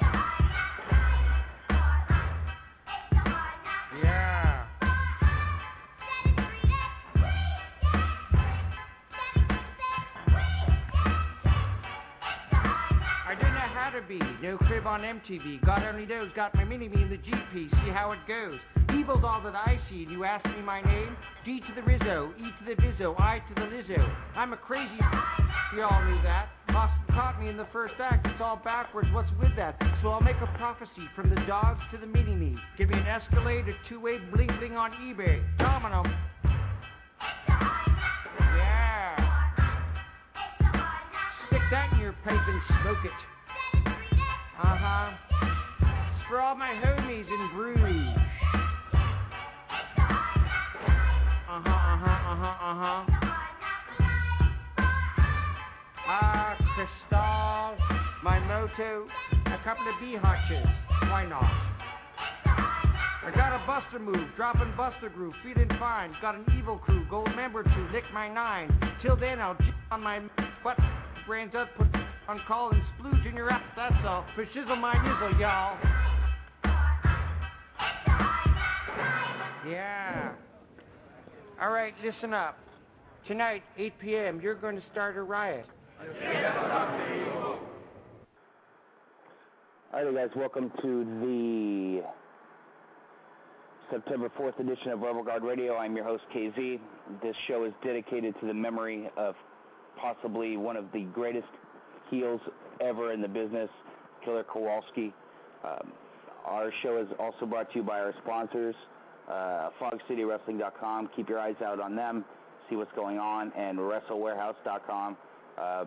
Yeah. To be. No crib on MTV. God only knows. Got my mini me in the GP. See how it goes. Evil's all that I see. And you ask me my name? D to the Rizzo, E to the Vizzo, I to the Lizzo. I'm a crazy. You all knew that. Austin caught me in the first act. It's all backwards. What's with that? So I'll make a prophecy from the dogs to the mini me. Give me an Escalade, a two-way bling bling on eBay. Domino. Yeah. Stick that in your pipe and smoke it. Uh huh. It's for all my homies in Bruges. Uh huh, uh huh, uh huh, uh huh. Ah, Cristal, my moto, a couple of bee hutches. Why not? I got a buster move, dropping buster groove, feeling fine. Got an evil crew, gold member to lick my nine. Till then, I'll j- on my butt, brains up, put on call and splooge in your ass. That's all. But shizzle my nizzle, y'all. Yeah. All right, listen up. Tonight, 8 p.m., you're going to start a riot. All right, guys, welcome to the September 4th edition of Rubber Guard Radio. I'm your host, KZ. This show is dedicated to the memory of possibly one of the greatest heels ever in the business, Killer Kowalski. Um, our show is also brought to you by our sponsors, uh, FogCityWrestling.com. Keep your eyes out on them, see what's going on, and WrestleWarehouse.com. Uh,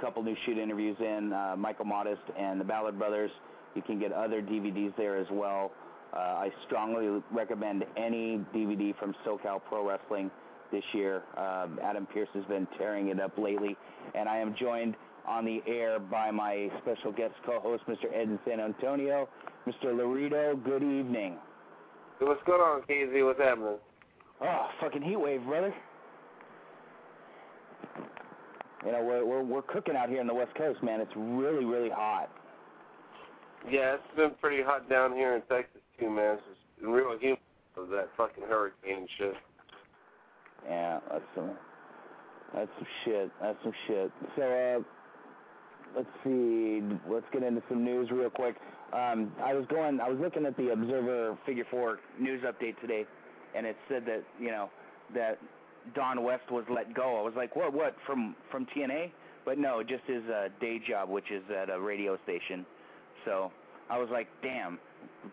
couple new shoot interviews in, uh, Michael Modest and the Ballard Brothers. You can get other DVDs there as well. Uh, I strongly recommend any DVD from SoCal Pro Wrestling this year. Um, Adam Pearce has been tearing it up lately, and I am joined on the air by my special guest co-host, Mr. Ed in San Antonio, Mr. Laredo. Good evening. What's going on, KZ? What's happening? Oh, fucking heat wave, brother. You know, we're, we're we're cooking out here on the West Coast, man. It's really, really hot. Yeah, it's been pretty hot down here in Texas too, man. It's just been real humid of that fucking hurricane shit. Yeah, that's some that's some shit. That's some shit. So uh let's see let's get into some news real quick. Um I was going I was looking at the Observer Figure Four news update today and it said that, you know, that Don West was let go. I was like, What what from from TNA? But no, just his uh day job which is at a radio station. So I was like, damn,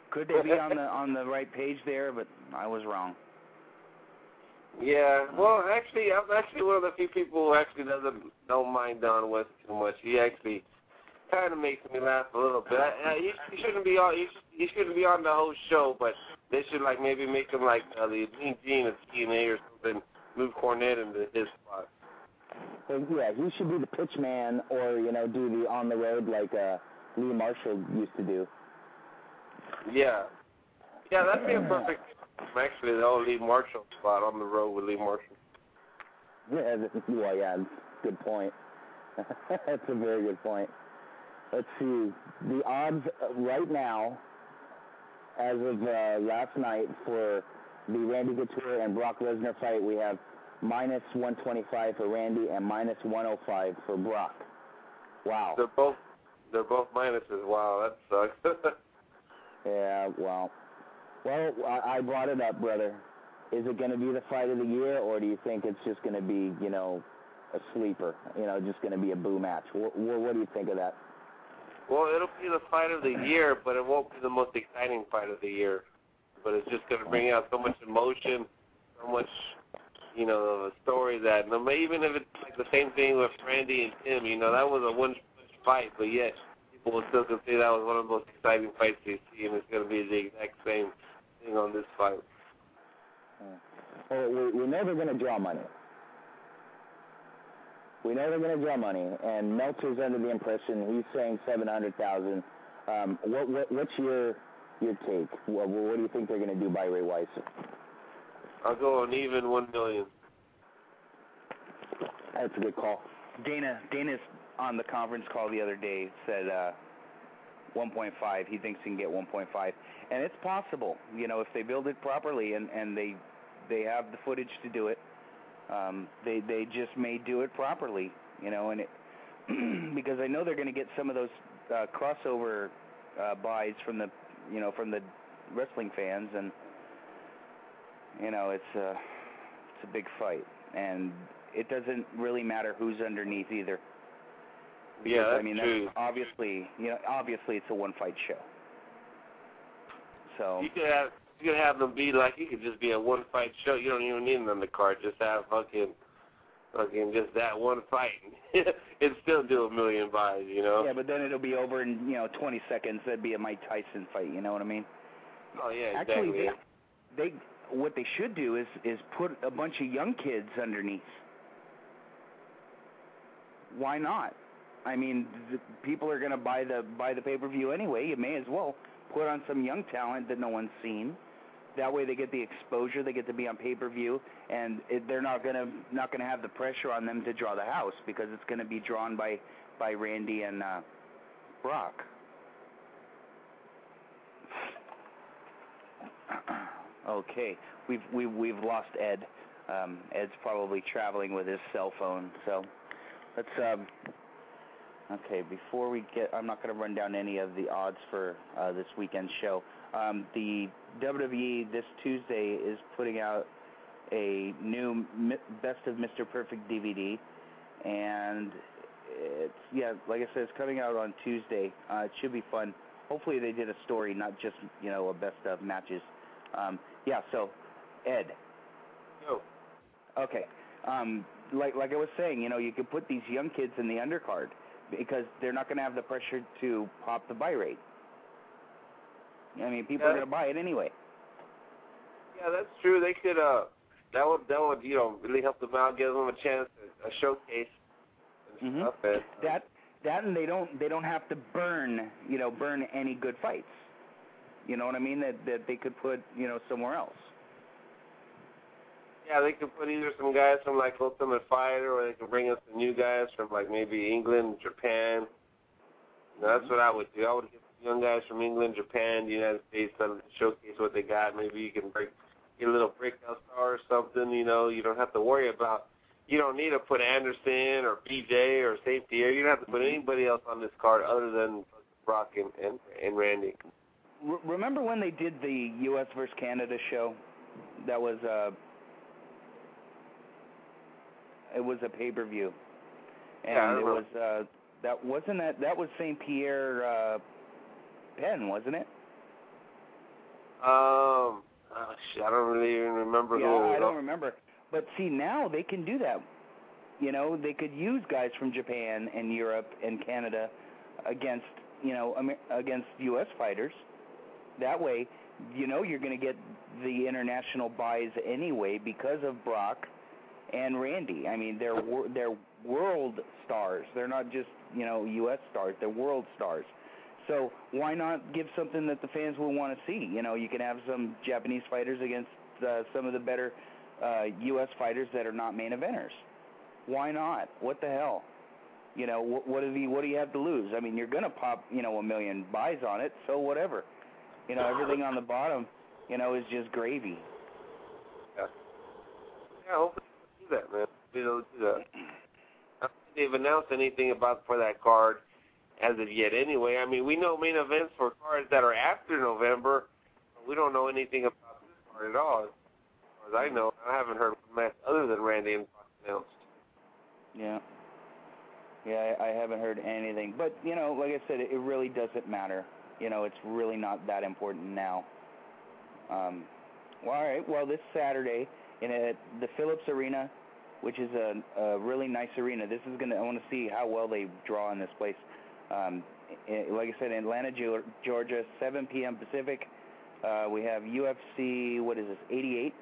could they be on the on the right page there? But I was wrong. Yeah, well, actually, I'm actually one of the few people who actually doesn't don't mind Don West too much. He actually kind of makes me laugh a little bit. I, I, he, he shouldn't be on. He, he shouldn't be on the whole show, but they should like maybe make him like uh, the Mean Gene of TNA or something. Move Cornette into his spot. Yeah, he should be the pitch man, or you know, do the on the road like uh, Lee Marshall used to do. Yeah, yeah, that'd be a perfect. Actually, the whole Lee Marshall spot on the road with Lee Marshall. Yeah, well, yeah, good point. That's a very good point. Let's see the odds right now, as of uh, last night for the Randy Couture and Brock Lesnar fight. We have minus 125 for Randy and minus 105 for Brock. Wow. They're both they're both minuses. Wow, that sucks. Yeah, well, well, I I brought it up, brother. Is it going to be the fight of the year, or do you think it's just going to be, you know, a sleeper? You know, just going to be a boo match? What, what do you think of that? well, it'll be the fight of the year, but it won't be the most exciting fight of the year. but it's just going to bring out so much emotion, so much, you know, of a story that, even if it's like the same thing with Randy and Tim, you know, that was a one fight, but yet people will still consider that was one of the most exciting fights they see, and it's going to be the exact same thing on this fight. Well, we, we know they're going to draw money. We know they're going to draw money, and Meltzer's under the impression he's saying seven hundred thousand. Um, what, what what's your your take? What, what do you think they're going to do by Ray Weiss? I'll go on even one million. That's a good call. Dana Dana's on the conference call the other day said uh 1.5 he thinks he can get 1.5 and it's possible you know if they build it properly and and they they have the footage to do it um they they just may do it properly you know and it because I know they're going to get some of those uh crossover uh buys from the you know from the wrestling fans and you know it's a it's a big fight and it doesn't really matter who's underneath either Yeah, because, that's I mean, true. That's obviously, you know, obviously it's a one-fight show. So You could have you could have them be like you could just be a one fight show. You don't even need an undercard. Just have fucking fucking just that one fight. and still do a million buys, you know? yeah, but then it'll be over in you know 20 seconds. That'd be a Mike Tyson fight. You know what I mean? Oh yeah, Actually, exactly. they, they what they should do is is put a bunch of young kids underneath. Why not? I mean, the, people are going to buy the buy the pay-per-view anyway. You may as well put on some young talent that no one's seen. That way, they get the exposure. They get to be on pay-per-view, and it, they're not to not to have the pressure on them to draw the house because it's to be drawn by by Randy and uh, Brock. okay, we've we've we've lost Ed. Um, Ed's probably traveling with his cell phone, so let's um, Okay, before we get, I'm not going to run down any of the odds for uh, this weekend's show. Um, the WWE this Tuesday is putting out a new Mi- Best of Mr. Perfect DVD, and it's yeah, like I said, it's coming out on Tuesday. Uh, it should be fun. Hopefully, they did a story, not just you know a best of matches. Um, yeah, so Ed, Yo. Okay. Um, like like I was saying, you know, you could put these young kids in the undercard because they're not going to have the pressure to pop the buy rate. I mean, people are going to buy it anyway. Yeah, that's true. They could uh that would that would, you know, really help them out, give them a chance a showcase and Mhm. stuff and That that and they don't they don't have to burn you know burn any good fights. You know what I mean? That that they could put you know somewhere else. Yeah, they could put either some guys from like Ultimate Fighter, or they could bring in some new guys from like maybe England, Japan. You know, that's what I would do. I would get some young guys from England, Japan, the United States, to showcase what they got. Maybe you can break get a little breakout star or something. You know, you don't have to worry about. You don't need to put Anderson or BJ or safety. You don't have to put anybody else on this card other than Brock and and, and Randy. Remember when they did the U.S. versus Canada show? That was uh, it was a pay per view, and Yeah, it was uh, that wasn't that that was Saint Pierre uh, Penn, wasn't it? Um, oh, shit, I don't really even remember yeah, who. it I don't remember. But see, now they can do that. You know, they could use guys from Japan and Europe and Canada against you know against U.S. fighters. That way, you know you're going to get the international buys anyway because of Brock and Randy. I mean, they're they're world stars. They're not just you know U.S. stars. They're world stars. So why not give something that the fans will want to see? You know, you can have some Japanese fighters against uh, some of the better uh, U.S. fighters that are not main eventers. Why not? What the hell? You know, what, what do you what do you have to lose? I mean, you're gonna pop you know a million buys on it, so whatever. You know, everything on the bottom, you know, is just gravy. Yeah, hopefully they'll do that, man. Hopefully They'll do that. Don't they've announced anything about for that card as of yet. Anyway, I mean, we know main events for cards that are after November. But we don't know anything about this card at all. As far as I know, I haven't heard a match other than Randy and Brock announced. Yeah. Yeah, I, I haven't heard anything. But, you know, like I said, it, it really doesn't matter. You know, it's really not that important now. Um, well, all right. Well, this Saturday in a, the Phillips Arena, which is a, a really nice arena. This is gonna. I want to see how well they draw in this place. Um, i like I said, Atlanta, Georgia, 7 p.m. Pacific. Uh, we have UFC. What is this? 88.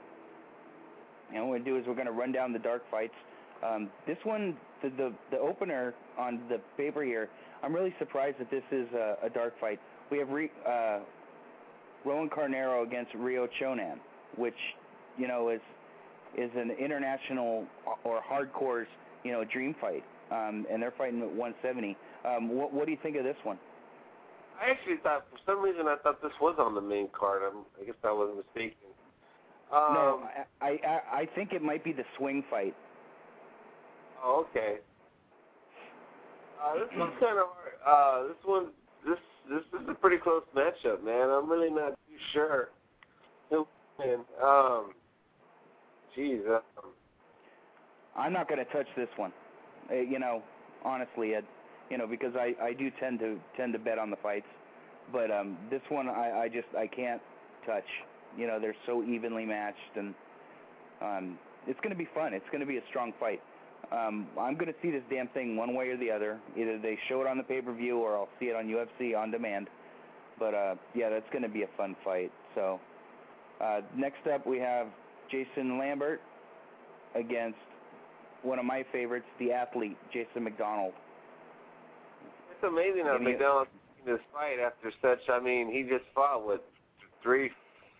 And what we're gonna do is we're gonna run down the dark fights. Um, this one, the, the the opener on the paper here. I'm really surprised that this is a, a dark fight. We have re, uh, Roan Carneiro against Ryo Chonan, which you know is is an international or hardcore's you know dream fight, um, and they're fighting at 170. Um, what, what do you think of this one? I actually thought for some reason I thought this was on the main card. I'm, I guess I was mistaken. Um, no, I, I I think it might be the swing fight. Oh, okay. Uh, this one's kind of hard. Uh, this one, this this is a pretty close matchup, man. I'm really not too sure. Um, Um, I'm not going to touch this one. Uh, you know, honestly, Ed. You know, because I I do tend to tend to bet on the fights, but um this one I I just I can't touch. You know, they're so evenly matched, and um it's going to be fun. It's going to be a strong fight. Um, I'm going to see this damn thing one way or the other. Either they show it on the pay-per-view or I'll see it on UFC on demand. But uh, yeah, that's going to be a fun fight. So uh, next up we have Jason Lambert against one of my favorites, the athlete Jason MacDonald. it's amazing how Give me a- MacDonald's taking this fight after such. I mean, he just fought what three,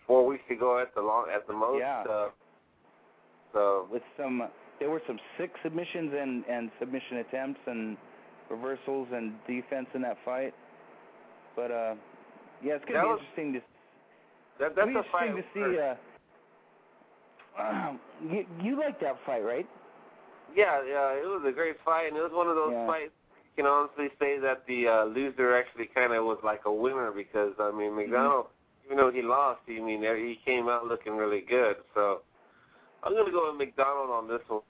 four weeks ago at the long at the most. Yeah. Uh, so With some, there were some six submissions and and submission attempts and reversals and defense in that fight. But uh, yeah, it's going That to be was- interesting to that that's a fight. to see. Uh, you you like that fight, right? Yeah, yeah, it was a great fight, and it was one of those Yeah. fights you can honestly say that the uh, loser actually kind of was like a winner because I mean Mm-hmm. MacDonald, even though he lost, I mean he came out looking really good. So I'm gonna go with MacDonald on this one.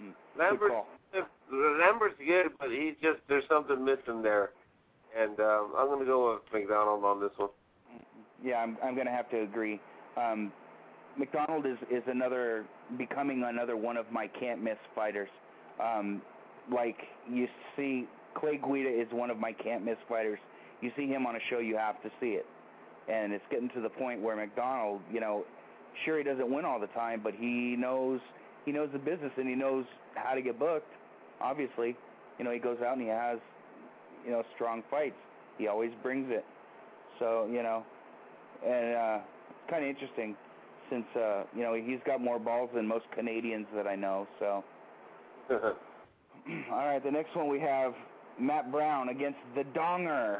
Mm, Lambert. Lambert's good, but he's just there's something missing there, and um, I'm gonna go with MacDonald on this one. Yeah, I'm I'm going to have to agree. Um, MacDonald is is another becoming another one of my can't miss fighters. Um, like you see, Clay Guida is one of my can't miss fighters. You see him on a show, you have to see it, and it's getting to the point where MacDonald, you know, sure he doesn't win all the time, but he knows he knows the business and he knows how to get booked. Obviously, you know, he goes out and he has, you know, strong fights. He always brings it. So you know, and uh, it's kind of interesting since uh, you know he's got more balls than most Canadians that I know. So, all right, the next one we have Matt Brown against the Donger,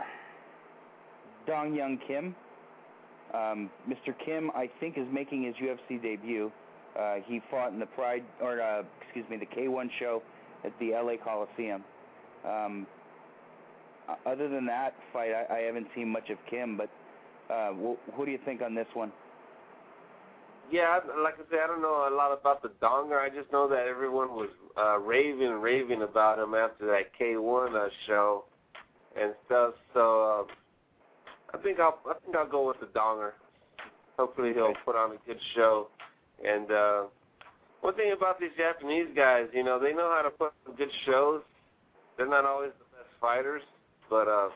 Dong Young Kim. Um, Mr. Kim, I think, is making his UFC debut. Uh, he fought in the Pride, or uh, excuse me, the K1 show at the LA Coliseum. Um, other than that fight, I, I haven't seen much of Kim, but uh, wh- what do you think on this one? Yeah, like I said, I don't know a lot about the Donger. I just know that everyone was uh, raving, raving about him after that K1 uh, show and stuff. So uh, I think I'll I think I'll go with the Donger. Hopefully he'll put on a good show. And uh, one thing about these Japanese guys, you know, they know how to put on good shows. They're not always the best fighters, but uh,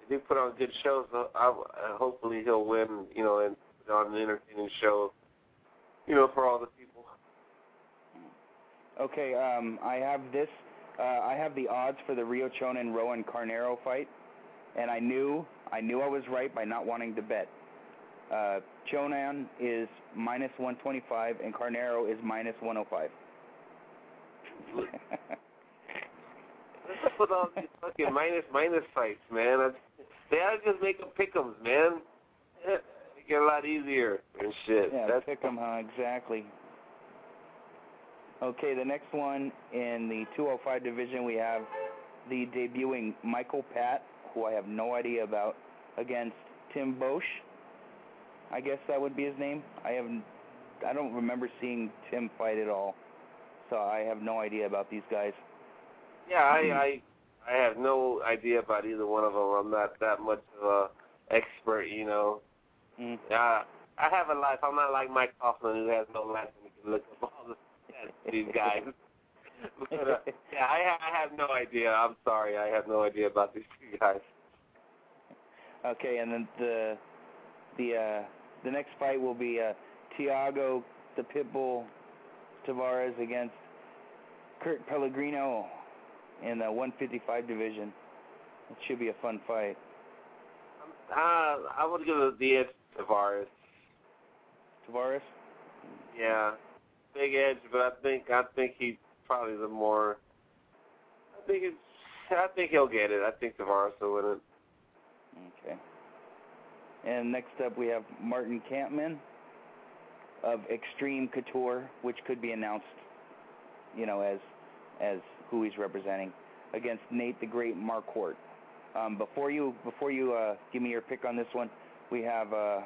they do put on good shows. So I, I, hopefully he'll win, you know, and put on an entertaining show you know, for all the people. Okay, um, I have this. Uh, I have the odds for the Ryo Chonan Roan Carneiro fight, and I knew I knew I was right by not wanting to bet. Uh, Chonan is minus 125 and Carneiro is minus 105. What's up with all these fucking minus minus fights, man? That's, they ought to just make them pick'ems, man. Make it a lot easier and shit. yeah, That's pick 'em, huh? Exactly. Okay, the next one in the 205 division, we have the debuting Michael Patt, who I have no idea about, against Tim Bosch. I guess that would be his name. I haven't, I don't remember seeing Tim fight at all, so I have no idea about these guys. yeah. I hmm. I I have no idea about either one of them. I'm not that much of a expert, you know. Mm. Uh, I have a life. I'm not like Mike Kaufman who has no life and can look up all the stats these guys. but, uh, yeah, I, ha- I have no idea. I'm sorry. I have no idea about these two guys. Okay, and then the the uh, the next fight will be uh, Thiago the Pitbull Tavares against Kurt Pellegrino in the 155 division. It should be a fun fight. Uh, I would give it the edge Tavares. Tavares? Yeah, big edge, but I think I think he's probably the more. I think it's. I think he'll get it. I think Tavares will win it. Okay. And next up we have Martin Kampmann of Extreme Couture, which could be announced, you know, as as who he's representing against Nate the Great Marquardt. Um, before you before you uh, give me your pick on this one, we have uh,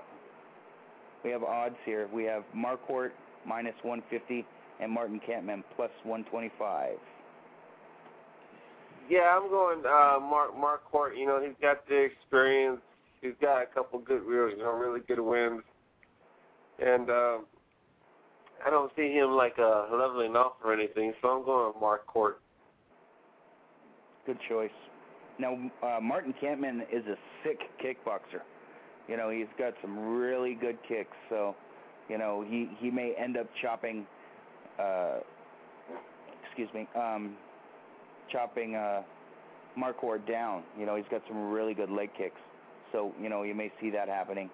we have odds here. We have Marquardt minus 150 and Martin Kampmann plus 125. Yeah, I'm going uh Mark Marquardt, you know, he's got the experience. He's got a couple good real you know, really good wins. And um I don't see him like uh leveling off or anything, so I'm going Court. Good choice. Now, uh, Martin Kampmann is a sick kickboxer. You know, he's got some really good kicks. So, you know, he he may end up chopping. Uh, excuse me. Um, chopping uh, down. You know, he's got some really good leg kicks. So, you know, you may see that happening.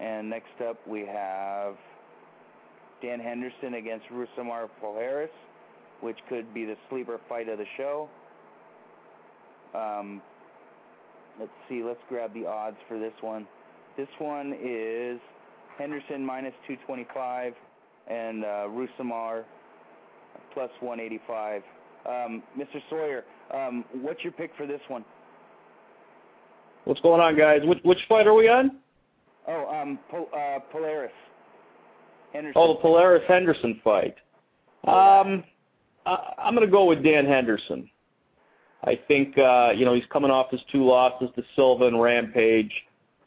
And next up, we have Dan Henderson against Rousimar Palhares, which could be the sleeper fight of the show. Um, let's see. Let's grab the odds for this one. This one is Henderson minus 225 and uh, Rousimar plus 185. Um, Mr. Sawyer, um, what's your pick for this one? What's going on, guys? Which, which fight are we on? Oh, um, Pol- uh, Palhares. Henderson. Oh, the Palhares Henderson fight. Um, I, I'm going to go with Dan Henderson. I think uh, you know he's coming off his two losses to Silva and Rampage,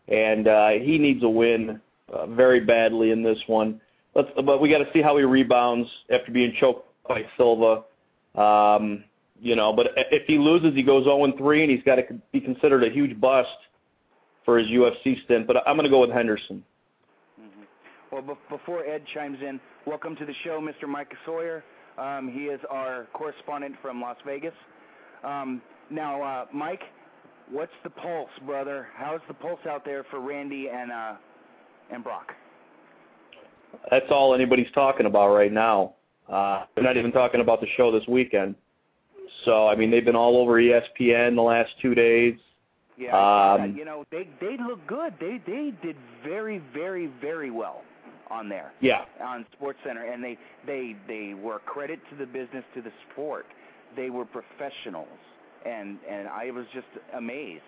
and uh, he needs a win uh, very badly in this one. But we got to see how he rebounds after being choked by Silva. Um, you know, but if he loses, he goes 0 3, and he's got to be considered a huge bust for his UFC stint. But I'm going to go with Henderson. Mm-hmm. Well, be- before Ed chimes in, welcome to the show, Mr. Mike Sawyer. Um, he is our correspondent from Las Vegas. Um, now, uh, Mike, what's the pulse, brother? How's the pulse out there for Randy and uh, and Brock? That's all anybody's talking about right now. Uh, they're not even talking about the show this weekend. So, I mean, they've been all over ESPN the last two days. Yeah, Um, you know they they look good. They they did very very very well on there Yeah. on Sports Center, and they they they were a credit to the business to the sport. They were professionals, and and I was just amazed.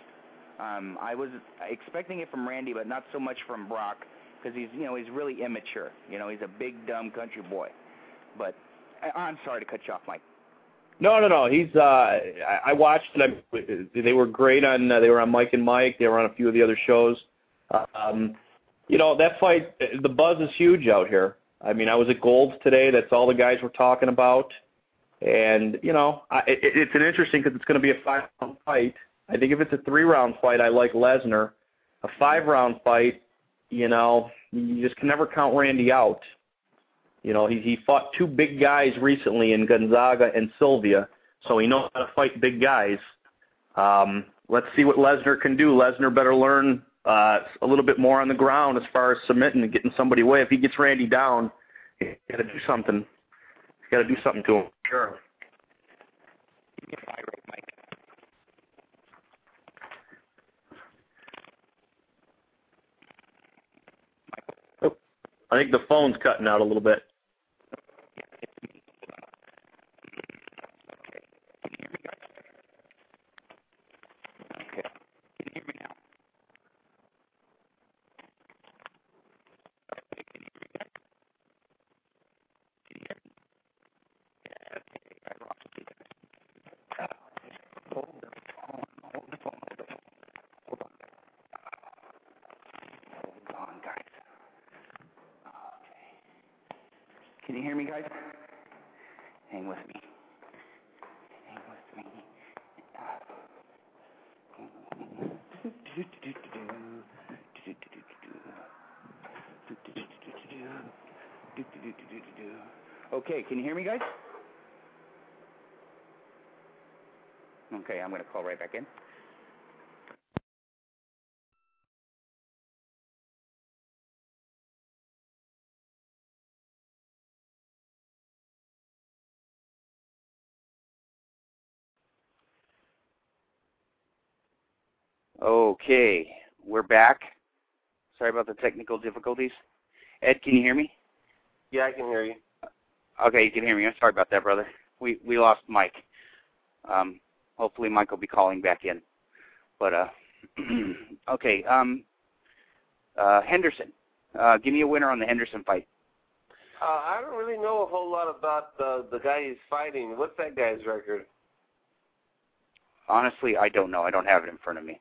Um, I was expecting it from Randy, but not so much from Brock because he's you know he's really immature. You know he's a big dumb country boy. But I, I'm sorry to cut you off, Mike. No, no, no. He's. Uh, I, I watched. I, they were great on. Uh, they were on Mike and Mike. They were on a few of the other shows. Um, you know that fight. The buzz is huge out here. I mean, I was at Gold's today. That's all the guys were talking about. And you know, I, it, it's an interesting because it's going to be a five-round fight. I think if it's a three-round fight, I like Lesnar. A five-round fight, you know, you just can never count Randy out. You know, he he fought two big guys recently in Gonzaga and Sylvia, so he knows how to fight big guys. Um, let's see what Lesnar can do. Lesnar better learn uh, a little bit more on the ground as far as submitting and getting somebody away. If he gets Randy down, he's got to do something. He's got to do something to him. Sure. Oh, I think the phone's cutting out a little bit. Okay. Can you hear me now? Okay, can you hear me back? Can you hear me? Yeah, okay, I lost you there. Uh, hold the phone, hold the phone, hold the phone. Hold on. Hold Can you hear me, guys? Hang with me. Hang with me. Okay, can you hear me, guys? Okay, I'm going to call right back in. Okay, we're back. Sorry about the technical difficulties. Ed, can you hear me? Yeah, I can hear you. Okay, you can hear me. I'm sorry about that, brother. We we lost Mike. Um, hopefully Mike will be calling back in. But uh, okay. Um, uh, Henderson, uh, give me a winner on the Henderson fight. Uh, I don't really know a whole lot about the the guy he's fighting. What's that guy's record? Honestly, I don't know. I don't have it in front of me.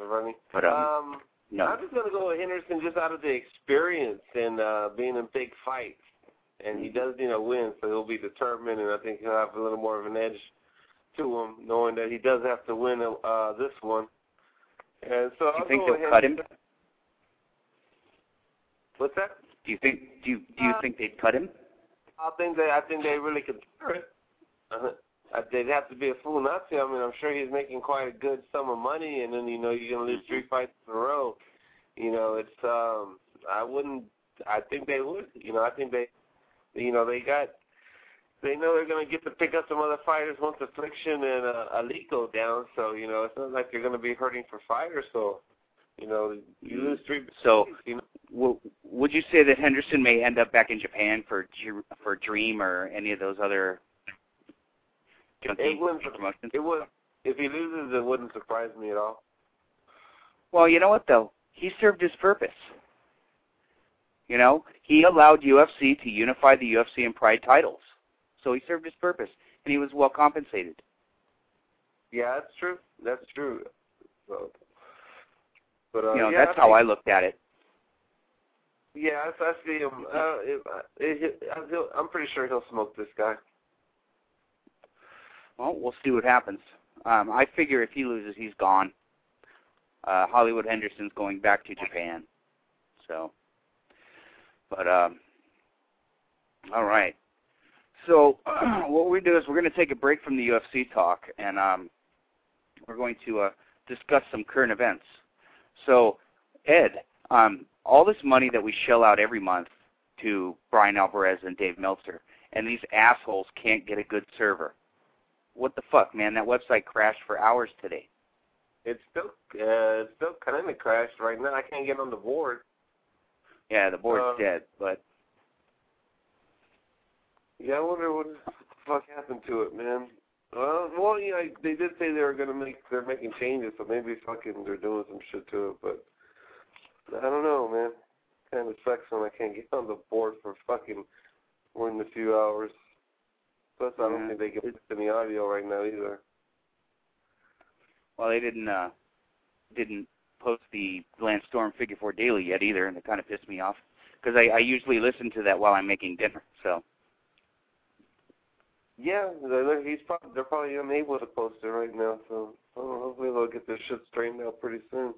Running. But um, Um, no. I'm just gonna go with Henderson just out of the experience and uh, being in big fights, and he does you know win, so he'll be determined, and I think he'll have a little more of an edge to him, knowing that he does have to win uh, this one. And so Do I'll you think they'll cut him? What's that? Do you think do you, do you Uh, think they'd cut him? I think they I think they really consider it. Uh, uh, they'd have to be a fool not to. I mean, I'm sure he's making quite a good sum of money, and then you know you're gonna lose three fights in a row. You know, it's um I wouldn't. I think they would. You know, I think they, you know, they got. They know they're gonna get to pick up some other fighters once Affliction and uh, Ali go down. So you know, it's not like they're gonna be hurting for fighters. So, you know, you lose three. So, you know, w- would you say that Henderson may end up back in Japan for for Dream or any of those other it wouldn't. promotions? It would. If he loses, it wouldn't surprise me at all. Well, you know what though? He served his purpose. You know, he allowed UFC to unify the UFC and Pride titles. So he served his purpose, and he was well compensated. Yeah, that's true. That's true. So, but uh, you know, yeah, that's how I looked at it. Yeah, I, I see him. Uh, it, it, it, he'll, I'm pretty sure he'll smoke this guy. Well, we'll see what happens. Um, I figure if he loses, he's gone. Uh, Hollywood Henderson's going back to Japan. So, but um, all right. So what we do is we're going to take a break from the UFC talk, and um, we're going to uh, discuss some current events. So, Ed, um, all this money that we shell out every month to Bryan Alvarez and Dave Meltzer, and these assholes can't get a good server. What the fuck, man? That website crashed for hours today. It's still uh, it's still kind of crashed right now. I can't get on the board. Yeah, the board's Uh, dead, but Yeah, I wonder what the fuck happened to it, man. Well, well, yeah, they did say they were gonna make they're making changes, so maybe fucking they're doing some shit to it. But I don't know, man. Kind of sucks when I can't get on the board for fucking more than a few hours. Plus, I don't Yeah. think they can put any audio right now either. well, they didn't uh didn't post the Lance Storm Figure Four Daily yet either, and it kind of pissed me off because I, I usually listen to that while I'm making dinner. So Yeah, they're, he's probably they're probably unable to post it right now. So hopefully they'll get this shit straightened out pretty soon.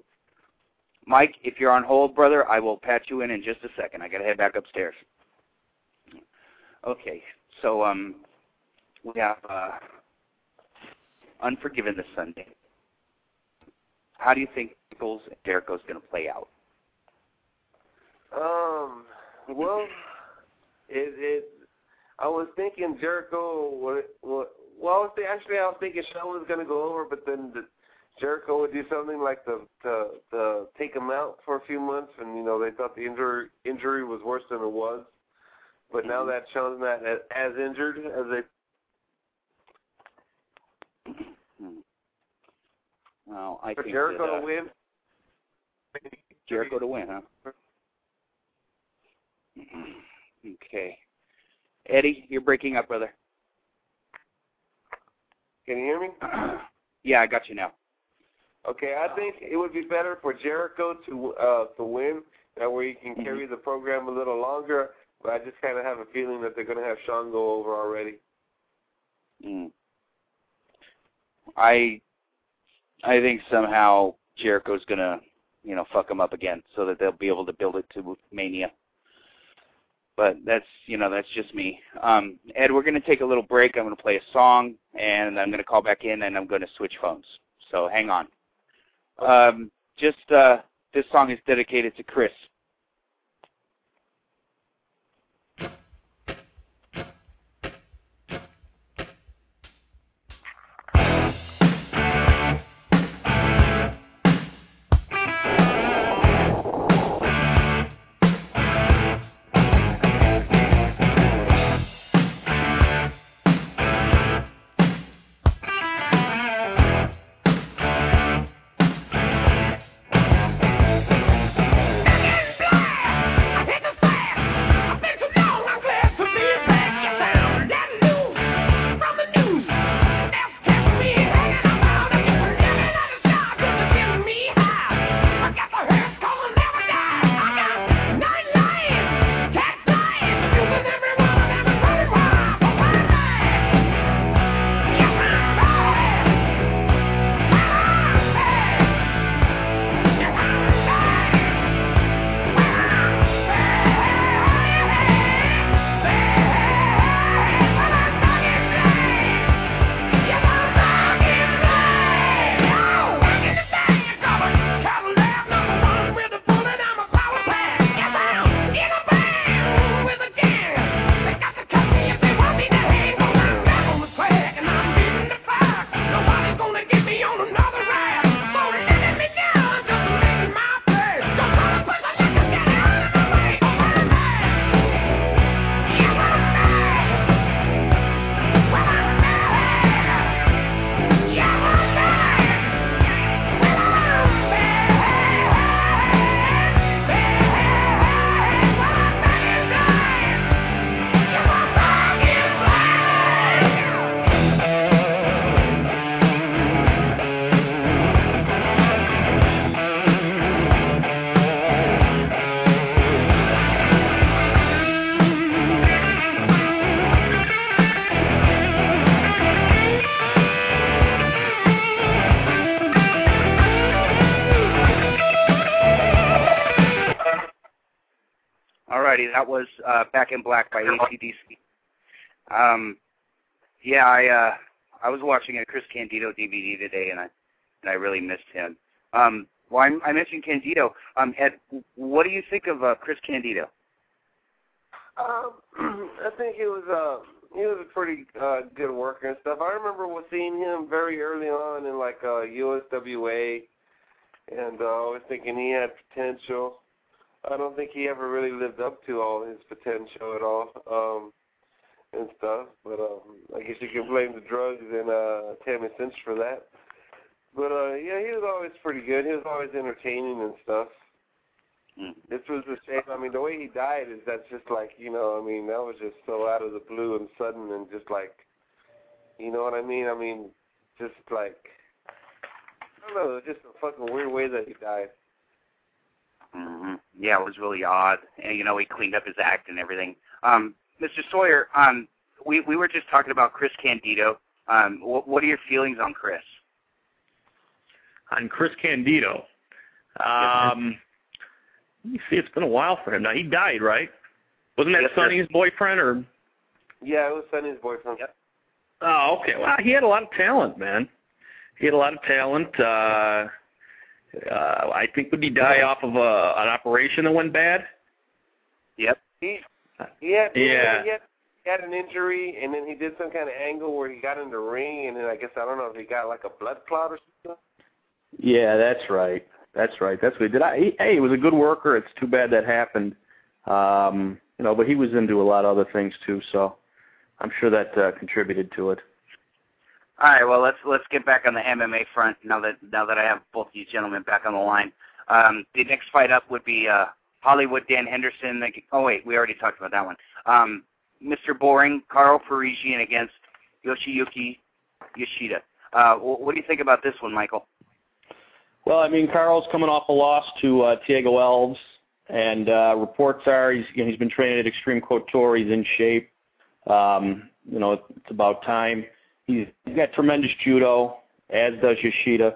Mike, if you're on hold, brother, I will patch you in in just a second. I got to head back upstairs. Okay, so um, we have uh, Unforgiven this Sunday. How do you think Michaels and Jericho's going to play out? Um, well, it it. I was thinking Jericho. What what? Well, I was th- actually I was thinking Shawn was gonna go over, but then the, Jericho would do something like to to to take him out for a few months, and you know they thought the injury injury was worse than it was. But now Mhm. that Shawn's not as, as injured as they. Well, I for think Jericho that, uh, to win. Jericho to win, huh? okay. Eddie, you're breaking up, brother. Can you hear me? yeah, I got you now. Okay, I think it would be better for Jericho to uh to win. That way he can carry the program a little longer. But I just kind of have a feeling that they're going to have Shawn go over already. Mm. I I think somehow Jericho's gonna, you know, fuck him up again, so that they'll be able to build it to Mania. But that's you know that's just me. Um, Ed, we're gonna take a little break. I'm gonna play a song, and I'm gonna call back in, and I'm gonna switch phones. So hang on. Um, just uh, this song is dedicated to Chris. In Black by ACDC. Um, yeah, I uh, I was watching a Chris Candido DVD today, and I and I really missed him. Um, well, I, I mentioned Candido. Um, Ed, what do you think of uh, Chris Candido? Um, I think he was uh he was a pretty uh good worker and stuff. I remember seeing him very early on in like uh USWA and uh, I was thinking he had potential. I don't think he ever really lived up to all his potential at all. Um and stuff. But um I guess you can blame the drugs and uh Tammy Sytch for that. But uh yeah, he was always pretty good. He was always entertaining and stuff. Mm. This was a shame. I mean, the way he died is that's just like you know. I mean, that was just so out of the blue and sudden and just like, you know what I mean? I mean, just like I don't know, just a fucking weird way that he died. hmm Yeah, it was really odd. And you know, he cleaned up his act and everything. Um, Mr. Sawyer, um, we we were just talking about Chris Candido. Um, what, what are your feelings on Chris? On Chris Candido. Um, let me see. It's been a while for him. Now he died, right? Wasn't that Yes, sir. Sunny's boyfriend or? Yeah, it was Sunny's boyfriend. Yep. Oh, okay. Well, he had a lot of talent, man. He had a lot of talent. Uh, uh, I think would he die off of a, an operation that went bad? Yep. He he had Yeah. he had, he had an injury and then he did some kind of angle where he got in the ring and then I guess I don't know if he got like a blood clot or something. Yeah, that's right. That's right. That's what he did. I, he, hey, he was a good worker. It's too bad that happened. Um, you know, but he was into a lot of other things too, so I'm sure that uh, contributed to it. All right. Well, let's let's get back on the MMA front now that now that I have both you gentlemen back on the line. Um, the next fight up would be uh, Hollywood Dan Henderson. Oh wait, we already talked about that one. Um, Mr. Boring, Carl Parisyan against Yoshiyuki Yoshida. Uh, wh- what do you think about this one, Michael? Well, I mean, Carl's coming off a loss to uh, Thiago Alves. and uh, reports are he's you know, he's been training at Extreme Couture. He's in shape. Um, you know, it's about time. He's, got tremendous judo, as does Yoshida.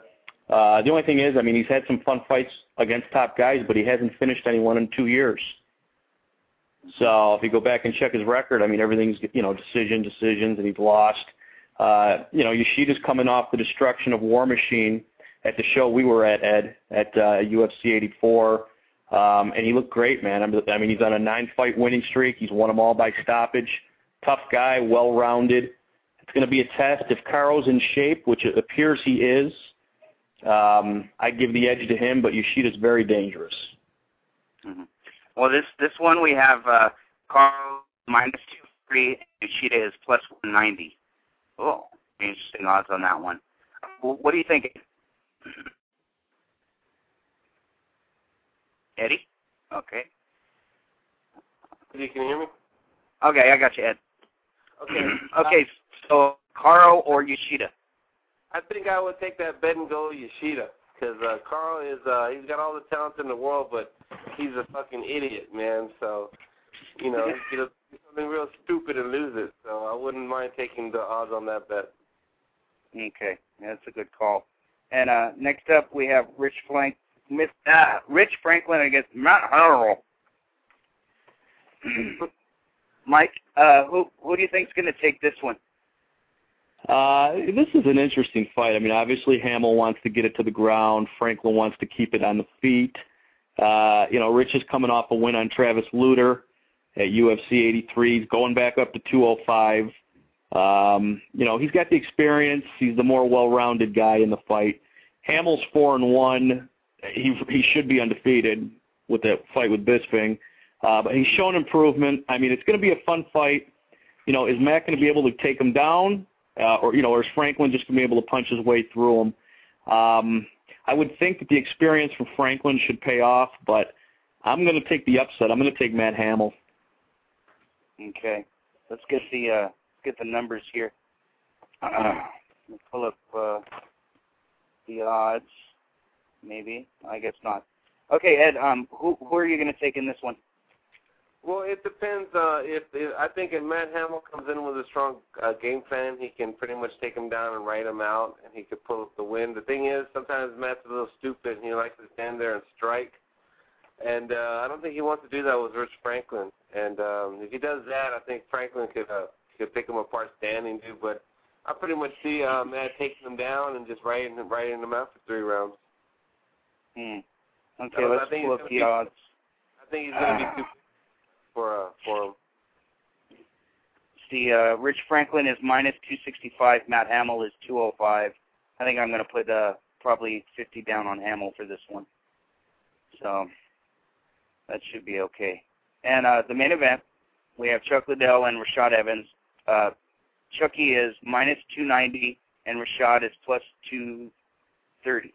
Uh, the only thing is, I mean, he's had some fun fights against top guys, but he hasn't finished anyone in two years. So if you go back and check his record, I mean, everything's you know decision, decisions, and he's lost. Uh, you know, Yoshida's coming off the destruction of War Machine at the show we were at, Ed, at uh, UFC 84, um, and he looked great, man. I mean, he's on a nine-fight winning streak. He's won them all by stoppage. Tough guy, well-rounded. It's going to be a test. If Karo's in shape, which it appears he is, um, I'd give the edge to him, but Yoshida's very dangerous. Mm-hmm. Well, this this one we have uh, Karo minus two three, Yoshida is plus one ninety. Oh, interesting odds on that one. What do you think? Eddie? Okay. Eddie, can you hear me? Okay, I got you, Ed. Okay. okay, so Karo or Yoshida? I think I would take that bet and go Yoshida because uh, Karo is uh, he's got all the talent in the world, but he's a fucking idiot, man. So you know, he'll do something real stupid and lose it. So I wouldn't mind taking the odds on that bet. Okay, that's a good call. And uh, next up, we have Rich Frank, Miss, uh, Rich Franklin against Matt Hamill. Mike, uh, who who do you think is going to take this one? Uh, this is an interesting fight. I mean, obviously Hamill wants to get it to the ground. Franklin wants to keep it on the feet. Uh, you know, Rich is coming off a win on Travis Lutter at UFC 83. He's going back up to 205. Um, you know, he's got the experience. He's the more well-rounded guy in the fight. Hamill's four and one. He he should be undefeated with that fight with Bisping. Uh, but he's shown improvement. I mean, it's going to be a fun fight. You know, is Matt going to be able to take him down, uh, or you know, or is Franklin just going to be able to punch his way through him? Um, I would think that the experience from Franklin should pay off, but I'm going to take the upset. I'm going to take Matt Hamill. Okay, let's get the uh, get the numbers here. Uh, pull up uh, the odds. Maybe I guess not. Okay, Ed. Um, who who are you going to take in this one? Well, it depends. Uh, if, if I think if Matt Hamill comes in with a strong uh, game plan, he can pretty much take him down and write him out, and he could pull up the win. The thing is, sometimes Matt's a little stupid, and he likes to stand there and strike. And uh, I don't think he wants to do that with Rich Franklin. And um, if he does that, I think Franklin could uh, could pick him apart standing, dude. But I pretty much see uh, Matt taking him down and just writing writing him out for three rounds. Hmm. Okay, let's pull up the odds. I think he's going to be too for uh, for. See, uh, Rich Franklin is minus 265. Matt Hamill is 205. I think I'm going to put uh, probably 50 down on Hamill for this one. So that should be okay. And uh, the main event, we have Chuck Liddell and Rashad Evans. Uh, Chucky is minus 290, and Rashad is plus 230.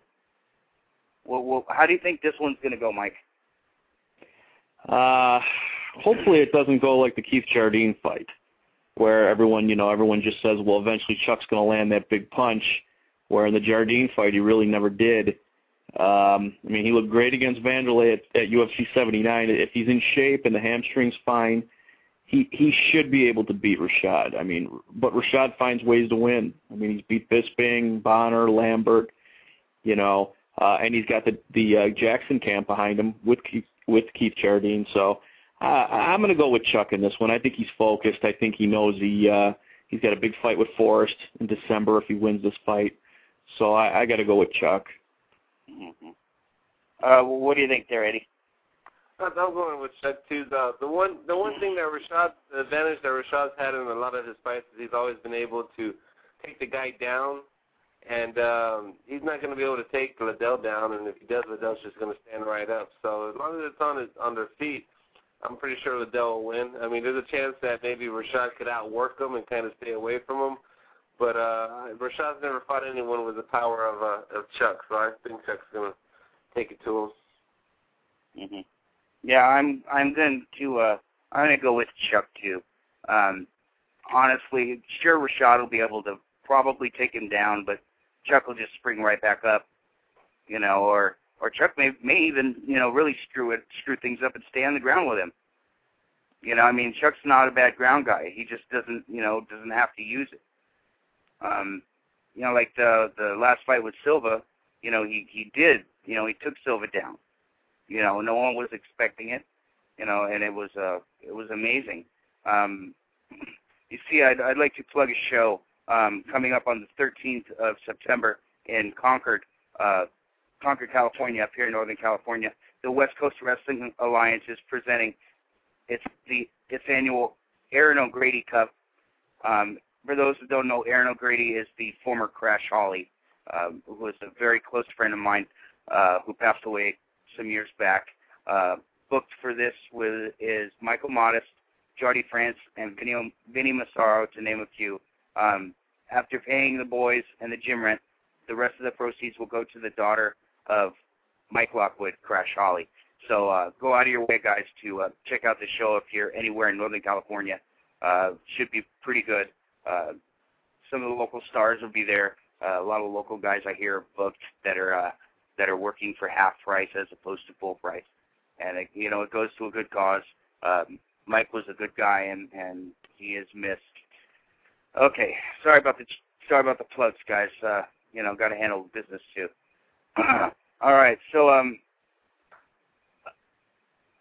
Well, well, how do you think this one's going to go, Mike? Uh, hopefully it doesn't go like the Keith Jardine fight, where everyone, you know, everyone just says, well, eventually Chuck's going to land that big punch, where in the Jardine fight he really never did. Um, I mean, he looked great against Vanderlei at, at UFC 79. If he's in shape and the hamstring's fine, he he should be able to beat Rashad. I mean, but Rashad finds ways to win. I mean, he's beat Bisping, Bonner, Lambert, you know, uh, and he's got the the uh, Jackson camp behind him with Keith, with Keith Jardine. So I'm going to go with Chuck in this one. I think he's focused. I think he knows he uh, he's got a big fight with Forrest in December if he wins this fight. So I, I got to go with Chuck. Mm-hmm. Uh, what do you think there, Eddie? I'm going with Chuck too. The the one the one thing that Rashad the advantage that Rashad's had in a lot of his fights is he's always been able to take the guy down, and um, he's not going to be able to take Liddell down. And if he does, Liddell's just going to stand right up. So as long as it's on his on their feet, I'm pretty sure Liddell will win. I mean, there's a chance that maybe Rashad could outwork him and kind of stay away from him. But uh, Rashad's never fought anyone with the power of uh, of Chuck, so I think Chuck's gonna take it to him. Mhm. Yeah, I'm I'm going to uh I'm gonna go with Chuck too. Um honestly, sure Rashad will be able to probably take him down, but Chuck will just spring right back up, you know, or or Chuck may may even you know really screw it, screw things up and stay on the ground with him. You know, I mean, Chuck's not a bad ground guy. He just doesn't you know doesn't have to use it. Um, you know, like the the last fight with Silva, you know, he he did, you know, he took Silva down. You know, no one was expecting it. You know, and it was uh it was amazing. Um, you see, I'd I'd like to plug a show um, coming up on the 13th of September in Concord, uh, Concord, California, up here in Northern California. The West Coast Wrestling Alliance is presenting its the its annual Aaron O'Grady Cup. Um, for those who don't know, Aaron O'Grady is the former Crash Holly, um, who was a very close friend of mine uh, who passed away some years back. Uh, booked for this with is Michael Modest, Jody France, and Vinny, Vinny Massaro, to name a few. Um, after paying the boys and the gym rent, the rest of the proceeds will go to the daughter of Mike Lockwood, Crash Holly. So uh, go out of your way, guys, to uh, check out the show if you're anywhere in Northern California. Uh, should be pretty good. Uh, some of the local stars will be there. Uh, a lot of local guys I hear are booked that are uh, that are working for half price as opposed to full price, and it, you know it goes to a good cause. Um, Mike was a good guy, and and he is missed. Okay, sorry about the sorry about the plugs, guys. Uh, you know, got to handle business too. All right, so um,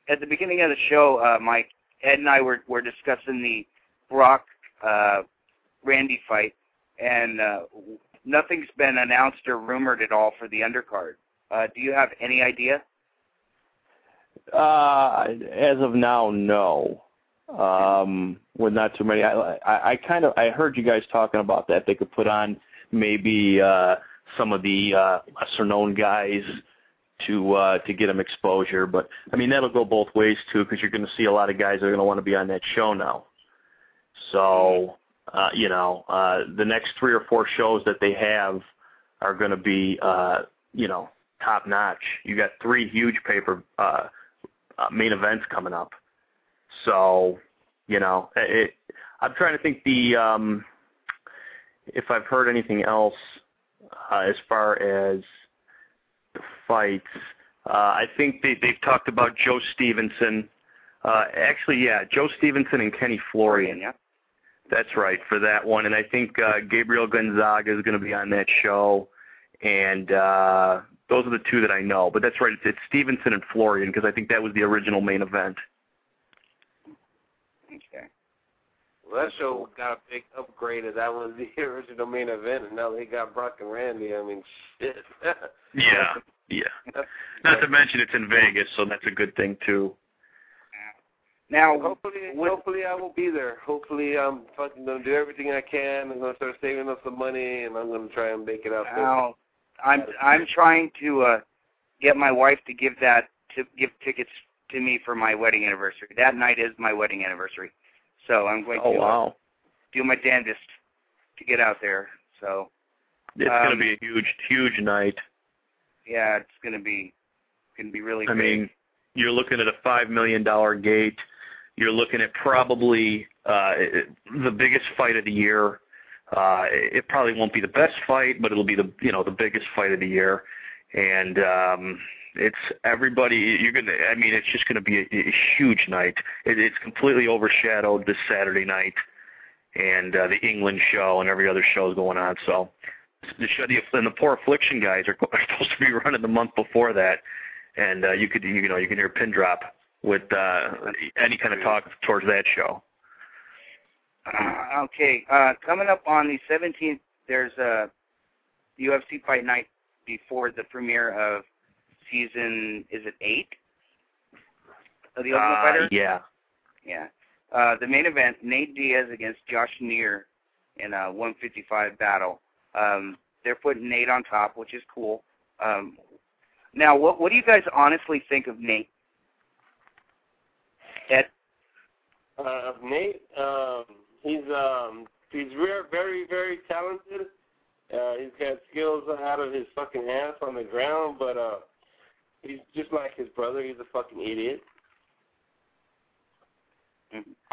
at the beginning of the show, uh, Mike, Ed and I were were discussing the Brock uh, Randy fight, and uh, nothing's been announced or rumored at all for the undercard. Uh, do you have any idea? Uh, as of now, no. Um, with not too many, I, I, I kind of I heard you guys talking about that. They could put on maybe uh, some of the uh, lesser known guys to uh, to get them exposure, but I mean that'll go both ways too because you're going to see a lot of guys that are going to want to be on that show now. So uh, you know, uh, the next three or four shows that they have are going to be, uh, you know, top notch. You got three huge paper uh, uh, main events coming up. So, you know, it, I'm trying to think the um, if I've heard anything else uh, as far as the fights. Uh, I think they, they've talked about Joe Stevenson. Uh, actually, yeah, Joe Stevenson and Kenny Florian. Yeah. That's right for that one, and I think uh, Gabriel Gonzaga is going to be on that show, and uh, those are the two that I know. But that's right, it's, it's Stevenson and Florian because I think that was the original main event. Okay. Well, that show got a big upgrade. As that was the original main event, and now they got Brock and Randy. I mean, shit. Yeah, yeah. Not to mention it's in Vegas, so that's a good thing too. Now, Hopefully, what- hopefully I will be there. Hopefully I'm fucking gonna do everything I can. I'm gonna start saving up some money, and I'm gonna try and make it out there. now I'm I'm trying to uh, get my wife to give that to give tickets to me for my wedding anniversary. That night is my wedding anniversary, so I'm going Oh to uh, wow, do my damnedest to get out there. So it's going to um, be a huge, huge night. yeah, it's gonna be gonna be really. I big. mean, you're looking at a five million dollar gate. You're looking at probably uh, the biggest fight of the year. Uh, it probably won't be the best fight, but it'll be the you know the biggest fight of the year, and um, it's everybody. You're gonna. I mean, it's just gonna be a, a huge night. It, it's completely overshadowed this Saturday night, and uh, the England show and every other show is going on. So the show, the, and the poor affliction guys are, are supposed to be running the month before that, and uh, you could you know you can hear a pin drop with uh, any kind of talk towards that show. Uh, okay, uh, coming up on the 17th, there's a UFC fight night before the premiere of season. Is it eight of the Ultimate Uh, Fighter? yeah, Yeah. Uh, the main event: Nate Diaz against Josh Neer in a 155 battle. Um, they're putting Nate on top, which is cool. Um, now, what what do you guys honestly think of Nate? Ed? Uh, Nate, um, he's um, he's very, very, very talented. Uh, he's got skills out of his fucking ass on the ground, but uh, he's just like his brother. He's a fucking idiot.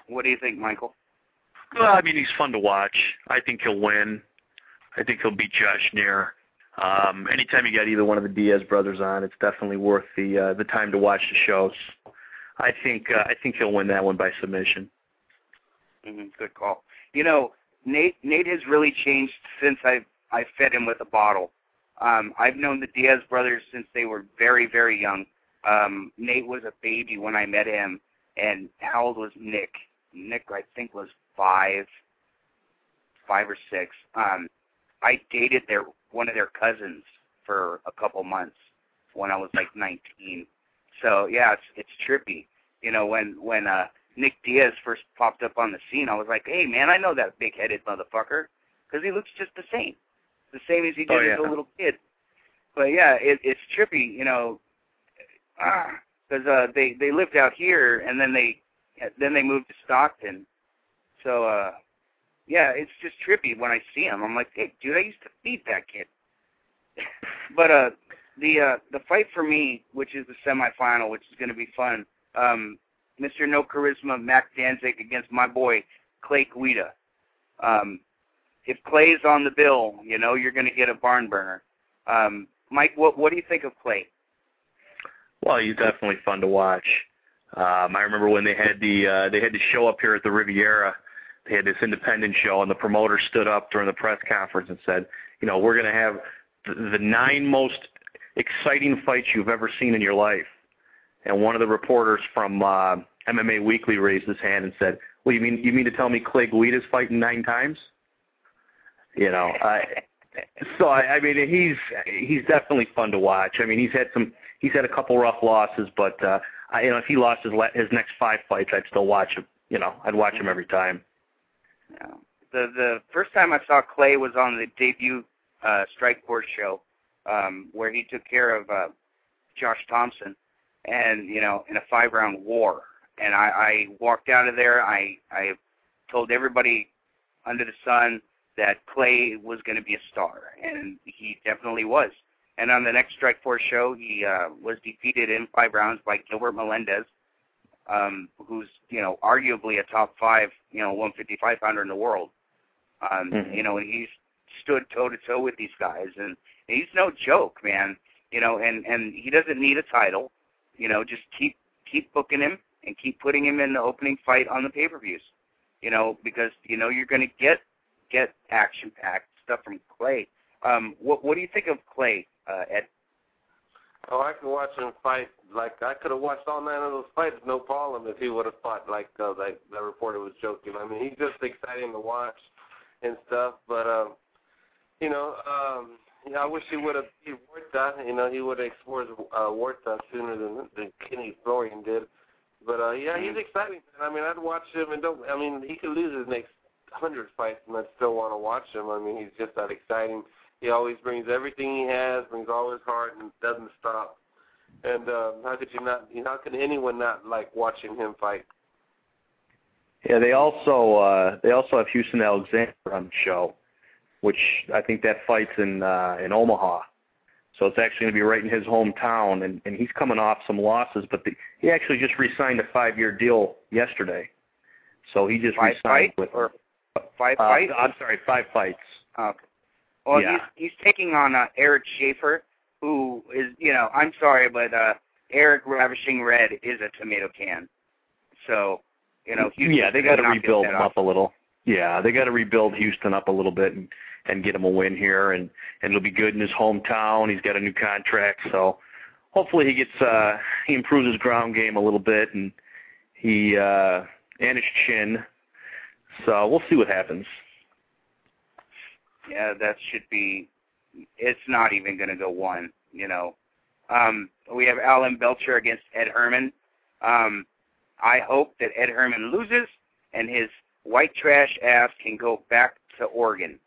What do you think, Michael? well, I mean he's fun to watch. I think he'll win. I think he'll beat Josh Neer. Um, anytime you got either one of the Diaz brothers on, it's definitely worth the uh, the time to watch the shows. I think uh, I think he'll win that one by submission. Mm-hmm, good call. You know, Nate Nate has really changed since I I fed him with a bottle. Um, I've known the Diaz brothers since they were very very young. Um, Nate was a baby when I met him, and how old was Nick? Nick I think was five, five or six. Um, I dated their one of their cousins for a couple months when I was like 19. So yeah, it's it's trippy. You know, when when uh Nick Diaz first popped up on the scene, I was like, hey man, I know that big-headed motherfucker because he looks just the same, the same as he did Oh, yeah. as a little kid. But yeah, it, it's trippy. You know, because uh, they they lived out here and then they then they moved to Stockton. So uh yeah, it's just trippy when I see him. I'm like, hey, dude, I used to feed that kid. but uh, the uh, the fight for me, which is the semifinal, which is going to be fun. Um, Mr. No Charisma, Mac Danzig against my boy Clay Guida. Um, if Clay's on the bill, you know you're going to get a barn burner. Um, Mike, what what do you think of Clay? Well, he's definitely fun to watch. Um, I remember when they had the uh, they had the show up here at the Riviera. They had this independent show, and the promoter stood up during the press conference and said, "You know, we're going to have the, the nine most exciting fights you've ever seen in your life." And one of the reporters from uh, MMA Weekly raised his hand and said, "Well, you mean you mean to tell me Clay Guida's fighting nine times?" You know, I, so I, I mean he's he's definitely fun to watch. I mean he's had some he's had a couple rough losses, but uh, I, you know if he lost his his next five fights, I'd still watch him. You know, I'd watch him every time. Yeah. The the first time I saw Clay was on the debut uh, Strike Force show, um, where he took care of uh, Josh Thomson, and you know, in a five round war. And I, I walked out of there. I I told everybody under the sun that Clay was going to be a star, and he definitely was. And on the next Strike Force show, he uh, was defeated in five rounds by Gilbert Melendez, um, who's you know arguably a top five you know 155 pounder in the world. Um, Mhm. You know, and he's stood toe to toe with these guys, and he's no joke, man. You know, and and he doesn't need a title. You know, just keep keep booking him and keep putting him in the opening fight on the pay per views. You know, because you know you're going to get get action packed stuff from Clay. Um, what what do you think of Clay, uh, Ed? Oh, I could watch him fight. Like I could have watched all nine of those fights, no problem, if he would have fought like uh, like the reporter was joking. I mean, he's just exciting to watch and stuff. But um, you know, um, you know, I wish he would have beat Huerta. You know, he would have exposed uh, Huerta sooner than than Kenny Florian did. But uh, yeah, he's exciting. I mean, I'd watch him, and don't. I mean, he could lose his next hundred fights, and I'd still want to watch him. I mean, he's just that exciting. He always brings everything he has, brings all his heart, and doesn't stop. And uh, how could you not? How could anyone not like watching him fight? Yeah, they also uh, they also have Houston Alexander on the show, which I think that fight's in uh, in Omaha. So it's actually going to be right in his hometown, and, and he's coming off some losses, but the, he actually just re-signed a five-year deal yesterday. So he just Five re-signed fights with or five uh, fights? I'm sorry, five fights. Okay. Well, Yeah. he's he's taking on uh, Eric Schafer, who is you know I'm sorry, but uh, Eric Ravishing Red is a tomato can. So you know, Houston's yeah, they got to rebuild him off. up a little. Yeah, they got to rebuild Houston up a little bit and and get him a win here, and and it'll be good in his hometown. He's got a new contract, so hopefully he gets uh he improves his ground game a little bit, and he uh and his chin. So we'll see what happens. Yeah, that should be. It's not even going to go one. You know, um, we have Alan Belcher against Ed Herman. Um, I hope that Ed Herman loses and his white trash ass can go back to Oregon.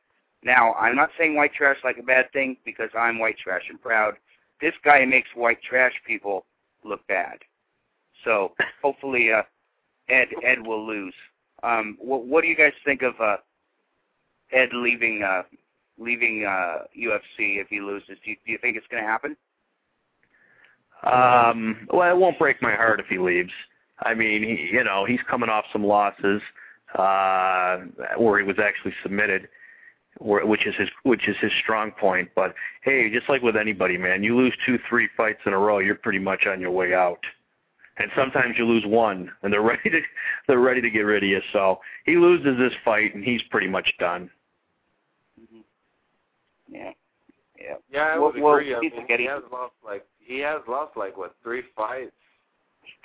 Now, I'm not saying white trash like a bad thing because I'm white trash and proud. This guy makes white trash people look bad. So hopefully, uh, Ed Ed will lose. Um, what, what do you guys think of uh, Ed leaving uh, leaving uh, UFC if he loses? Do you, do you think it's going to happen? Um, well, it won't break my heart if he leaves. I mean, he, you know, he's coming off some losses uh, where he was actually submitted, where- which is his which is his strong point. But hey, just like with anybody, man, you lose two, three fights in a row, you're pretty much on your way out. And sometimes you lose one, and they're ready to they're ready to get rid of you. So he loses this fight, and he's pretty much done. Yeah. Yeah. Yeah, I would well, agree. I he's mean, he getting- has lost like he has lost like what three fights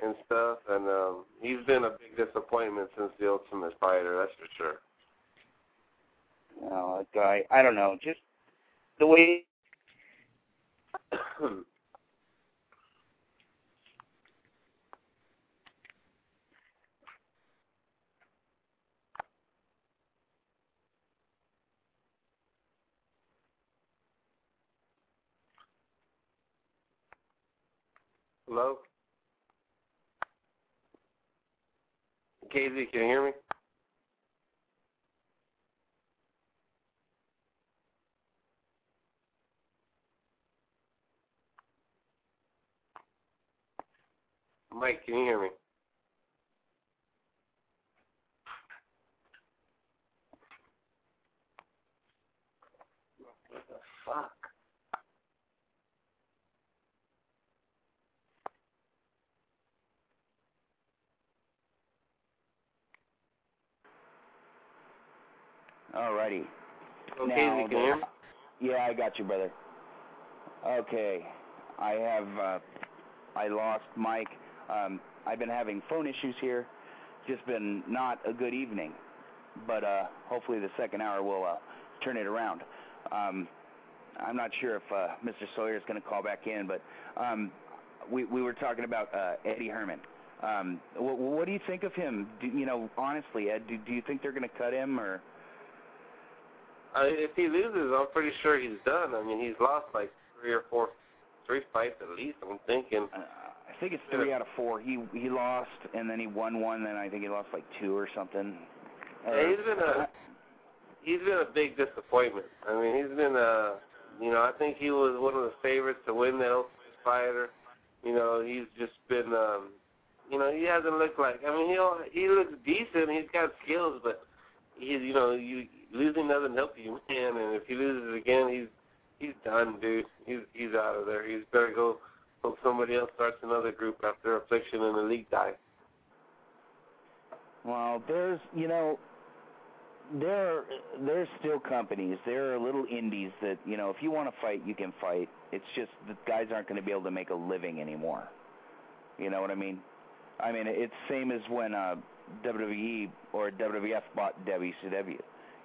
and stuff, and um he's been a big disappointment since the Ultimate Fighter. That's for sure. Oh, that guy. I don't know. Just the way. Hello, KZ, can you hear me? Mike, can you hear me? What the fuck? Alrighty. Okay, Now you can hear me? Yeah, I you, brother. Okay, I have uh, I lost Mike. Um, I've been having phone issues here. Just been not a good evening, but uh, hopefully the second hour will uh, turn it around. Um, I'm not sure if uh, Mr. Sawyer is going to call back in, but um, we we were talking about uh, Eddie Herman. Um, what, what do you think of him? Do, you know, honestly, Ed, do, do you think they're going to cut him or? Uh, if he loses, I'm pretty sure he's done. I mean, he's lost like three or four, three fights at least. I'm thinking. Uh, I think it's three out of four. He he lost, and then he won one. Then I think he lost like two or something. Yeah, he's been a he's been a big disappointment. I mean, he's been a you know I think he was one of the favorites to win that Ultimate Fighter. You know, he's just been um you know he hasn't looked like I mean he he looks decent. He's got skills, but he's you know you losing doesn't help you, man. And if he loses again, he's he's done, dude. He's he's out of there. He's better go hope somebody else starts another group after Affliction and Elite die. Well, there's you know there there's still companies. There are little indies that you know if you want to fight, you can fight. It's just the guys aren't going to be able to make a living anymore. You know what I mean? I mean it's same as when uh, WWE or WWF bought WCW.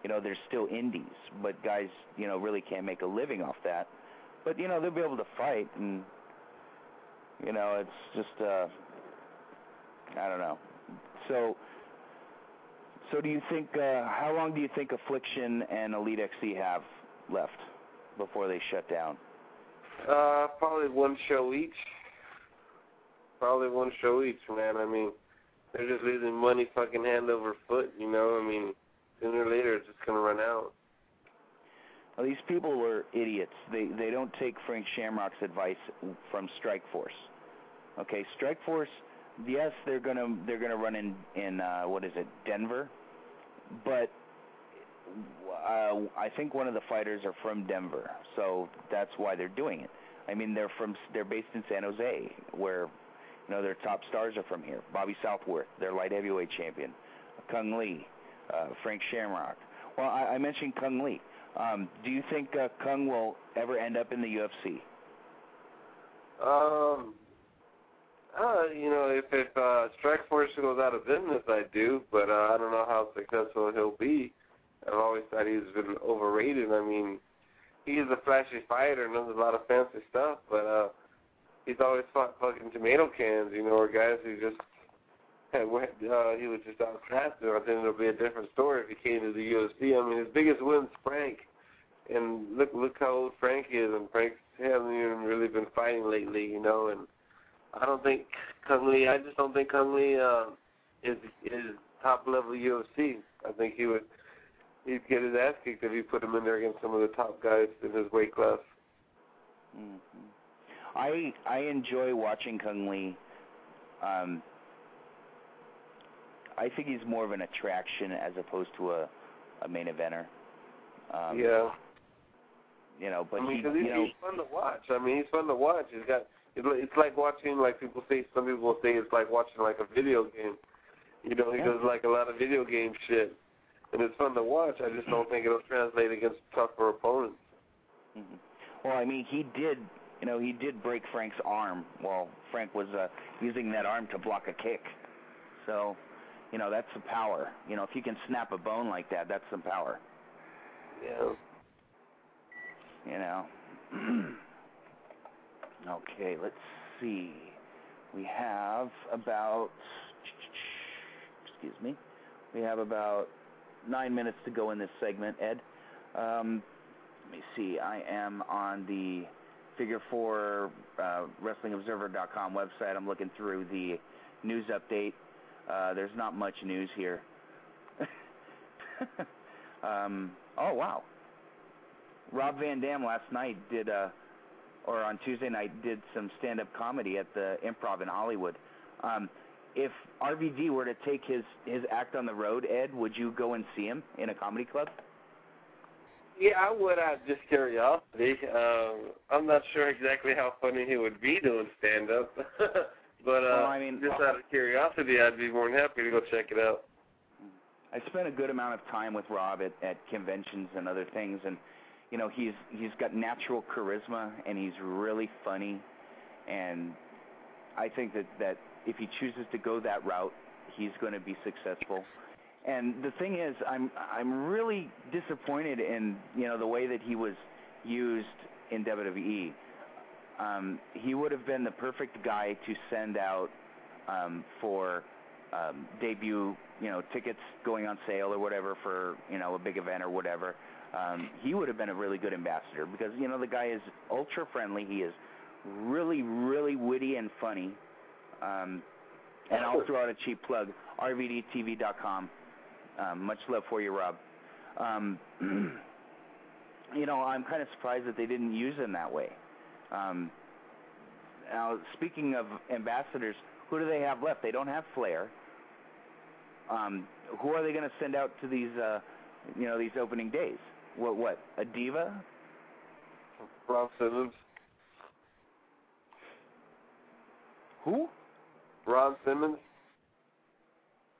You know, there's still indies, but guys, you know, really can't make a living off that. But you know, they'll be able to fight, and you know, it's just uh, I don't know. So, so do you think? Uh, how long do you think Affliction and Elite XC have left before they shut down? Uh, probably one show each. Probably one show each, man. I mean, they're just losing money fucking hand over foot, you know? I mean, sooner or later it's just gonna run out. Well, these people are idiots. They they don't take Frank Shamrock's advice from Strikeforce. Okay, Strikeforce. Yes, they're gonna they're gonna run in in uh, what is it, Denver, but uh, I think one of the fighters are from Denver, so that's why they're doing it. I mean, they're from they're based in San Jose, where you know their top stars are from here. Bobby Southworth, their light heavyweight champion, Cung Le, uh, Frank Shamrock. Well, I, I mentioned Cung Le. Um, do you think uh, Cung will ever end up in the UFC? Um, uh, you know, if if uh, Strikeforce goes out of business, I do, but uh, I don't know how successful he'll be. I've always thought he's been overrated. I mean, he's a flashy fighter and does a lot of fancy stuff, but uh, he's always fought fucking tomato cans, you know, or guys who just had uh, he was just outclassed. I think it'll be a different story if he came to the UFC. I mean, his biggest win's Frank, and look look how old Frank is, and Frank hasn't even really been fighting lately, you know. And I don't think Cung Le. I just don't think Cung Le uh, is is top level UFC. I think he would he'd get his ass kicked if you put him in there against some of the top guys in his weight class. hmm I I enjoy watching Cung Le. Um, I think he's more of an attraction as opposed to a, a main eventer. Um, yeah. You know, but I mean, he, 'cause he's, you know, he's fun to watch. I mean, he's fun to watch. He's got. It's like watching, like people say. Some people say it's like watching like a video game. You know, he Yeah. does like a lot of video game shit, and it's fun to watch. I just don't think it'll translate against tougher opponents. Mhm. Well, I mean, he did. You know, he did break Frank's arm while Frank was uh, using that arm to block a kick. So, you know, that's some power. You know, if you can snap a bone like that, that's some power. Yeah. You know. okay, let's see. We have about. Excuse me. We have about nine minutes to go in this segment, Ed. Um, let me see. I am on the Figure Four uh, WrestlingObserver.com website. I'm looking through the news update. Uh, there's not much news here. um, oh wow. Rob Van Dam last night did, uh, or on Tuesday night, did some stand-up comedy at the Improv in Hollywood. Um, if RVD were to take his his act on the road, Ed, would you go and see him in a comedy club? Yeah, I would out of just curiosity. Um, I'm not sure exactly how funny he would be doing stand up, but uh, Well, I mean- just out of curiosity, I'd be more than happy to go check it out. I spent a good amount of time with Rob at, at conventions and other things, and you know he's he's got natural charisma and he's really funny, and I think that that if he chooses to go that route, he's going to be successful. And the thing is, I'm I'm really disappointed in you know the way that he was used in WWE. Um, he would have been the perfect guy to send out um, for um, debut, you know, tickets going on sale or whatever for you know a big event or whatever. Um, he would have been a really good ambassador because you know the guy is ultra friendly. He is really, really witty and funny. Um, and I'll throw out a cheap plug: RVDTV.com. Um, much love for you, Rob. Um, you know, I'm kind of surprised that they didn't use him that way. Um, now, speaking of ambassadors, who do they have left? They don't have Flair. Um, who are they going to send out to these, uh, you know, these opening days? What? What? A diva? Rob Simmons. Who? Ron Simmons.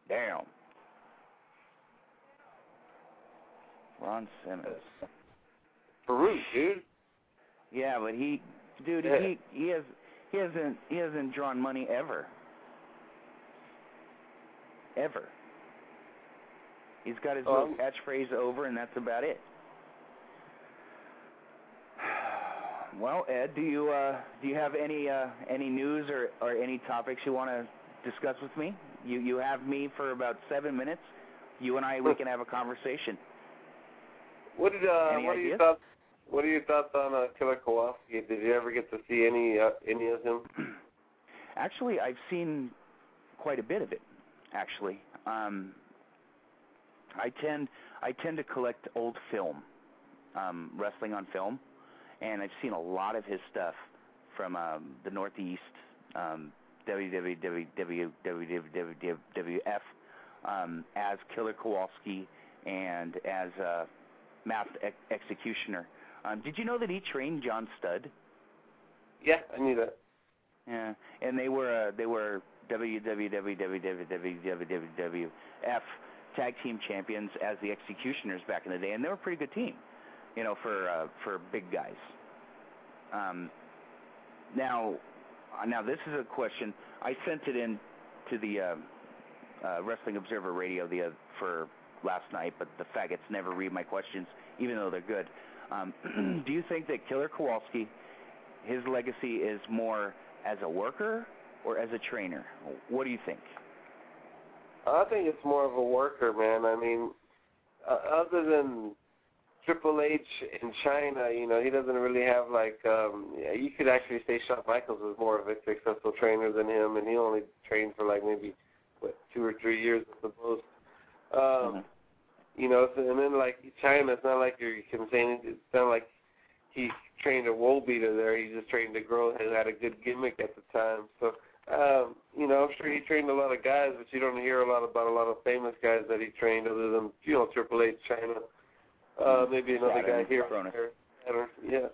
Damn. Ron Simmons. Farouk, dude. Yeah, but he, dude, Yeah. he he has he hasn't he hasn't drawn money ever. Ever. He's got his Oh, little catchphrase over, and that's about it. Well, Ed, do you uh, do you have any uh, any news or, or any topics you want to discuss with me? You you have me for about seven minutes. You and I we can have a conversation. What did uh, Any what are your ideas? thoughts? What are your thoughts on uh, Killer Kowalski? Did you ever get to see any uh, any of him? Actually, I've seen quite a bit of it. Actually, um, I tend I tend to collect old film, um, wrestling on film, and I've seen a lot of his stuff from um, the Northeast, um, WWF, um, as Killer Kowalski and as uh, Masked Ex- Executioner. Um, did you know that he trained John Studd? Yeah, I knew that. Yeah, and they were uh, they were WWF tag team champions as the Executioners back in the day, and they were a pretty good team, you know, for uh, for big guys. Um, now, uh, now this is a question I sent it in to the uh, uh, Wrestling Observer Radio the uh, for last night, but the faggots never read my questions, even though they're good. Um, do you think that Killer Kowalski, his legacy is more as a worker or as a trainer? What do you think? I think it's more of a worker, man. I mean, uh, other than Triple H in Chyna, you know, he doesn't really have like. um yeah, You could actually say Shawn Michaels was more of a successful trainer than him, and he only trained for like maybe what two or three years at the most. Um, Mhm. You know, so, and then like Chyna, it's not like you're, you can say anything. It's not like he trained a wool beater there. He just trained a girl who had a good gimmick at the time. So, um, you know, I'm sure he trained a lot of guys, but you don't hear a lot about a lot of famous guys that he trained other than you know Triple H, Chyna. Uh, maybe another Saturn, guy here. Kronus. there. Saturn, Yeah.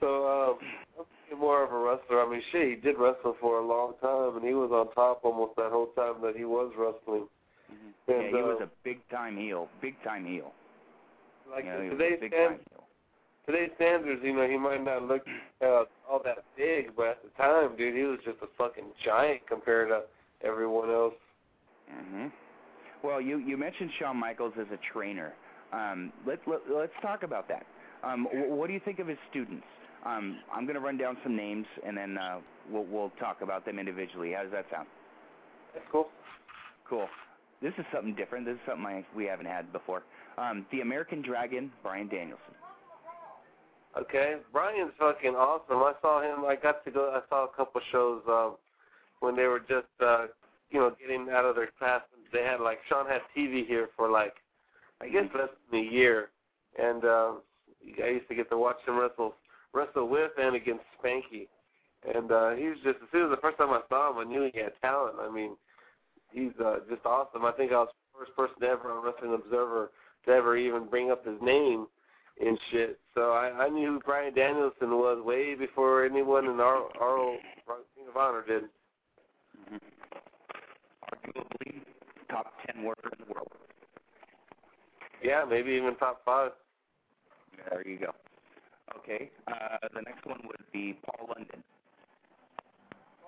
So um, I'm more of a wrestler. I mean, shit, he did wrestle for a long time, and he was on top almost that whole time that he was wrestling. Mhm. And, yeah, he was uh, a big time heel, big time heel. Like you know, today's a big stand, time heel. today's standards, you know, he might not look uh, all that big, but at the time, dude, he was just a fucking giant compared to everyone else. Mhm. Well, you you mentioned Shawn Michaels as a trainer. Um, let's let, let's talk about that. Um, wh- what do you think of his students? Um, I'm going to run down some names and then uh, we'll we'll talk about them individually. How does that sound? That's cool. Cool. This is something different. This is something I, we haven't had before. Um, the American Dragon, Bryan Danielson. Okay, Brian's fucking awesome. I saw him. I got to go. I saw a couple shows um, when they were just, uh, you know, getting out of their class. They had like Shawn had TV here for like, I guess less than a year, and uh, I used to get to watch him wrestle, wrestle with and against Spanky. And uh, he was just as soon as the first time I saw him, I knew he had talent. I mean, he's uh, just awesome. I think I was the first person ever on Wrestling Observer to ever even bring up his name and shit. So I, I knew who Bryan Danielson was way before anyone in our our old Ring of Honor did. Arguably top 10 worker in the world. Yeah, maybe even top five. There you go. Okay. Uh, the next one would be Paul London.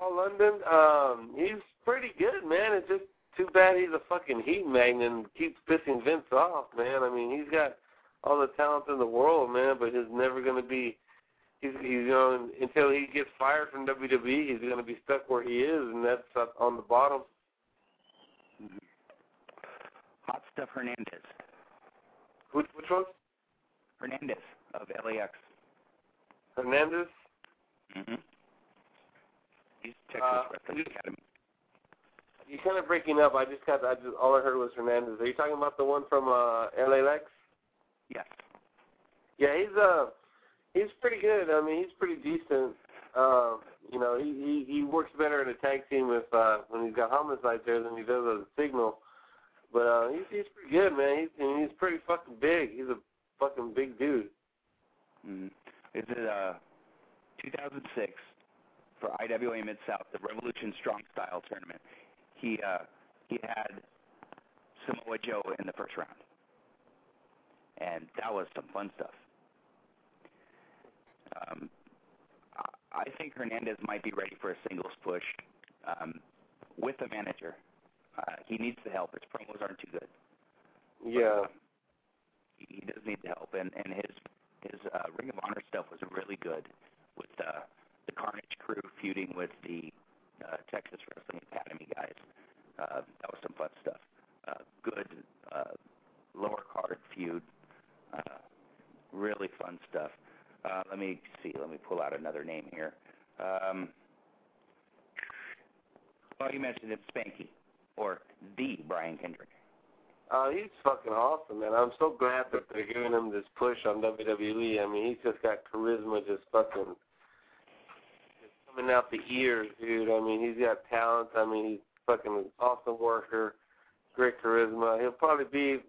Paul London, um, he's pretty good, man. It's just too bad he's a fucking heat magnet and keeps pissing Vince off, man. I mean, he's got all the talent in the world, man, but he's never going to be. He's, he's know until he gets fired from WWE, he's going to be stuck where he is, and that's up on the bottom. Hot Stuff Hernandez. Which which one? Hernandez of LAX. Hernandez. Mm-hmm. He's Texas Uh, you- Academy. You're kind of breaking up. I just got. I just all I heard was Hernandez. Are you talking about the one from uh, LAX? Yes. Yeah, he's uh he's pretty good. I mean, he's pretty decent. Um, you know, he, he he works better in a tag team with uh when he's got homicide there than he does as a signal. But uh he's he's pretty good, man. He's and he's pretty fucking big. He's a fucking big dude. Mm-hmm. Is it uh 2006 for IWA Mid South, the Revolution Strong Style tournament? He uh he had Samoa Joe in the first round, and that was some fun stuff. Um, I- think Hernandez might be ready for a singles push um, with a manager. Uh, he needs the help. His promos aren't too good. Yeah. he, he does need the help, and and his his uh, Ring of Honor stuff was really good with uh, the Carnage crew feuding with the uh, Texas Wrestling Academy guys. Uh, that was some fun stuff. Uh, good uh, lower card feud. Uh, really fun stuff. Uh, let me see. Let me pull out another name here. Um, well, you mentioned it, Spanky, or the Brian Kendrick. Uh, he's fucking awesome, man. I'm so glad that they're giving him this push on WWE. I mean, he's just got charisma, just fucking coming out the ears, dude. I mean, he's got talent. I mean, he's fucking an awesome worker, great charisma. He'll probably be,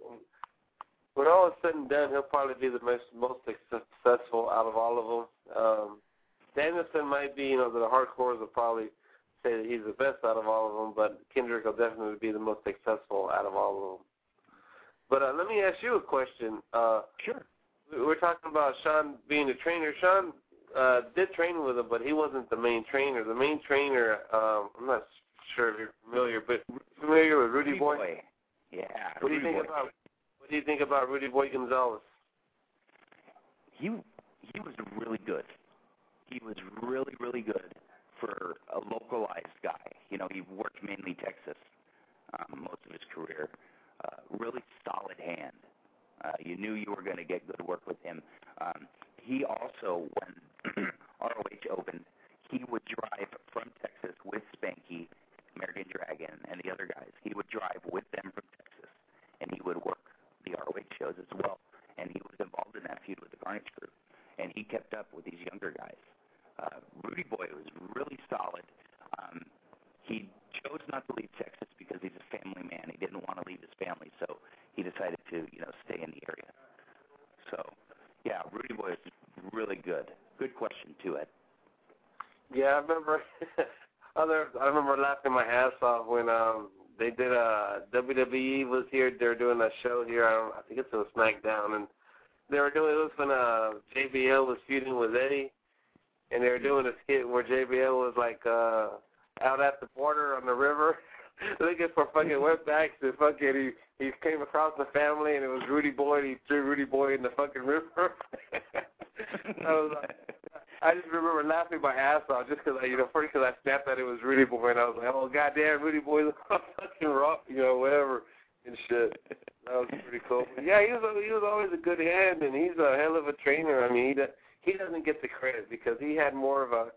when all is said and done, he'll probably be the most most successful out of all of them. Um, Danielson might be, you know, the hardcores will probably say that he's the best out of all of them, but Kendrick will definitely be the most successful out of all of them. But uh, let me ask you a question. Uh, sure. We're talking about Shawn being a trainer. Shawn uh, did train with him, but he wasn't the main trainer. The main trainer, um, I'm not sure if you're familiar, but familiar with Rudy, Rudy Boy? Boy. Yeah. What do you think Boy. about What do you think about Rudy Boy Gonzalez? he he was really good. He was really really good for a localized guy. You know, he worked mainly Texas um, most of his career. Uh, really solid hand. Uh, you knew you were going to get good work with him. Um, he also, when ROH opened, he would drive from Texas with Spanky, American Dragon, and the other guys. He would drive with them from Texas, and he would work the ROH shows as well. And he was involved in that feud with the Carnage Crew, and he kept up with these younger guys. Uh, Rudy Boy was really solid. Um, he chose not to leave Texas because he's a family man. He didn't want to leave his family, so he decided to, you know, stay in the area. Rudy Boy is really good. Good question too, Ed. Yeah, I remember. other, I remember laughing my ass off when um they did a WWE was here. They're doing a show here. I, I think it's on SmackDown, and they were doing it was when uh JBL was feuding with Eddie, and they were doing a skit where JBL was like uh out at the border on the river. Looking for fucking wetbacks and fucking he he came across the family and it was Rudy Boy and he threw Rudy Boy in the fucking river. I was like, I just remember laughing my ass off just because I, you know, first because I snapped that it was Rudy Boy and I was like, oh goddamn, Rudy Boy's fucking rock, you know, whatever and shit. That was pretty cool. But yeah, he was he was always a good hand and he's a hell of a trainer. I mean, he he doesn't get the credit because he had more of a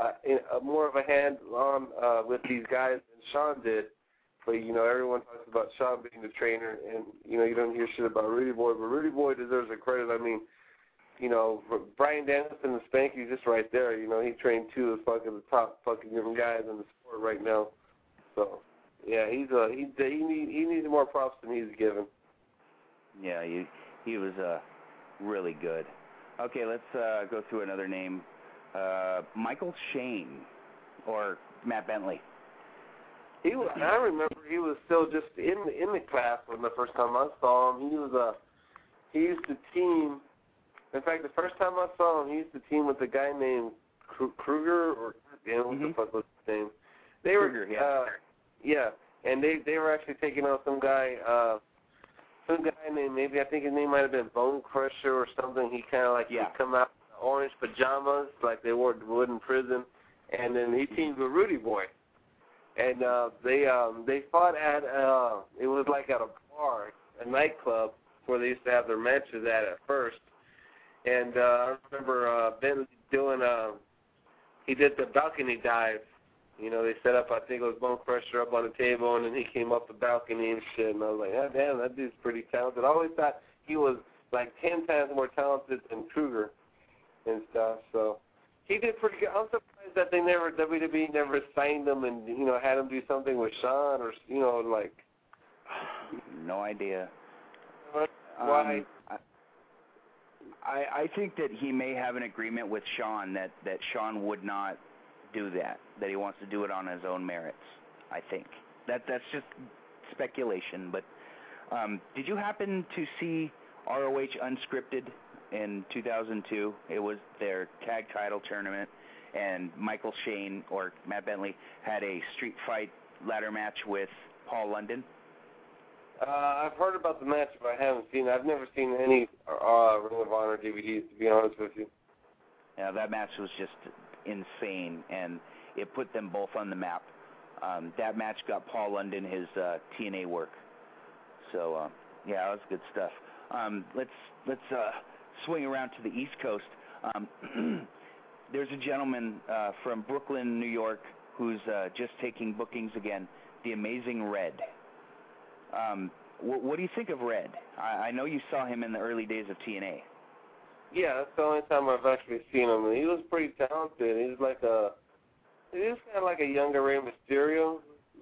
uh, a more of a hand on uh, with these guys than Shawn did. But you know, everyone talks about Shawn being the trainer, and you know, you don't hear shit about Rudy Boy. But Rudy Boy deserves the credit. I mean, you know, Bryan Danielson and Spanky's just right there. You know, he trained two of the fucking the top fucking guys in the sport right now. So, yeah, he's uh he he need he needs more props than he's given. Yeah, he he was uh really good. Okay, let's uh go through another name. Uh Michael Shane or Matt Bentley. He was. I remember he was still just in in the class when the first time I saw him. He was a. He used to team. In fact, the first time I saw him, he used to team with a guy named Kruger or damn, what Mhm. the fuck was his name? They were. Kruger, yeah. Uh, yeah, and they they were actually taking on some guy. uh some guy named maybe I think his name might have been Bone Crusher or something. He kind of like Yeah. would come out orange pajamas like they wore would in prison, and then he teamed with Rudy Boy, and uh, they um they fought at uh it was like at a bar, a nightclub where they used to have their matches at at first, and uh, I remember uh, Ben doing uh he did the balcony dive. You know, they set up, I think it was Bone Crusher up on the table, and then he came up the balcony and shit. And I was like, oh, damn, that dude's pretty talented. I always thought he was like 10 times more talented than Kruger and stuff. So he did pretty good. I'm surprised that they never, WWE never signed him and, you know, had him do something with Shawn or, you know, like, No idea. why. Um, I I think that he may have an agreement with Shawn that that Shawn would not do that. That he wants to do it on his own merits. I think that that's just speculation. But um, did you happen to see ROH Unscripted in 2002? It was their tag title tournament, and Michael Shane or Matt Bentley had a street fight ladder match with Paul London. Uh, I've heard about the match, but I haven't seen it. I've never seen any uh, Ring of Honor DVDs, to be honest with you. Yeah, that match was just insane, and it put them both on the map. Um, that match got Paul London his uh, TNA work. So uh, yeah, that was good stuff. Um, let's let's uh, swing around to the East Coast. Um, there's a gentleman uh, from Brooklyn, New York, who's uh, just taking bookings again. The Amazing Red. Um, wh- what do you think of Red? I, I know you saw him in the early days of TNA. Yeah, that's the only time I've actually seen him. He was pretty talented. He's like a, he was kind of like a younger Rey Mysterio,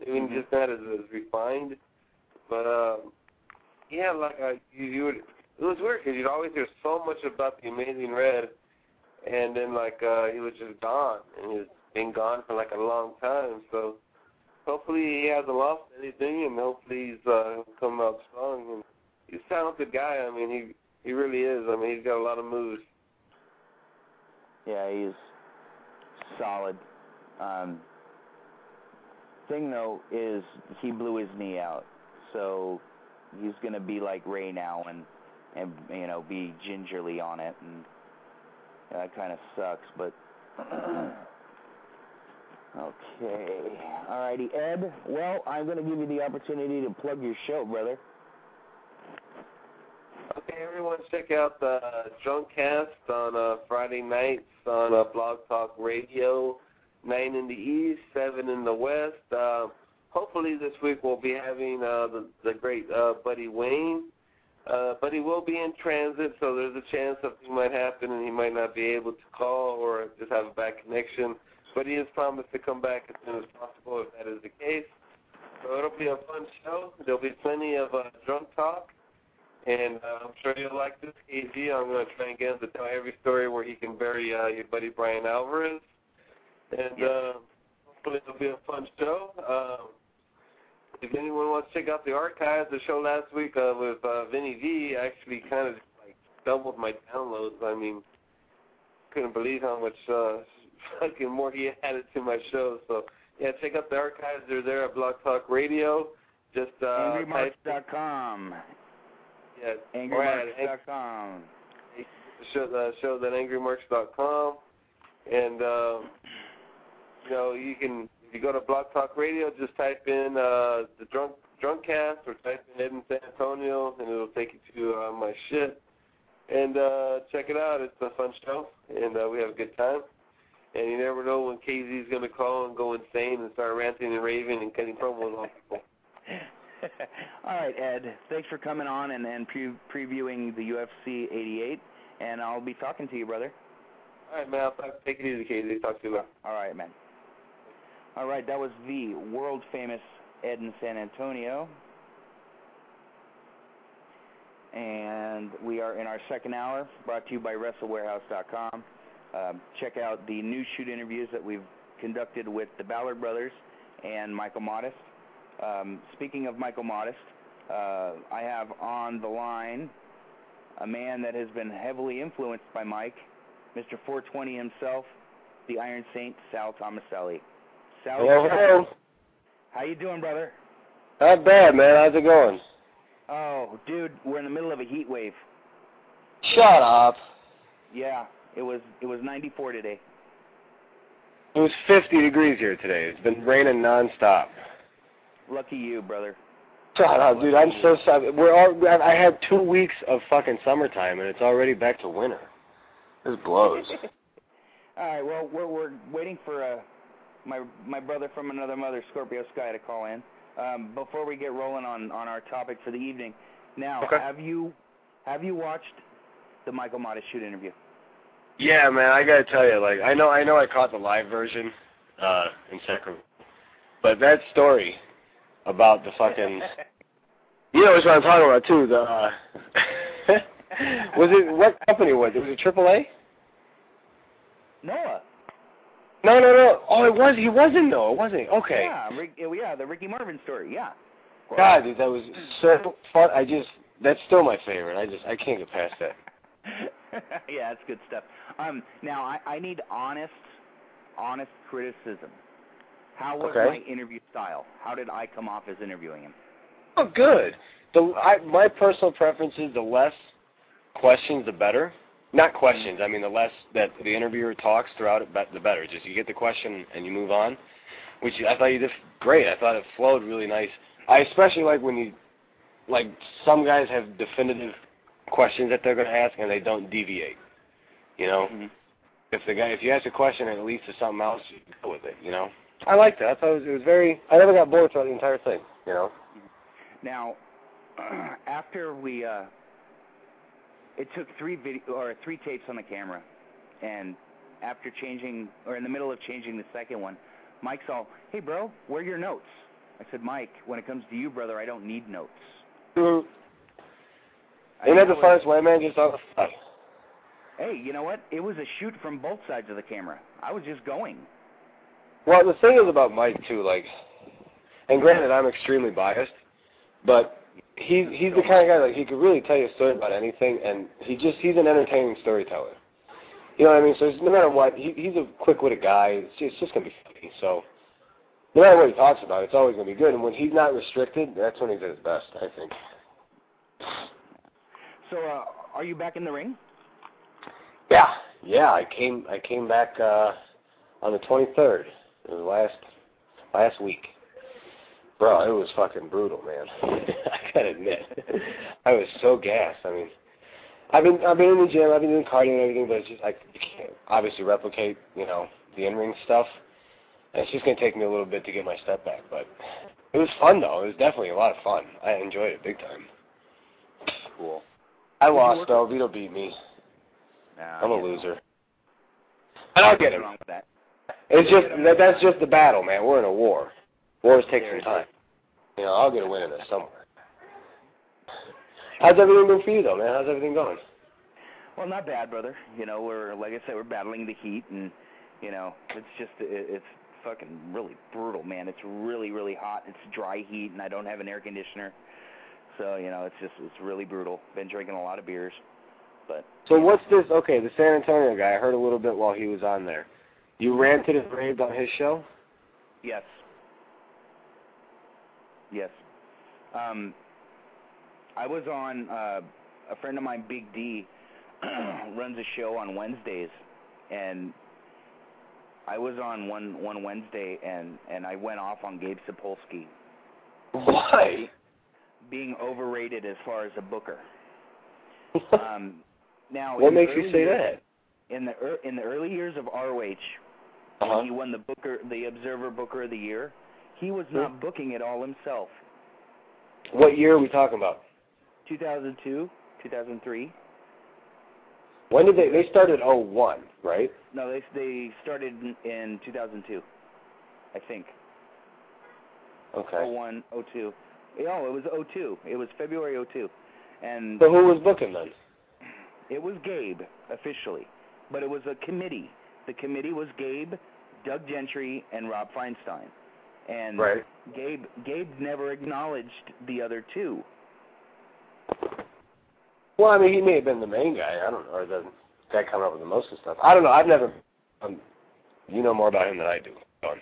even Mhm. just not as, as refined. But um, he had like a, you, you would, it was weird because you'd always hear so much about the Amazing Red, and then like uh, he was just gone, and he's been gone for like a long time. So hopefully he hasn't lost anything, and hopefully he's uh, come out strong. And he's a talented guy. I mean, he he really is. I mean, he's got a lot of moves. Yeah, he's solid. Um, thing though is he blew his knee out, so he's gonna be like Ray now and and you know be gingerly on it, and that kind of sucks. But okay, all righty, Ed. Well, I'm gonna give you the opportunity to plug your show, brother. Okay, everyone, check out the Drunkcast on uh, Friday nights on uh, Blog Talk Radio, nine in the east, seven in the west. Uh, hopefully, this week we'll be having uh, the the great uh, Buddy Wayne. Uh, but he will be in transit, so there's a chance something might happen and he might not be able to call or just have a bad connection. But he has promised to come back as soon as possible if that is the case. So it'll be a fun show. There'll be plenty of uh, drunk talk. And uh, I'm sure you'll like this, KZ. I'm going to try and get him to tell every story where he can bury uh, your buddy Bryan Alvarez. And uh, hopefully it'll be a fun show. Um, if anyone wants to check out the archives, the show last week uh, with uh, Vinny V actually kind of like doubled my downloads. I mean, couldn't believe how much uh, fucking more he added to my show. So yeah, check out the archives. They're there at Blog Talk Radio. Just uh, AngryMarks.com. at AngryMarks.com. show the show at angrymarks.com, and um, you know you can if you go to Blog Talk Radio, just type in uh, the drunk drunkcast or type in Ed in San Antonio, and it'll take you to uh, my shit. And uh, check it out. It's a fun show, and uh, we have a good time. And you never know when KZ's going to call and go insane and start ranting and raving and cutting promos on people. All right, Ed. Thanks for coming on and, and pre- previewing the UFC 88, and I'll be talking to you, brother. All right, man. I'll talk, take it easy, KZ. Talk to you later. All right, man. All right, that was the world famous Ed in San Antonio. And we are in our second hour, brought to you by WrestleWarehouse.com. Um, check out the new shoot interviews that we've conducted with the Ballard brothers and Michael Modest. Um, speaking of Michael Modest, uh, I have on the line a man that has been heavily influenced by Mike, Mr. 420 himself, the Iron Saint, Sal Thomaselli. Hello, hello. how you doing, brother? Not bad, man. How's it going? Oh, dude, we're in the middle of a heat wave. Shut up. Yeah, it was it was 94 today. It was 50 degrees here today. It's been raining nonstop. Lucky you, brother. Shut up, dude. I'm so sorry. We're all. I had two weeks of fucking summertime, and it's already back to winter. This blows. All right, well, we're we're waiting for uh, my my brother from another mother, Scorpio Sky, to call in. Um, before we get rolling on on our topic for the evening, now Okay. have you have you watched the Michael Modest shoot interview? yeah, man. I gotta tell you, like, I know, I know, I caught the live version uh in Sacramento, but that story about the fucking. You know what I'm talking about too. The uh, was it what company was it? Was it AAA? No, no, no. Oh, it was. He wasn't though, It wasn't? Okay. Yeah, Rick, yeah, the Ricky Marvin story. Yeah. God, dude, that was so fun. I just that's still my favorite. I just I can't get past that. yeah, that's good stuff. Um, now I, I need honest, honest criticism. How was Okay. my interview style? How did I come off as interviewing him? Oh, good. The I, my personal preference is the less questions, the better. Not questions. I mean, the less that the interviewer talks throughout it, the better. Just you get the question and you move on, which I thought you did great. I thought it flowed really nice. I especially like when you, like some guys have definitive questions that they're going to ask and they don't deviate. You know, if the guy if you ask a question and it leads to something else, you go with it. You know, I liked that. I thought it was, it was very. I never got bored throughout the entire thing. You know. Now, after we, uh, it took three video or three tapes on the camera, and after changing or in the middle of changing the second one, Mike's all, "Hey, bro, where are your notes?" I said, "Mike, when it comes to you, brother, I don't need notes." Mhm. I Ain't that the funnest way, man? Just on the fly. Hey, you know what? It was a shoot from both sides of the camera. I was just going. Well, the thing is about Mike too, like, and granted, I'm extremely biased, but he he's the kind of guy like he could really tell you a story about anything, and he just he's an entertaining storyteller. You know what I mean? So it's, no matter what, he, he's a quick-witted guy. It's just, it's just gonna be funny. So no matter what he talks about, it's always gonna be good. And when he's not restricted, that's when he's at his best, I think. So, uh, are you back in the ring? Yeah, yeah. I came I came back uh on the 23rd. It was last last week. Bro, it was fucking brutal, man. I gotta admit, I was so gassed. I mean, I've been I've been in the gym, I've been doing cardio and everything, but it's just like can't obviously replicate, you know, the in ring stuff. And it's just gonna take me a little bit to get my step back, but it was fun though. It was definitely a lot of fun. I enjoyed it big time. Cool. I lost though. Vito beat me. Nah, I'm a you know, loser. And I'll get him. wrong with that. It's just that that's just the battle, man. We're in a war. Wars take some time. You know, I'll get a win in this somewhere. How's everything been for you though, man? How's everything going? Well, not bad, brother. You know, we're like I said, we're battling the heat, and you know, it's just it, it's fucking really brutal, man. It's really really hot. It's dry heat, and I don't have an air conditioner, so you know, it's just it's really brutal. Been drinking a lot of beers, but So what's this? Okay, the San Antonio guy. I heard a little bit while he was on there. You ranted and raved on his show. yes, yes. Um, I was on uh, a friend of mine, Big D, runs a show on Wednesdays, and I was on one one Wednesday, and and I went off on Gabe Sapolsky Why? being overrated as far as a booker. Um, now, What makes you say years- that? In the er, in the early years of ROH, Uh-huh. when he won the Booker, the Observer Booker of the Year, he was not booking it all himself. What year are we talking about? 2002, 2003. When did they? They started 01, right? No, they they started in, in 2002, I think. Okay. 01, 02. Oh, it was 02. It was February 02, and So who was booking then? it was Gabe officially, but it was a committee. The committee was Gabe, Doug Gentry, and Rob Feinstein. And Right. Gabe Gabe never acknowledged the other two. Well, I mean, he may have been the main guy. I don't know, or the guy coming up with the most of stuff. I don't know. I've never. Um, you know more about him than I do. Go on.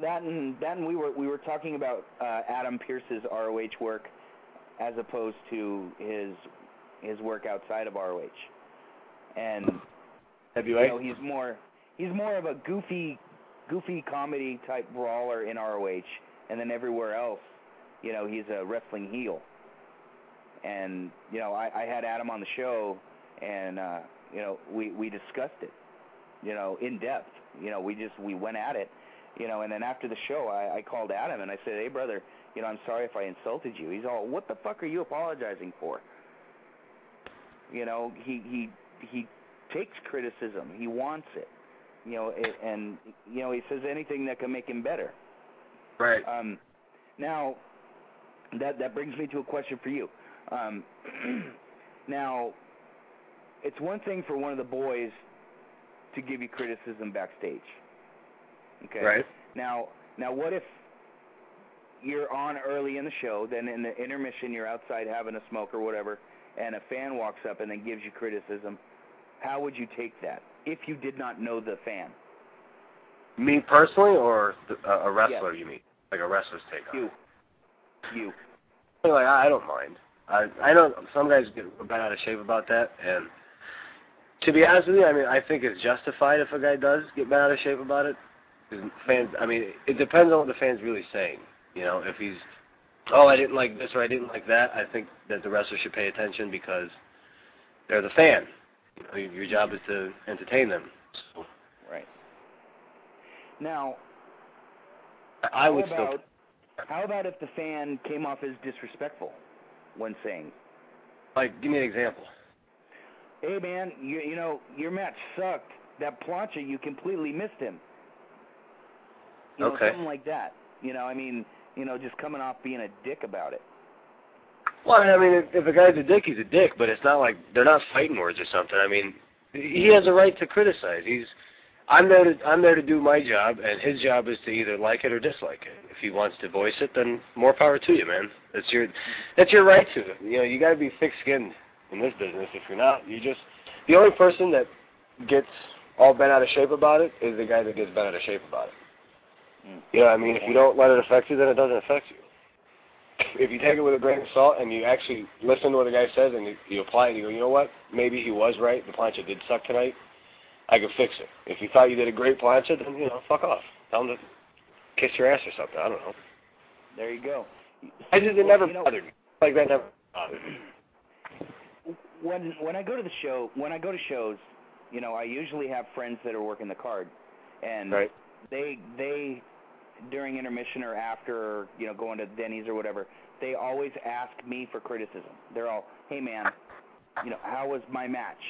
That and that and we were we were talking about uh, Adam Pearce's ROH work as opposed to his his work outside of ROH. And Heavyweight. you know, he's more he's more of a goofy goofy comedy type brawler in ROH and then everywhere else, you know, he's a wrestling heel. And, you know, I, I had Adam on the show and uh, you know, we, we discussed it, you know, in depth. You know, we just we went at it you know, and then after the show, I, I called Adam and I said, "Hey, brother, you know, I'm sorry if I insulted you." He's all, "What the fuck are you apologizing for?" You know, he he he takes criticism. He wants it. You know, it, and you know, he says anything that can make him better. Right. Um, now, that that brings me to a question for you. Um, now, it's one thing for one of the boys to give you criticism backstage. Okay. Right. Now, now, what if you're on early in the show, then in the intermission you're outside having a smoke or whatever, and a fan walks up and then gives you criticism? How would you take that if you did not know the fan? Me personally, or uh, a wrestler? You mean like a wrestler's take on You. You. Like I I don't mind. I I know some guys get bent out of shape about that, and to be honest with you, I mean I think it's justified if a guy does get bent out of shape about it. 'Cause fans, I mean, it depends on what the fan's really saying. You know, if he's, oh, I didn't like this or I didn't like that, I think that the wrestler should pay attention because they're the fan. You know, your job is to entertain them. So Right. Now, I would how still. How about if the fan came off as disrespectful when saying, Like, give me an example. "Hey, man, you you know your match sucked. That plancha, you completely missed him." You know, Okay. something like that. You know, I mean, you know, just coming off being a dick about it. Well, I mean, if, if a guy's a dick, he's a dick, but it's not like they're not fighting words or something. I mean, he has a right to criticize. He's, I'm there to, I'm there to do my job, and his job is to either like it or dislike it. If he wants to voice it, then more power to you, man. That's your, that's your right to it. You know, you got to be thick-skinned in this business. If you're not, you just, the only person that gets all bent out of shape about it is the guy that gets bent out of shape about it. Hmm. You know what I mean? If you don't let it affect you, then it doesn't affect you if you take it with a grain of salt and you actually listen to what the guy says and you, you apply it and you go, you know what, maybe he was right. The plancha did suck tonight. I could fix it. If you thought you did a great plancha, then you know, fuck off. Tell him to kiss your ass or something. I don't know. There you go. I just it Well, never you know- bothered me. Like that never bothered me. when when I go to the show, when I go to shows, you know, I usually have friends that are working the card, and Right. they they during intermission or after, you know, going to Denny's or whatever, they always ask me for criticism. They're all, "Hey, man, you know, how was my match?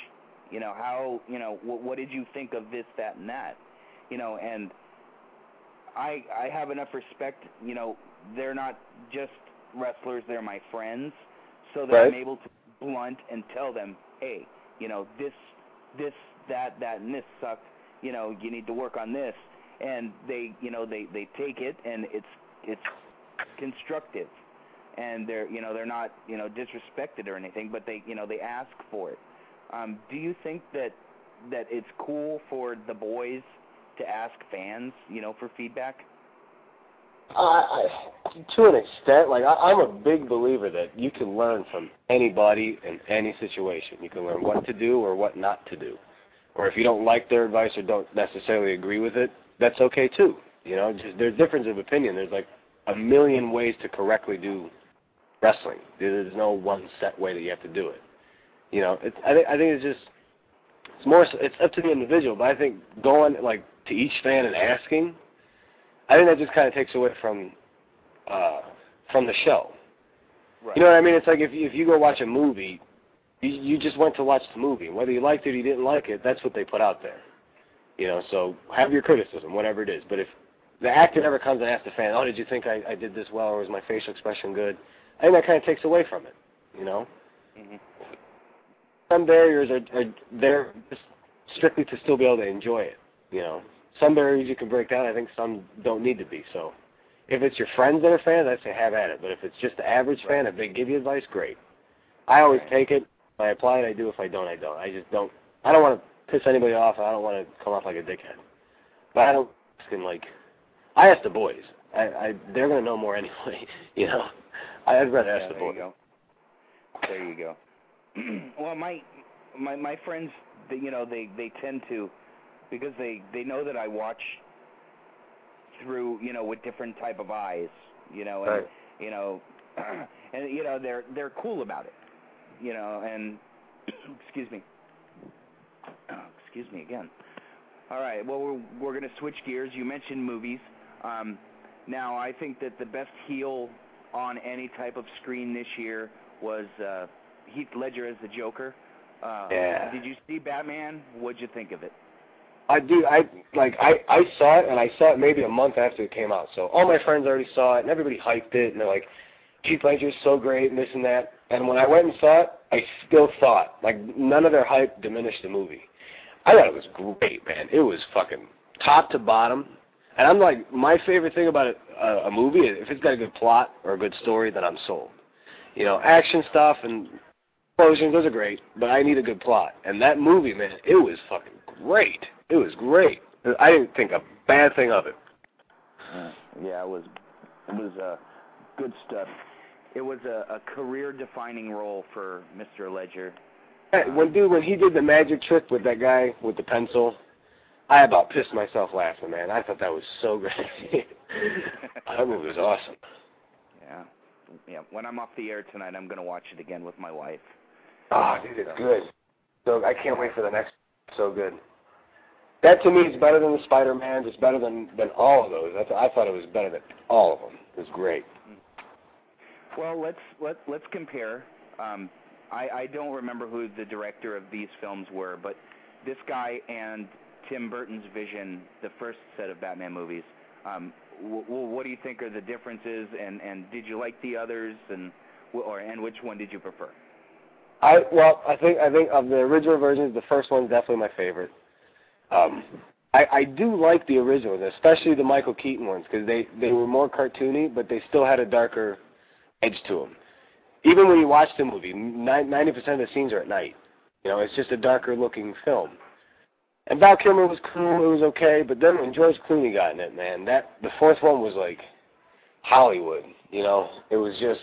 You know, how you know what, what did you think of this, that, and that? You know, and I I have enough respect. You know, they're not just wrestlers; they're my friends. so that Right. I'm able to blunt and tell them, hey, you know, this, this, that, that, and this sucked. You know, you need to work on this, and they, you know, they they take it, and it's it's constructive, and they're, you know, they're not, you know, disrespected or anything, but they, you know, they ask for it. Um, do you think that that it's cool for the boys to ask fans, you know, for feedback? I, I, to an extent, like I, I'm a big believer that you can learn from anybody in any situation. You can learn what to do or what not to do, or if you don't like their advice or don't necessarily agree with it, that's okay too. You know, just there's difference of opinion. There's like a million ways to correctly do wrestling. There's no one set way that you have to do it. You know, it's I think I think it's just it's more it's up to the individual. But I think going like to each fan and asking I think that just kind of takes away from uh, from the show. Right. You know what I mean? It's like if you, if you go watch a movie, you, you just went to watch the movie. Whether you liked it or you didn't like it, that's what they put out there. You know, so have your criticism, whatever it is. But if the actor never comes and asks the fan, "Oh, did you think I, I did this well, or was my facial expression good?" I think that kind of takes away from it. You know, hmm some barriers are, are there just strictly to still be able to enjoy it. You know, some barriers you can break down. I think some don't need to be. So, if it's your friends that are fans, I'd say have at it. But if it's just the average fan, if they give you advice, great. I always take it. If I apply it, I do. If I don't, I don't. I just don't. I don't want to piss anybody off. I don't want to come off like a dickhead. But I don't can like. I ask the boys. I, I they're gonna know more anyway. You know, I'd rather ask Yeah, the there you boys. go. There you go. well, my my my friends, they, you know, they they tend to because they they know that I watch through, you know, with different type of eyes, you know, and Right. you know, and you know they're they're cool about it, you know, and excuse me, excuse me again. All right, well we're we're gonna switch gears. You mentioned movies. Um, now I think that the best heel on any type of screen this year was uh, Heath Ledger as the Joker. Uh, Yeah. Did you see Batman? What'd you think of it? I do. I like. I I saw it, and I saw it maybe a month after it came out. So all my friends already saw it, and everybody hyped it, and they're like, "Heath Ledger's so great," and this and that. And when I went and saw it, I still thought like none of their hype diminished the movie. I thought it was great, man. It was fucking top to bottom. And I'm like, my favorite thing about a, a, a movie if it's got a good plot or a good story, then I'm sold. You know, action stuff and explosions, those are great, but I need a good plot. And that movie, man, it was fucking great. It was great. I didn't think a bad thing of it. Uh, yeah, it was it was uh, good stuff. It was a, a career-defining role for Mr. Ledger. When dude, when he did the magic trick with that guy with the pencil, I about pissed myself laughing, man. I thought that was so great. that movie was awesome. Yeah, yeah. When I'm off the air tonight, I'm gonna watch it again with my wife. Oh, dude, it's good. So I can't wait for the next. So good. That to me is better than the Spider-Man. It's better than than all of those. That's, I thought it was better than all of them. It was great. Well, let's let let's compare. Um, I I don't remember who the director of these films were, but this guy and Tim Burton's vision, the first set of Batman movies. Um, w- w- what do you think are the differences, and and did you like the others, and or and which one did you prefer? I well, I think I think of the original versions, the first one's definitely my favorite. Um, I I do like the originals, especially the Michael Keaton ones, because they they were more cartoony, but they still had a darker edge to them. Even when you watch the movie, ninety percent of the scenes are at night. You know, it's just a darker looking film. And Val Kilmer was cool, it was okay, but then when George Clooney got in it, man, that the fourth one was like Hollywood. You know, it was just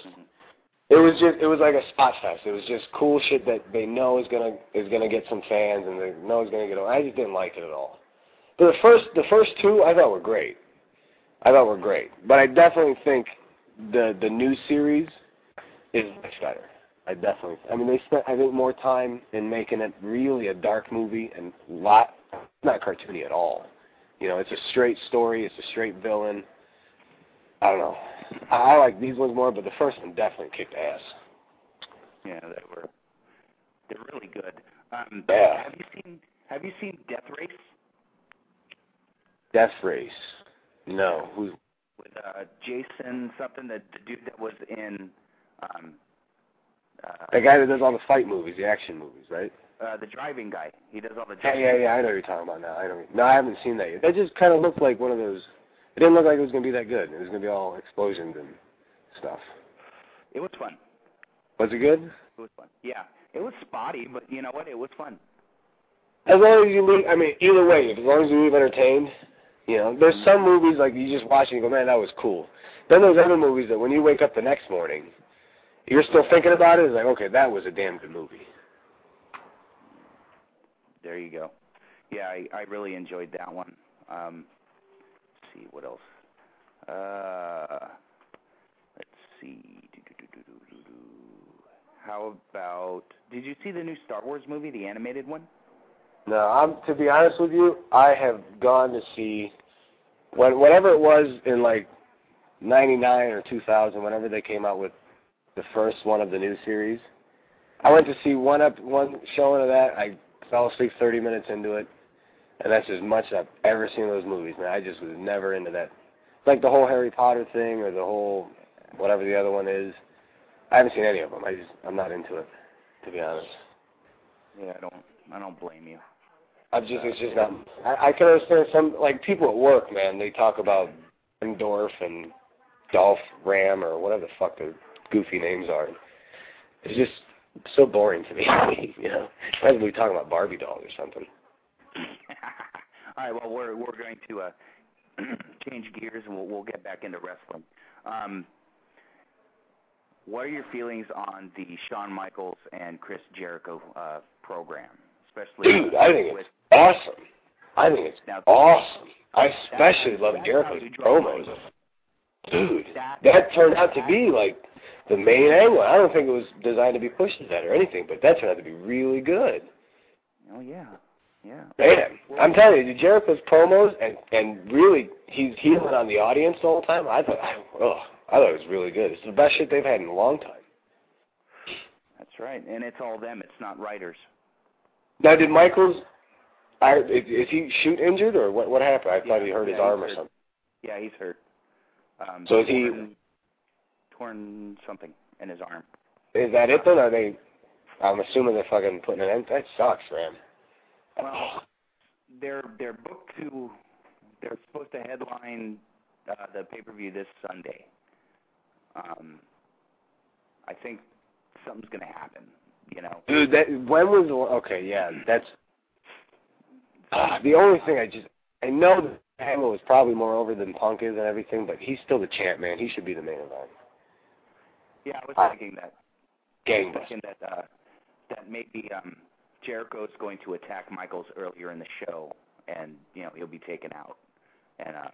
it was just it was like a spot fest. It was just cool shit that they know is gonna is gonna get some fans and they know is gonna get. I just didn't like it at all. But the first the first two I thought were great. I thought were great. But I definitely think the the new series is much better. I definitely. I mean, they spent I think more time in making it really a dark movie and lot not cartoony at all. You know, it's a straight story. It's a straight villain. I don't know. I, I like these ones more, but the first one definitely kicked ass. Yeah, they were they're really good. Um, Yeah. Have you seen Have you seen Death Race Death Race. No. Who? with uh, Jason something? that the dude that was in um, Uh, The guy that does all the fight movies, the action movies, right? uh, the driving guy. He does all the. Yeah, driving. yeah, yeah. I know you're talking about now. I know. No, I haven't seen that yet. That just kind of looked like one of those. It didn't look like it was gonna be that good. It was gonna be all explosions and stuff. It was fun. Was it good? It was fun. Yeah, it was spotty, but you know what? It was fun. As long as you leave, I mean, either way, as long as you leave entertained, you know, there's some movies like you just watch and you go, man, that was cool. Then there's other movies that when you wake up the next morning, you're still thinking about it. It's like, okay, that was a damn good movie. There you go. Yeah, I, I really enjoyed that one. Um, let's see what else. Uh, let's see. How about? Did you see the new Star Wars movie, the animated one? No, I'm to be honest with you, I have gone to see when whatever it was in like '99 or 2000, whenever they came out with the first one of the new series. I went to see one up one showing of that. I fell asleep 30 minutes into it, and that's as much as I've ever seen those movies. Man, I just was never into that. Like the whole Harry Potter thing or the whole whatever the other one is. I haven't seen any of them. I just I'm not into it, to be honest. Yeah, I don't. I don't blame you. I'm just, it's just not. I, I can understand some, like people at work, man. They talk about Endorf and Dolph Ram or whatever the fuck their goofy names are. It's just so boring to me. you know, rather we talking about Barbie dolls or something. All right. Well, we're we're going to uh, change gears and we'll we'll get back into wrestling. Um, what are your feelings on the Shawn Michaels and Chris Jericho uh, program, especially Dude, I think it's awesome. I think it's Now- awesome. I especially love Jericho's promos. Dude, that turned out to be like the main angle. I don't think it was designed to be pushed as that or anything, but that turned out to be really good. Oh yeah, yeah. Man, I'm telling you, Jericho's promos and and really he's healing on the audience the whole time. I thought, oh, I thought it was really good. It's the best shit they've had in a long time. That's right, and it's all them. It's not writers. Now, did Michaels? I, is, is he shoot injured or what? What happened? I thought he hurt his arm or something. Yeah, he's hurt. Um, So is he- torn, something in his arm? Is that it then? Are they? I'm assuming they're fucking putting an end. That sucks, man. Well, they're they're booked to. They're supposed to headline uh, the pay per view this Sunday. Um, I think something's going to happen. You know. Dude, that when was the okay? Yeah, that's uh, the only thing I just I know that Angle was probably more over than Punk is and everything, but he's still the champ, man. He should be the main event. Yeah, I was Uh, thinking that. Gangbusters. Thinking that uh, that maybe um, Jericho's going to attack Michaels earlier in the show, and you know he'll be taken out. And uh,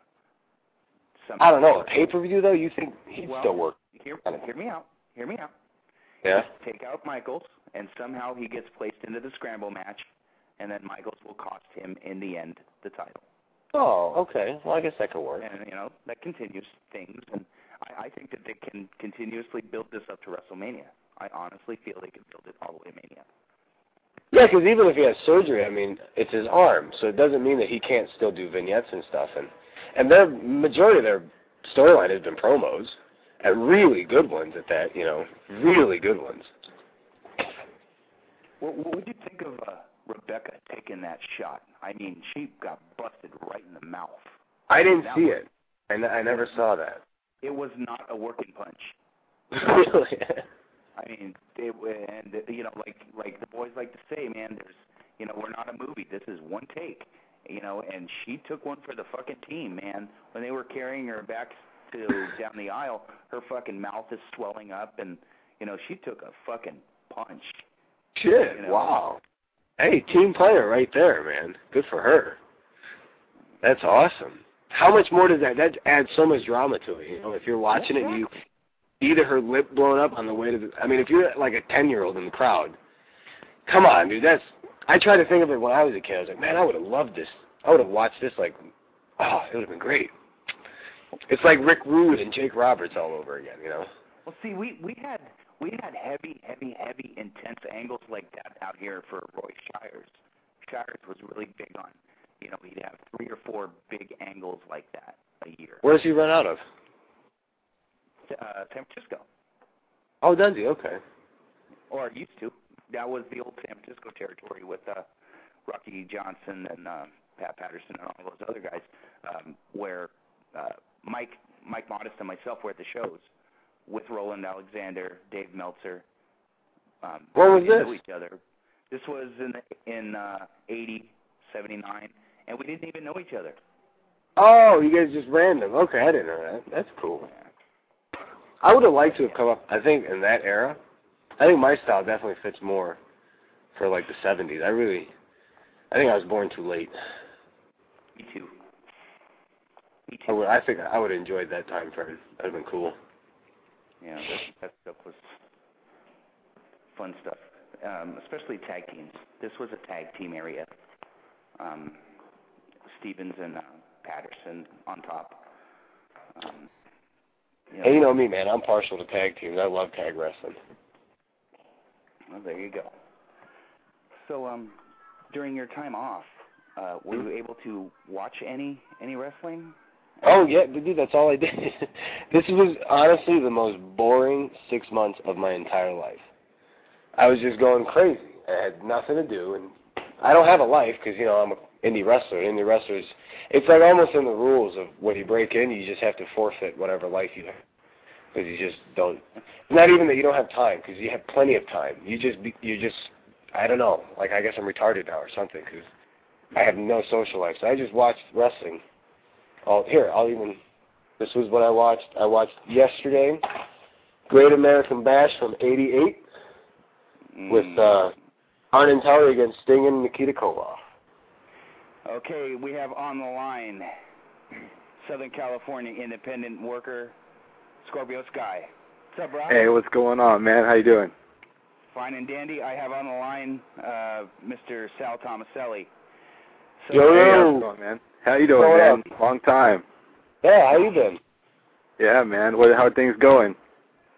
some I don't know. A pay per view though, you think he'd Well, still work? Hear, hear me out. Hear me out. Yeah. Take out Michaels, and somehow he gets placed into the scramble match, and then Michaels will cost him in the end the title. Oh, okay. Well, I guess that could work. And you know that continues things, and I, I think that they can continuously build this up to WrestleMania. I honestly feel they can build it all the way to Mania. Yeah, because even if he has surgery, I mean, it's his arm, so it doesn't mean that he can't still do vignettes and stuff. And and their majority of their storyline has been promos, and really good ones at that. You know, really good ones. What, what would you think of uh, Rebecca taking that shot? I mean, she got busted right in the mouth. I didn't see it. I, n- I never saw that. It was not a working punch. really? I mean, it, and you know, like like the boys like to say, man, there's, you know, we're not a movie. This is one take. You know, and she took one for the fucking team, man. When they were carrying her back to down the aisle, her fucking mouth is swelling up, and you know, she took a fucking punch. Shit! You know? Wow. Hey, team player right there, man. Good for her. That's awesome. How much more does that? That adds so much drama to it. You know, if you're watching it, and you either her lip blown up on the way to the. I mean, if you're like a ten year old in the crowd, come on, dude. That's. I tried to think of it when I was a kid. I was like, man, I would have loved this. I would have watched this. Like, oh, it would have been great. It's like Rick Rude and Jake Roberts all over again. You know. Well, see, we we had we had heavy, heavy, heavy, intense angles like that out here for Roy Shires. Shires was really big on, you know, he'd have three or four big angles like that a year. Where does he run out of? Uh, San Francisco. Oh, does he? Okay. or used to. That was the old San Francisco territory with uh, Rocky Johnson and uh, Pat Patterson and all those other guys, um, where uh, Mike Mike Modest and myself were at the shows with Roland Alexander, Dave Meltzer. Um, When was this? Each other. This was in in uh, 80, 79, and we didn't even know each other. Oh, you guys just random. Okay, I didn't know that. That's cool. I would have liked to have come up. I think in that era, I think my style definitely fits more for like the '70s. I really, I think I was born too late. Me too. Me I too. would. I think I would have enjoyed that time frame. That'd have been cool. Yeah, that, that stuff was fun stuff, um, especially tag teams. This was a tag team area. Um, Stevens and uh, Patterson on top. Um, you And you know me, man. I'm partial to tag teams. I love tag wrestling. Well, there you go. So, um, during your time off, uh, were you able to watch any any wrestling? Oh yeah, dude, that's all I did. this was honestly the most boring six months of my entire life. I was just going crazy. I had nothing to do, and I don't have a life because you know I'm an indie wrestler. Indie wrestlers, it's like almost in the rules of when you break in, you just have to forfeit whatever life you have because you just don't. Not even that you don't have time because you have plenty of time. You just you just I don't know. Like I guess I'm retarded now or something because I have no social life. So I just watched wrestling Oh, here, I'll even. This was what I watched. I watched yesterday, Great American Bash from '88 with uh, Arn and Tully against Sting and Nikita Koloff. Okay, we have on the line Southern California independent worker Scorpio Sky. What's up, bro? Hey, what's going on, man? How you doing? Fine and dandy. I have on the line uh, Mr. Sal Thomaselli. So, Yo, Hey, how's yo. it going, man? How you doing, Going man? Long time. Yeah, how you been? Yeah, man. What? How are things going?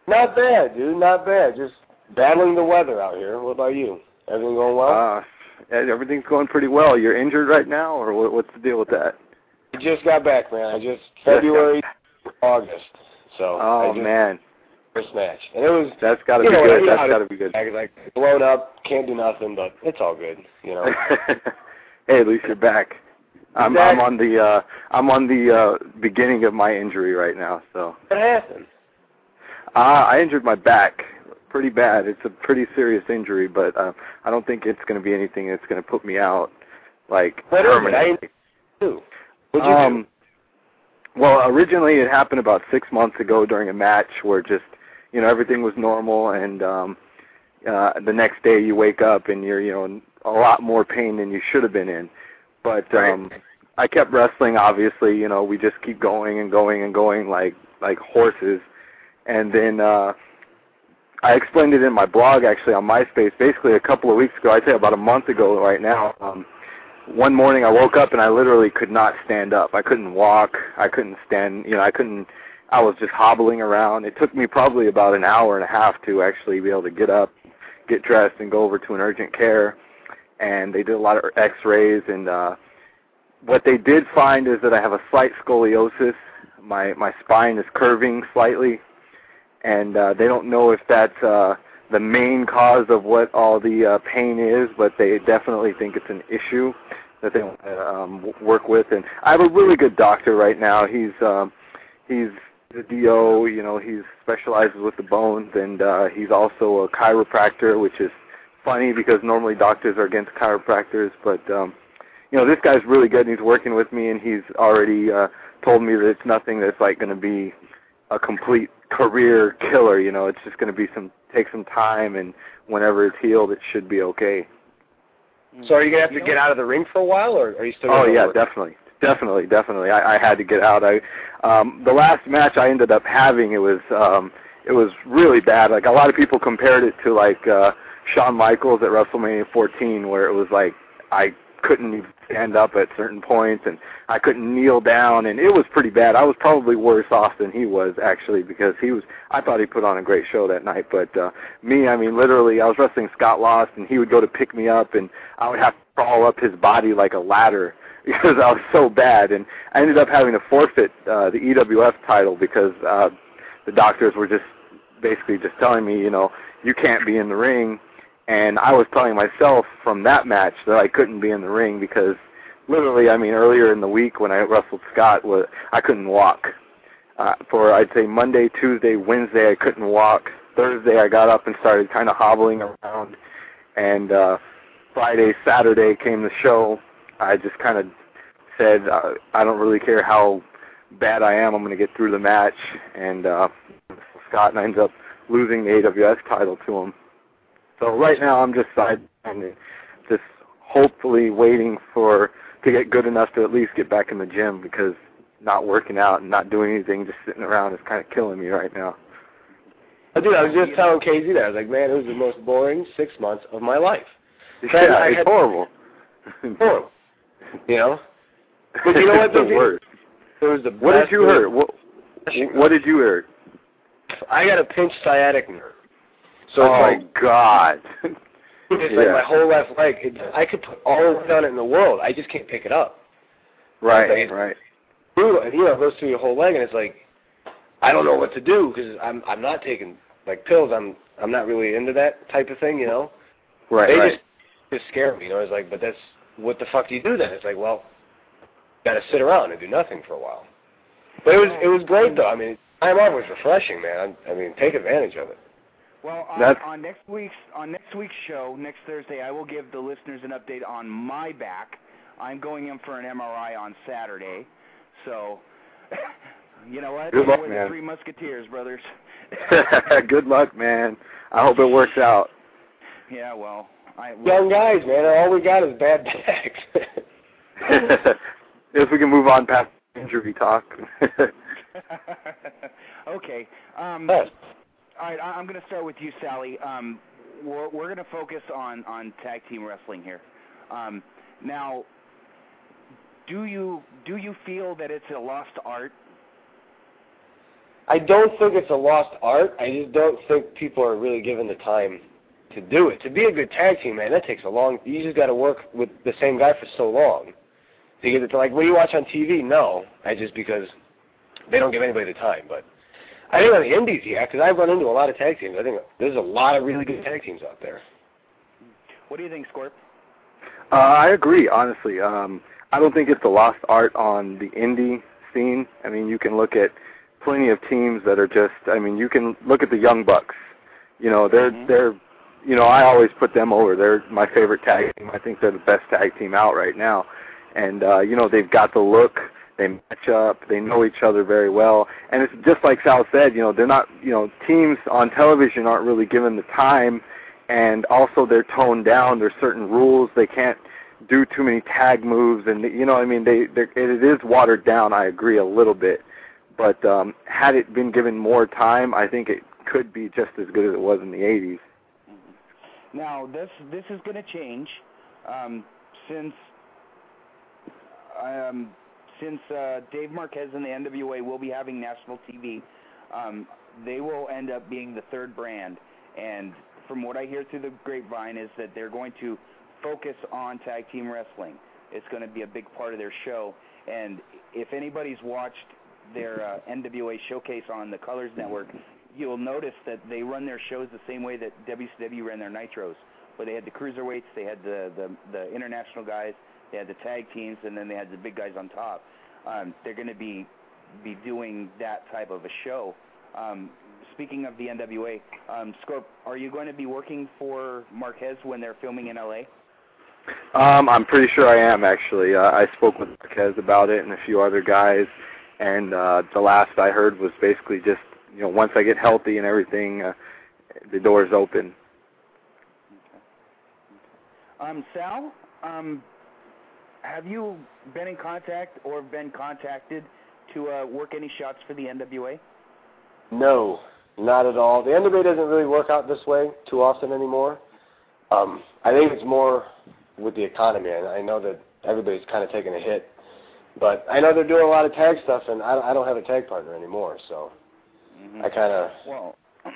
Not bad, dude. Not bad. Just battling the weather out here. What about you? Everything going well? Uh, yeah, everything's going pretty well. You're injured right now, or what, what's the deal with that? I just got back, man. I just February, August. So Oh just, man, first match, and it was that's got to be know, good. That's got to- be good. Like blown up, can't do nothing, but it's all good, you know. hey, at least you're back. I'm I'm on the uh I'm on the uh beginning of my injury right now, so what happened? uh I injured my back pretty bad. It's a pretty serious injury, but uh I don't think it's going to be anything that's going to put me out like What is it? I permanently. What'd you um well, originally it happened about 6 months ago during a match where just you know everything was normal and um uh the next day you wake up and you're you know in a lot more pain than you should have been in. But um I kept wrestling obviously, you know, we just keep going and going and going like like horses. And then uh I explained it in my blog actually on MySpace basically a couple of weeks ago, I'd say about a month ago right now. Um one morning I woke up and I literally could not stand up. I couldn't walk. I couldn't stand, you know, I couldn't I was just hobbling around. It took me probably about an hour and a half to actually be able to get up, get dressed and go over to an urgent care and they did a lot of x-rays and uh what they did find is that I have a slight scoliosis. My my spine is curving slightly and uh they don't know if that's uh the main cause of what all the uh, pain is, but they definitely think it's an issue that they want to um, work with. And I have a really good doctor right now. He's um, he's the DO. You know, he specializes with the bones, and uh, he's also a chiropractor, which is funny because normally doctors are against chiropractors. But um, you know, this guy's really good, and he's working with me, and he's already uh, told me that it's nothing that's like going to be a complete career killer. You know, it's just going to be some take some time, and whenever it's healed, it should be okay. So are you gonna have to get out of the ring for a while, or are you still? Oh yeah, work? definitely, definitely, definitely. I, I had to get out. I um, the last match I ended up having it was um, it was really bad. Like a lot of people compared it to like uh, Shawn Michaels at WrestleMania 14, where it was like I couldn't even stand up at certain points and I couldn't kneel down and it was pretty bad. I was probably worse off than he was actually because he was I thought he put on a great show that night, but uh me, I mean literally I was wrestling Scott Lost and he would go to pick me up and I would have to crawl up his body like a ladder because I was so bad and I ended up having to forfeit uh the EWF title because uh the doctors were just basically just telling me, you know, you can't be in the ring. And I was telling myself from that match that I couldn't be in the ring because literally, I mean, earlier in the week when I wrestled Scott, was I couldn't walk. Uh, for I'd say Monday, Tuesday, Wednesday, I couldn't walk. Thursday, I got up and started kind of hobbling around, and uh, Friday, Saturday came the show. I just kind of said, uh, I don't really care how bad I am. I'm going to get through the match, and uh, Scott ends up losing the AWS title to him. So right now, I'm just side and just hopefully waiting for to get good enough to at least get back in the gym because not working out and not doing anything, just sitting around is kind of killing me right now. Dude, I was just telling KZ that I was like, man, it was the most boring six months of my life. Yeah, I it's had, horrible. horrible. You know. But you know what? the worst. It was the What did you hurt? What, what did you hurt? I got a pinched sciatic nerve. So oh it's like God. it's yeah. like my whole left leg. It, I could put all the weight on it in the world. I just can't pick it up. right, Like, right. brutal. And you know, it goes through your whole leg, and it's like, I don't know what to do because I'm I'm not taking like pills. I'm I'm not really into that type of thing, you know. Right, they right. just just scare me, you know. It's like, but that's what the fuck do you do then? It's like, well, got to sit around and do nothing for a while. But it was it was great though. I mean, time off was refreshing, man. I, I mean, take advantage of it. Well, on, That's- on next week's on next week's show, next Thursday, I will give the listeners an update on my back. I'm going in for an MRI on Saturday, so you know what? Good luck, We're man. the Three Musketeers, brothers. good luck, man. I hope it works out. yeah, well, I Young guys, man. All we got is bad backs. if we can move on past injury talk. okay. Um, Yes. All right, I- I'm going to start with you, Sally. Um, we're we're going to focus on on tag team wrestling here. Um, now, do you do you feel that it's a lost art? I don't think it's a lost art. I just don't think people are really given the time to do it. To be a good tag team, man, that takes a long. You just got to work with the same guy for so long to get it to like when you watch on TV. No, I just because they don't give anybody the time. But I think on the indies, yeah, because I've run into a lot of tag teams. I think there's a lot of really good tag teams out there. What do you think, Scorp? Uh, I agree, honestly. Um, I don't think it's a lost art on the indie scene. I mean, you can look at plenty of teams that are just. I mean, you can look at the Young Bucks. You know, they're Mhm. they're. You know, I always put them over. They're my favorite tag team. I think they're the best tag team out right now. And uh, you know, they've got the look. They match up. They know each other very well. And it's just like Sal said. You know, they're not. You know, teams on television aren't really given the time and also they're toned down. There's certain rules they can't do too many tag moves, and you know, I mean, they it is watered down. I agree a little bit, but um, had it been given more time, I think it could be just as good as it was in the '80s. Now, this this is going to change um, since I um, since uh, Dave Marquez and the NWA will be having national TV. Um, they will end up being the third brand, and from what I hear through the grapevine is that they're going to focus on tag team wrestling. It's going to be a big part of their show, and if anybody's watched their uh, NWA showcase on the Colors Network, you'll notice that they run their shows the same way that WCW ran their Nitros, where they had the cruiserweights, they had the the, the international guys, they had the tag teams, and then they had the big guys on top. Um, they're going to be be doing that type of a show. Um, speaking of the NWA, um, Scorp, are you going to be working for Marquez when they're filming in LA? Um, I'm pretty sure I am actually. Uh, I spoke with Marquez about it and a few other guys, and uh, the last I heard was basically just you know once I get healthy and everything, uh, the door's open. Um, Sal, um, have you been in contact or been contacted to uh, work any shots for the NWA? No, not at all. The NWA doesn't really work out this way too often anymore. Um, I think it's more with the economy. And I know that everybody's kind of taking a hit, but I know they're doing a lot of tag stuff, and I, I don't have a tag partner anymore, so I kind of. Well,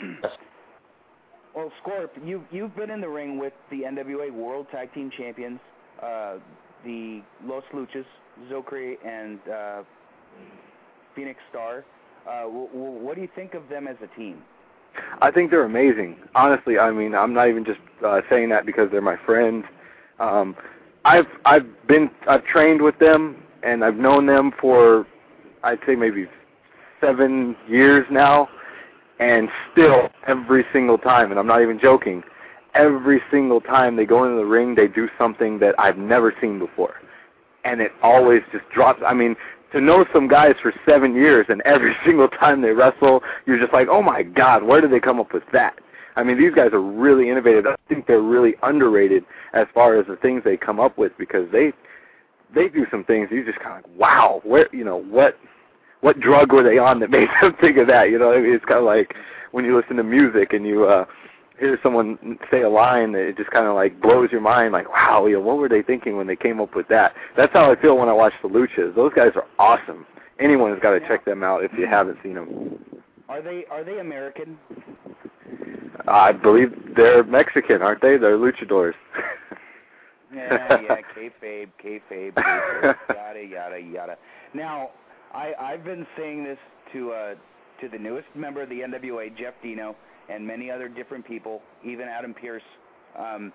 well, Scorp, you you've been in the ring with the NWA World Tag Team Champions, uh, the Los Luchas, Zokre and uh, Phoenix Star. Uh, w- w- what do you think of them as a team? I think they're amazing. Honestly, I mean, I'm not even just uh, saying that because they're my friends. Um, I've I've been I've trained with them and I've known them for I'd say maybe seven years now, and still every single time, and I'm not even joking, every single time they go into the ring, they do something that I've never seen before, and it always just drops. I mean, to know some guys for seven years and every single time they wrestle, you're just like, oh my god, where did they come up with that? I mean, these guys are really innovative. I think they're really underrated as far as the things they come up with because they they do some things you just kind of like, wow, where you know what what drug were they on that made them think of that? You know, it's kind of like when you listen to music and you uh hear someone say a line that it just kind of like blows your mind like wow you know what were they thinking when they came up with that? That's how i feel when i watch the luchas. Those guys are awesome. Anyone has got to check them out if you haven't seen them Are they are they American? i believe they're mexican aren't they? They're luchadors. Yeah, yeah, kayfabe, kayfabe, kayfabe, yada yada yada. Now, I I've been saying this to uh to the newest member of the NWA, Jeff Dino, and many other different people, even Adam Pearce. Um,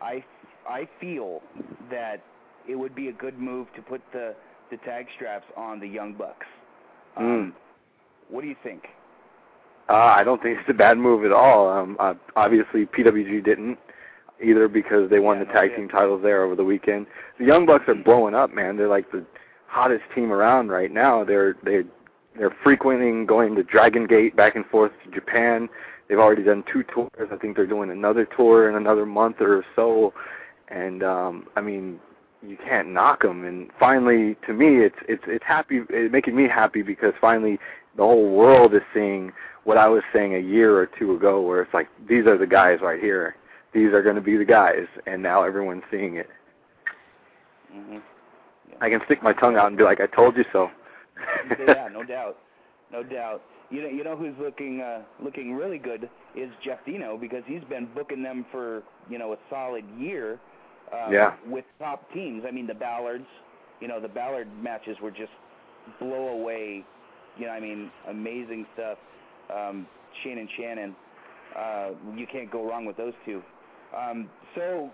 I I feel that it would be a good move to put the the tag straps on the Young Bucks. Um, What do you think? Uh, I don't think it's a bad move at all. Um, uh, obviously, PWG didn't either because they won the tag team titles there over the weekend. The Young Bucks are blowing up, man. They're like the hottest team around right now. They're they're they're frequenting going to Dragon Gate back and forth to Japan. They've already done two tours. I think they're doing another tour in another month or so. And um, I mean, you can't knock them. And finally, to me, it's it's it's happy, it's making me happy because finally the whole world is seeing what I was saying a year or two ago, where it's like these are the guys right here. These are going to be the guys, and now everyone's seeing it. hmm I can stick my tongue out and be like, "I told you so." yeah, no doubt, no doubt. You know, you know who's looking uh, looking really good is Jeff Dino because he's been booking them for you know a solid year. Um, Yeah. With top teams, I mean the Ballards. You know the Ballard matches were just blow away. You know, I mean amazing stuff. Um, Shane and Shannon. Uh, you can't go wrong with those two. Um, so,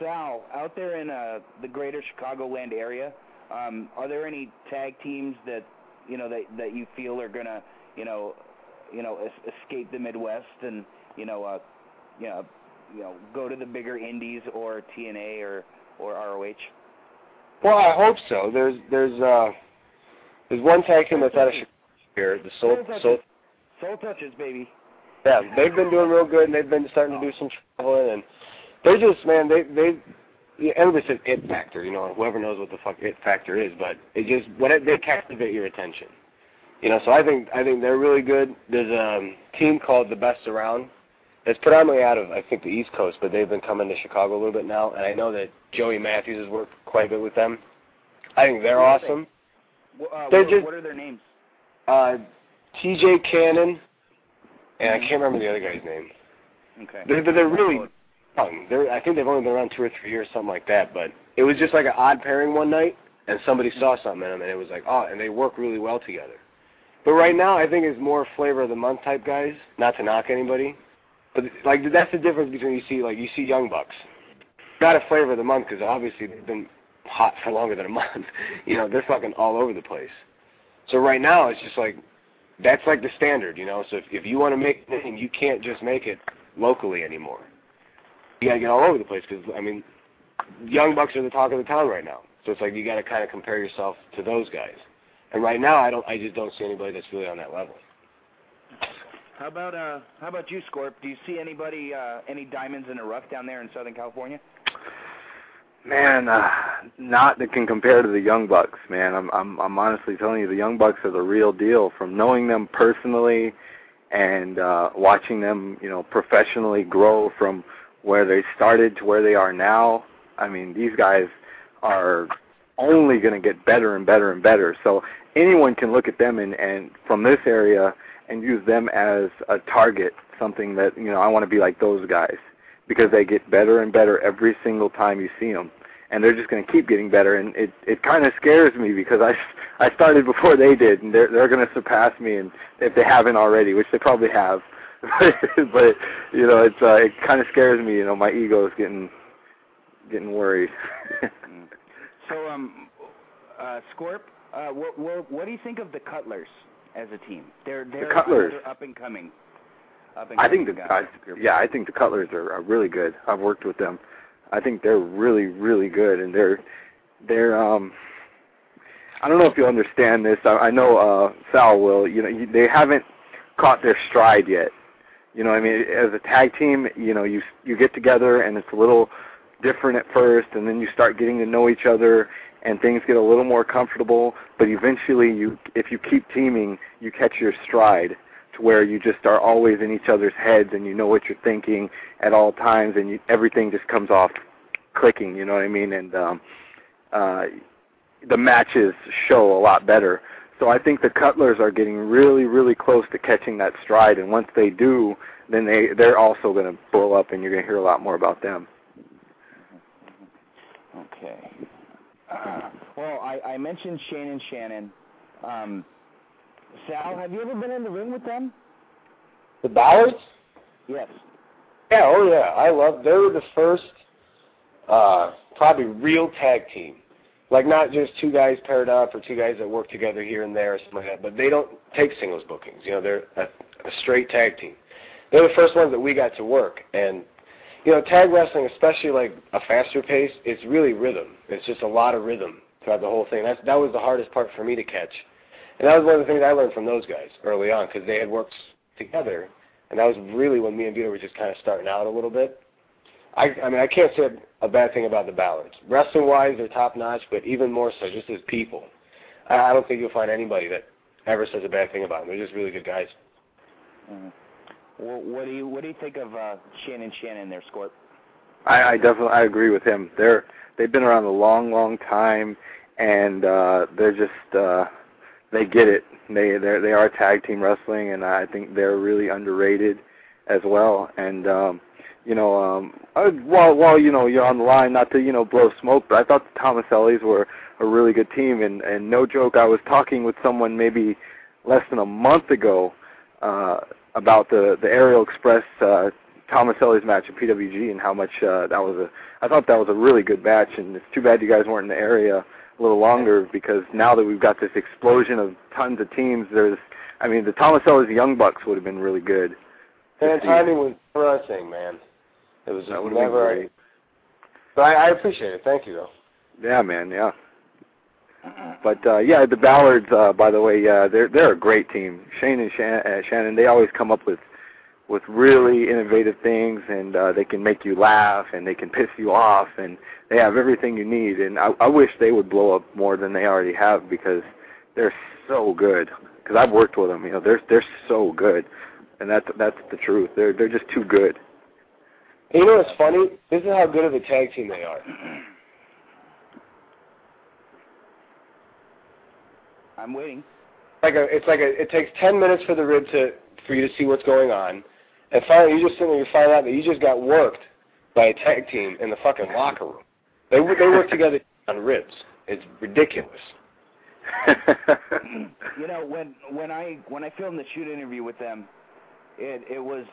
Sal, out there in uh, the greater Chicagoland area, um, are there any tag teams that you know that that you feel are gonna you know you know es- escape the Midwest and you know uh, you know you know go to the bigger indies or TNA or or ROH? Well, I hope so. There's there's uh there's one tag team that's out of Chicago here, the Soul Soul Soul. Soul Touchaz, baby. Yeah, they've been doing real good, and they've been starting to do some traveling, and they're just man, they they. Yeah, everybody says it factor, you know, whoever knows what the fuck it factor is, but it just when it, they captivate your attention, you know. So I think I think they're really good. There's a um, team called the Best Around. It's predominantly out of I think the East Coast, but they've been coming to Chicago a little bit now, and I know that Joey Matthews has worked quite a bit with them. I think they're Who are they? awesome. Uh, They're what, just- what are their names? Uh, T.J. Cannon, and I can't remember the other guy's name. Okay. They're, they're really young. They're, I think they've only been around two or three years, something like that. But it was just like an odd pairing one night, and somebody saw something in them, and it was like, oh, and they work really well together. But right now, I think it's more flavor of the month type guys. Not to knock anybody, but like that's the difference between you see like you see Young Bucks, not a flavor of the month because obviously they've been hot for longer than a month. you know, they're fucking all over the place. So right now, it's just like that's like the standard, you know. So if, if you want to make a name, you can't just make it locally anymore. You gotta get all over the place because I mean, young bucks are the talk of the town right now. So it's like you gotta kind of compare yourself to those guys. And right now, I don't, I just don't see anybody that's really on that level. How about uh how about you, Scorp? Do you see anybody uh any diamonds in the rough down there in Southern California? Man, uh, not that can compare to the Young Bucks, man. I'm I'm I'm honestly telling you the Young Bucks are the real deal from knowing them personally and uh watching them, you know, professionally grow from where they started to where they are now. I mean, these guys are only going to get better and better and better. So anyone can look at them and and from this area and use them as a target, something that, you know, I want to be like those guys because they get better and better every single time you see them and they're just going to keep getting better and it it kind of scares me because I I started before they did and they're they're going to surpass me and if they haven't already which they probably have but you know, it's uh, it kind of scares me. You know, my ego is getting getting worried. So, um, uh, Scorp, uh, what, what what do you think of the Cutlers as a team? They're they're Cutlers? they're up and coming. Up and I think coming the guys. I, yeah, I think the Cutlers are, are really good. I've worked with them. I think they're really really good, and they're they're um. I don't know if you understand this. I, I know uh Sal will. You know, they haven't caught their stride yet. You know, I mean, as a tag team, you know, you you get together and it's a little different at first, and then you start getting to know each other, and things get a little more comfortable. But eventually, you if you keep teaming, you catch your stride to where you just are always in each other's heads, and you know what you're thinking at all times, and you, everything just comes off clicking. You know what I mean? And um, uh, the matches show a lot better. So I think the Cutlers are getting really, really close to catching that stride, and once they do, then they they're also going to blow up, and you're going to hear a lot more about them. Okay. Uh, well, I, I mentioned Shannon Shannon. Um, Sal, have you ever been in the ring with them? The Ballards? Yes. Yeah, oh yeah. I love they were the first uh probably real tag team. Like not just two guys paired up or two guys that work together here and there or something like that, but they don't take singles bookings. You know, they're a, a straight tag team. They're the first ones that we got to work and you know, tag wrestling, especially like a faster pace, it's really rhythm. It's just a lot of rhythm throughout the whole thing. That's that was the hardest part for me to catch, and that was one of the things I learned from those guys early on because they had worked together, and that was really when me and Vito were just kind of starting out a little bit. I I mean I can't say a bad thing about the Ballards. Wrestling wise, they're top notch, but even more so just as people. I, I don't think you'll find anybody that ever says a bad thing about them. They're just really good guys. Mhm. What do you what do you think of uh, Shannon Shannon there, Scorp? I, I definitely I agree with him. They're they've been around a long, long time, and uh, they're just uh, they get it. They they they are tag team wrestling, and I think they're really underrated as well. And um, you know, um, I, while while you know you're on the line, not to you know blow smoke, but I thought the Thomasellis were a really good team. And and no joke, I was talking with someone maybe less than a month ago. Uh, about the the Aerial Express uh, Thomaselli's match at PWG and how much uh, that was a I thought that was a really good match and it's too bad you guys weren't in the area a little longer because now that we've got this explosion of tons of teams there's I mean the Thomaselli's Young Bucks would have been really good. And timing was never thing, man. It was That would've been never. great. But I, I appreciate it. Thank you, though. Yeah, man, yeah. But uh yeah, the Ballards uh by the way, yeah, they're they're a great team. Shane and Shan- uh, Shannon, they always come up with with really innovative things and uh they can make you laugh and they can piss you off and they have everything you need and I I wish they would blow up more than they already have because they're so good. Cuz I've worked with them, you know, they're they're so good. And that's that's the truth. They're they're just too good. You know what's funny? This is how good of a tag team they are. I'm waiting. Like a, it's like a, it takes ten minutes for the rib to for you to see what's going on, and finally you just sit there and you find out that you just got worked by a tag team in the fucking locker room. They they work together on ribs. It's ridiculous. you know when when I when I filmed the shoot interview with them, it it was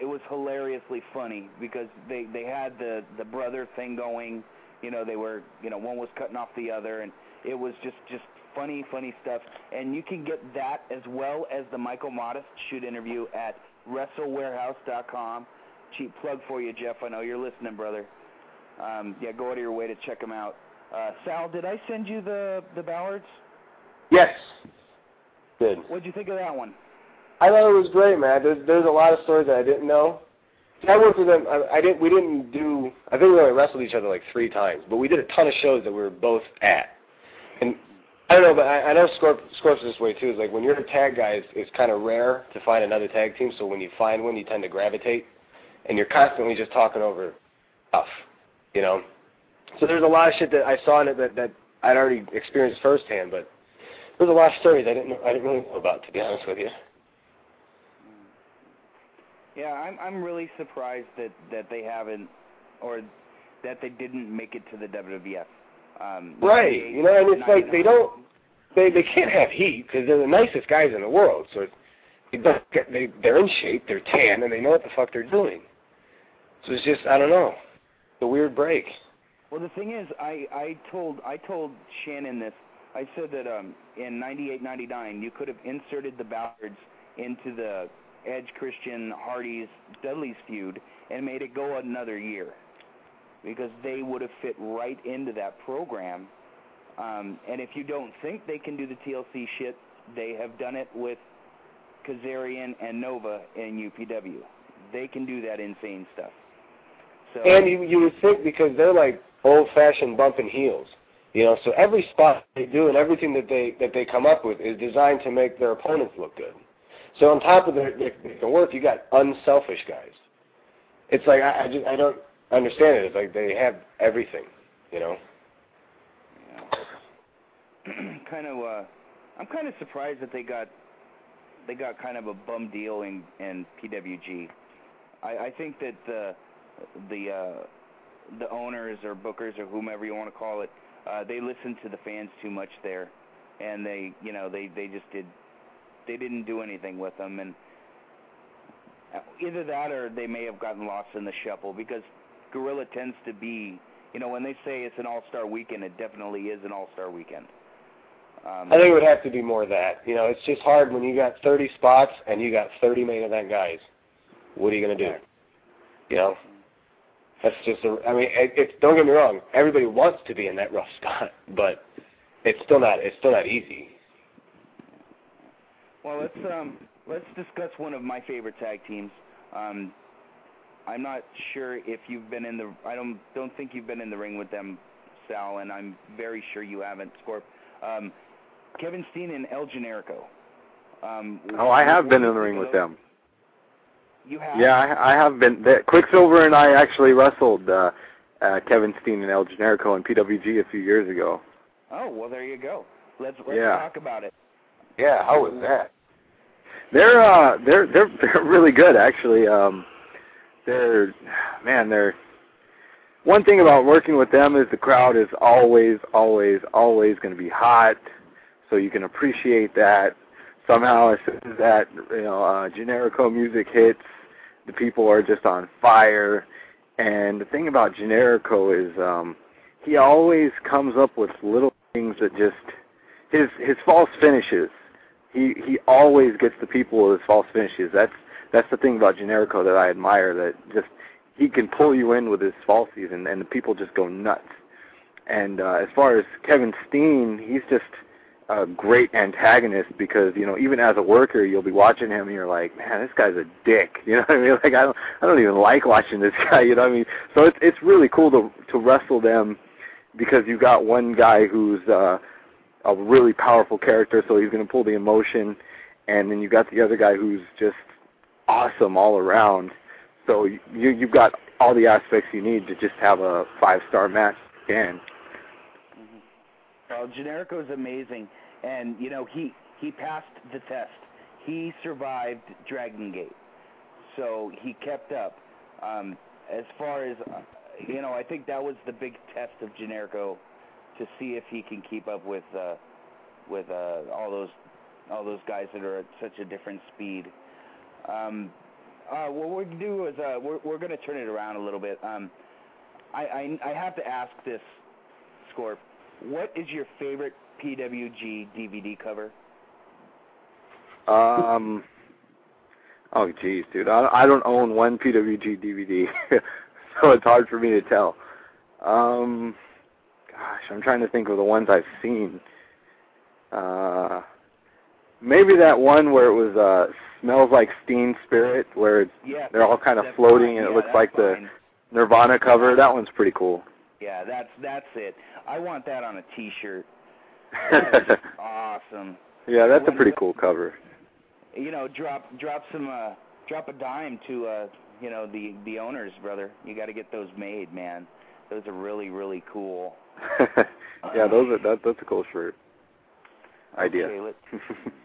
it was hilariously funny because they they had the the brother thing going. You know they were you know one was cutting off the other, and it was just just funny funny stuff. And you can get that as well as the Michael Modest shoot interview at WrestleWarehouse.com. Cheap plug for you, Jeff. I know you're listening, brother. Um, yeah, go out of your way to check them out. Uh, Sal, did I send you the the Ballards? Yes. Good. What'd you think of that one? I thought it was great, man. There's there's a lot of stories that I didn't know. See, I worked with them. I, I didn't. We didn't do. I think we only wrestled each other like three times, but we did a ton of shows that we were both at. And I don't know, but I, I know Scorp Scorp's this way too. Is like when you're a tag guy, it's, it's kind of rare to find another tag team. So when you find one, you tend to gravitate, and you're constantly just talking over stuff, you know. So there's a lot of shit that I saw in it that that I'd already experienced firsthand, but there's a lot of stories I didn't know, I didn't really know about, to be honest with you. Yeah, I'm I'm really surprised that that they haven't or that they didn't make it to the WWF. Um, Right. You know, and it's like they don't, they they can't have heat because they're the nicest guys in the world. So, it's, they don't get they they're in shape, they're tan, and they know what the fuck they're doing. So it's just I don't know, it's a weird break. Well, the thing is, I I told I told Shannon this. I said that um in '98, '99, you could have inserted the Ballards into the Edge, Christian, Hardy's, Dudley's feud and made it go another year because they would have fit right into that program. Um, and if you don't think they can do the TLC shit, they have done it with Kazarian and Nova in UPW. They can do that insane stuff. So And you you would think because they're like old fashioned bumping heels. You know, so every spot they do and everything that they that they come up with is designed to make their opponents look good. So on top of their their, their work, you got unselfish guys. It's like I, I just I don't understand it. It's like they have everything, you know. kind of uh I'm kind of surprised that they got they got kind of a bum deal in in PWG. I I think that the the uh the owners or bookers or whomever you want to call it, uh they listened to the fans too much there and they, you know, they they just did they didn't do anything with them and uh, either that or they may have gotten lost in the shuffle because Guerrilla tends to be, you know, when they say it's an all-star weekend, it definitely is an all-star weekend. Um, I think it would have to be more of that. You know, it's just hard when you got 30 spots and you got 30 main event guys. What are you going to do? You know, that's just. A, I mean, it, it's don't get me wrong. Everybody wants to be in that rough spot, but it's still not. It's still not easy. Well, let's um let's discuss one of my favorite tag teams. Um, I'm not sure if you've been in the. I don't don't think you've been in the ring with them, Sal, and I'm very sure you haven't, Scorp. Um, Kevin Steen and El Generico. Um, Oh, I have been in the ring with them. You have. Yeah, I, I have been. The, Quicksilver and I actually wrestled uh, uh, Kevin Steen and El Generico in PWG a few years ago. Oh well, there you go. Let's let's Yeah. talk about it. Yeah, how was that? They're uh they're they're they're really good actually. Um they're man, they're one thing about working with them is the crowd is always, always, always gonna be hot. So you can appreciate that. Somehow as soon as that you know, uh Generico music hits, the people are just on fire. And the thing about Generico is um he always comes up with little things that just his his false finishes he he always gets the people with his false finishes. That's that's the thing about Generico that I admire. That just he can pull you in with his falsies, and and the people just go nuts. And uh, as far as Kevin Steen, he's just a great antagonist because you know even as a worker, you'll be watching him and you're like, man, this guy's a dick. You know what I mean? Like I don't I don't even like watching this guy. You know what I mean? So it's it's really cool to to wrestle them because you got one guy who's uh a really powerful character, so he's going to pull the emotion, and then you got the other guy who's just awesome all around. So you you've got all the aspects you need to just have a five star match. Again, Well, Generico is amazing, and you know he he passed the test. He survived Dragon Gate, so he kept up. Um, as far as uh, you know, I think that was the big test of Generico to see if he can keep up with uh, with uh, all those all those guys that are at such a different speed. Um, uh, what we're gonna do is uh, we're we're gonna turn it around a little bit. Um, I, I I have to ask this, Scorp. What is your favorite PWG DVD cover? um, oh geez, dude, I I don't own one PWG DVD, so it's hard for me to tell. Um, gosh, I'm trying to think of the ones I've seen. Uh, maybe that one where it was uh smells like Steen Spirit, where it's, Yeah, they're all kind of floating fine. and it Yeah, looks that's like the. Nirvana cover. That one's pretty cool. Yeah, that's that's it. I want that on a T-shirt. Awesome. yeah, that's a pretty cool cover. You know, drop drop some uh drop a dime to uh you know the the owners, brother. You got to get those made, man. Those are really really cool. yeah, those are that that's a cool shirt. Idea. Okay,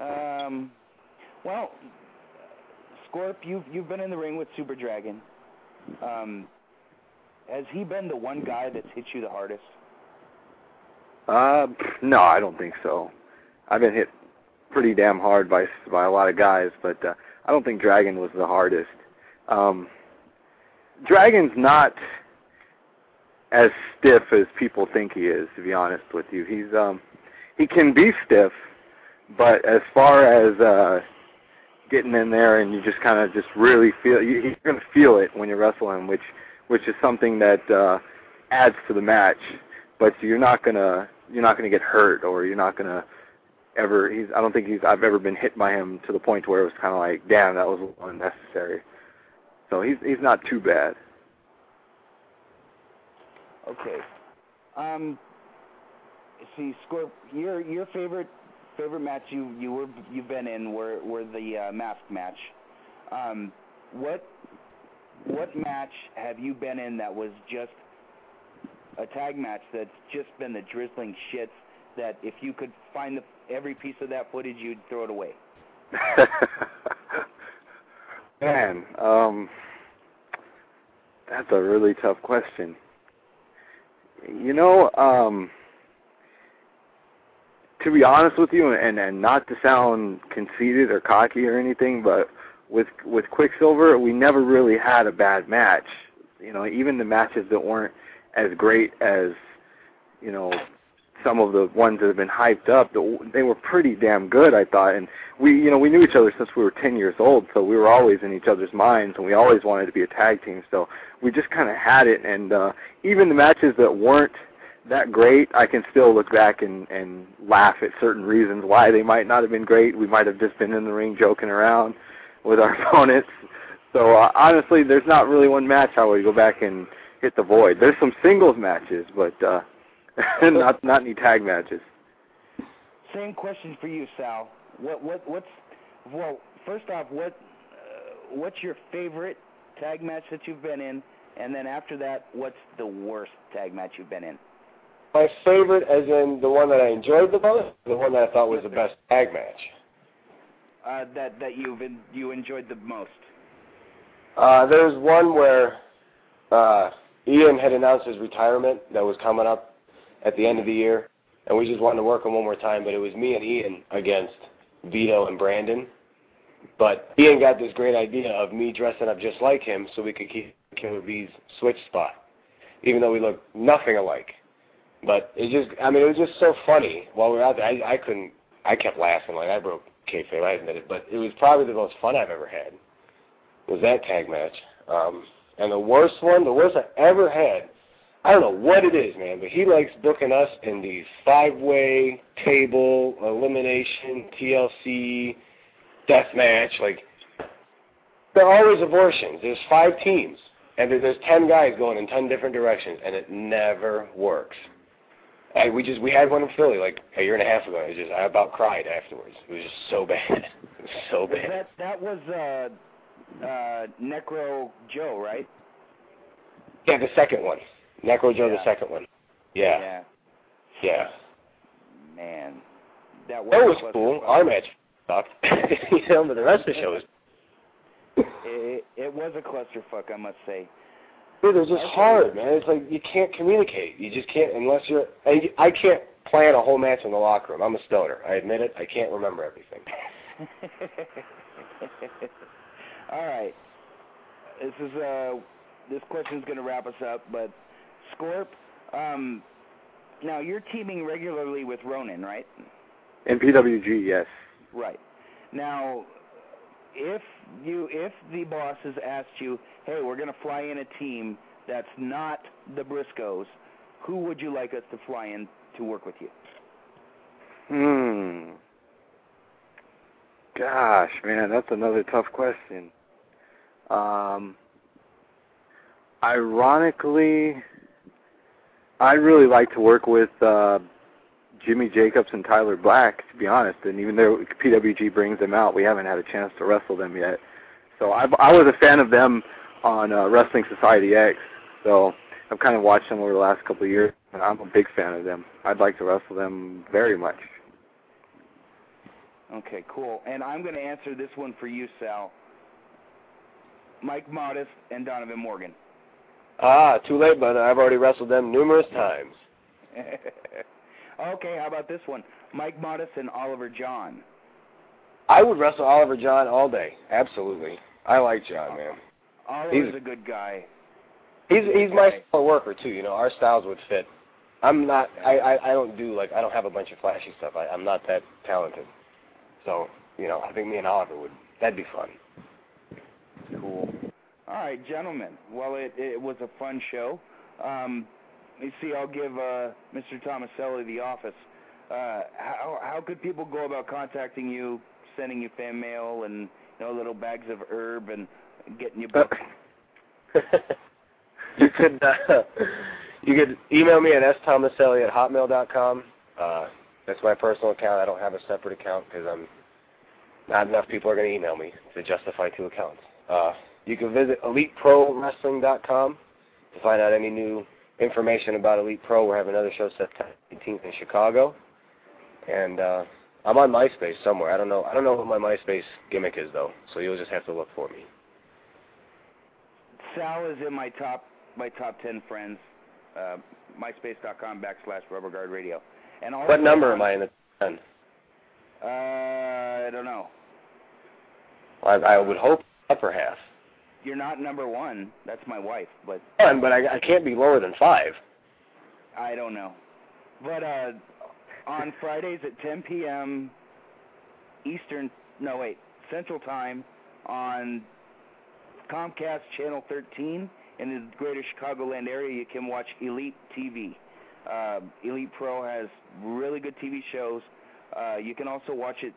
um, well, Scorp, you've you've been in the ring with Super Dragon. Um, has he been the one guy that's hit you the hardest? Uh, no, I don't think so. I've been hit pretty damn hard by by a lot of guys, but uh, I don't think Dragon was the hardest. Um, Dragon's not as stiff as people think he is. To be honest with you, he's um, he can be stiff, but as far as uh, getting in there and you just kind of just really feel you, you're going to feel it when you wrestle him, which which is something that uh, adds to the match. But you're not gonna you're not gonna get hurt or you're not gonna ever. He's I don't think he's I've ever been hit by him to the point where it was kind of like damn that was unnecessary. So he's he's not too bad. Okay. Um. See, Scorp, your your favorite favorite match you you were you've been in were were the uh, mask match. Um, what what match have you been in that was just a tag match that's just been the drizzling shits that if you could find the, every piece of that footage you'd throw it away? Man, um, that's a really tough question. You know, um, to be honest with you, and and not to sound conceited or cocky or anything, but with with Quicksilver, we never really had a bad match. You know, even the matches that weren't as great as you know some of the ones that have been hyped up, they were pretty damn good, I thought. And we, you know, we knew each other since we were 10 years old, so we were always in each other's minds, and we always wanted to be a tag team. So we just kind of had it. And uh, even the matches that weren't that great, I can still look back and and laugh at certain reasons why they might not have been great. We might have just been in the ring joking around with our opponents. So uh, honestly, there's not really one match I would go back and hit the void. There's some singles matches, but uh, not not any tag matches. Same question for you, Sal. What what what's well? First off, what uh, what's your favorite tag match that you've been in? And then after that, what's the worst tag match you've been in? My favorite, as in the one that I enjoyed the most, the one that I thought was the best tag match. Uh, that that you've in, you enjoyed the most. Uh, there's one where uh, Ian had announced his retirement that was coming up at the end of the year, and we just wanted to work him one more time. But it was me and Ian against Vito and Brandon. But Ian got this great idea of me dressing up just like him so we could keep Killer B's switch spot, even though we look nothing alike. But it just, I mean, it was just so funny while we were out there. I, I couldn't, I kept laughing like I broke kayfabe, I admit it. But it was probably the most fun I've ever had. Was that tag match? Um, and the worst one, the worst I ever had, I don't know what it is, man, but he likes booking us in these five-way table elimination TLC death match. Like they're always abortions. There's five teams, and there's ten guys going in ten different directions, and it never works. I, we just we had one in Philly like a year and a half ago. It just I about cried afterwards. It was just so bad, it was so bad. That that was uh uh Necro Joe, right? Yeah, the second one. Necro Joe, Yeah. the second one. Yeah, Yeah. yeah. Man, that was That was cool. Our match sucked. you know, but the rest of the show was It, it was a clusterfuck, I must say. Dude, it's just hard, man. It's like you can't communicate. You just can't unless you're. I, I can't plan a whole match in the locker room. I'm a stoner. I admit it. I can't remember everything. All right. This is uh this question's going to wrap us up, but Scorp, um now you're teaming regularly with Ronan, right? In PWG, yes. Right. Now if you if the boss has asked you, "Hey, we're going to fly in a team that's not the Briscoes," who would you like us to fly in to work with you? Hmm. Gosh, man, that's another tough question. Um, ironically, I'd really like to work with uh, Jimmy Jacobs and Tyler Black, to be honest. And even though PWG brings them out, we haven't had a chance to wrestle them yet. So I, I was a fan of them on uh, Wrestling Society X. So I've kind of watched them over the last couple of years, and I'm a big fan of them. I'd like to wrestle them very much. Okay, cool. And I'm going to answer this one for you, Sal. Mike Modest and Donovan Morgan. Ah, too late, but I've already wrestled them numerous times. okay, how about this one? Mike Modest and Oliver John. I would wrestle Oliver John all day. Absolutely. I like John, man. Oliver's He's- a good guy. He's he's my Okay. style worker too. You know, our styles would fit. I'm not. I I, I don't do like I don't have a bunch of flashy stuff. I, I'm not that talented. So you know, I think me and Oliver would. That'd be fun. Cool. All right, gentlemen. Well, it it was a fun show. Um, you see, I'll give uh, Mr. Thomaselli the office. Uh, how how could people go about contacting you, sending you fan mail, and you know little bags of herb and getting you booked? you could uh, you could email me at stomaselli at hotmail.com. Uh, that's my personal account. I don't have a separate account because I'm not enough people are going to email me to justify two accounts. Uh, you can visit eliteprowrestling.com to find out any new information about Elite Pro. We're having another show September 18th in Chicago, and uh, I'm on MySpace somewhere. I don't know. I don't know what my MySpace gimmick is though, so you'll just have to look for me. Sal is in my top my top ten friends. Uh, MySpace.com backslash Rubberguard Radio. And also What number am I in the ten? Uh, I don't know. I, I would hope upper half. You're not number one. That's my wife, but One, but I, I can't be lower than five. I don't know. But uh, on Fridays at 10 p.m. Eastern, no wait, Central Time on Comcast Channel 13 in the Greater Chicagoland area, you can watch Elite TV. Uh, Elite Pro has really good TV shows. Uh, you can also watch it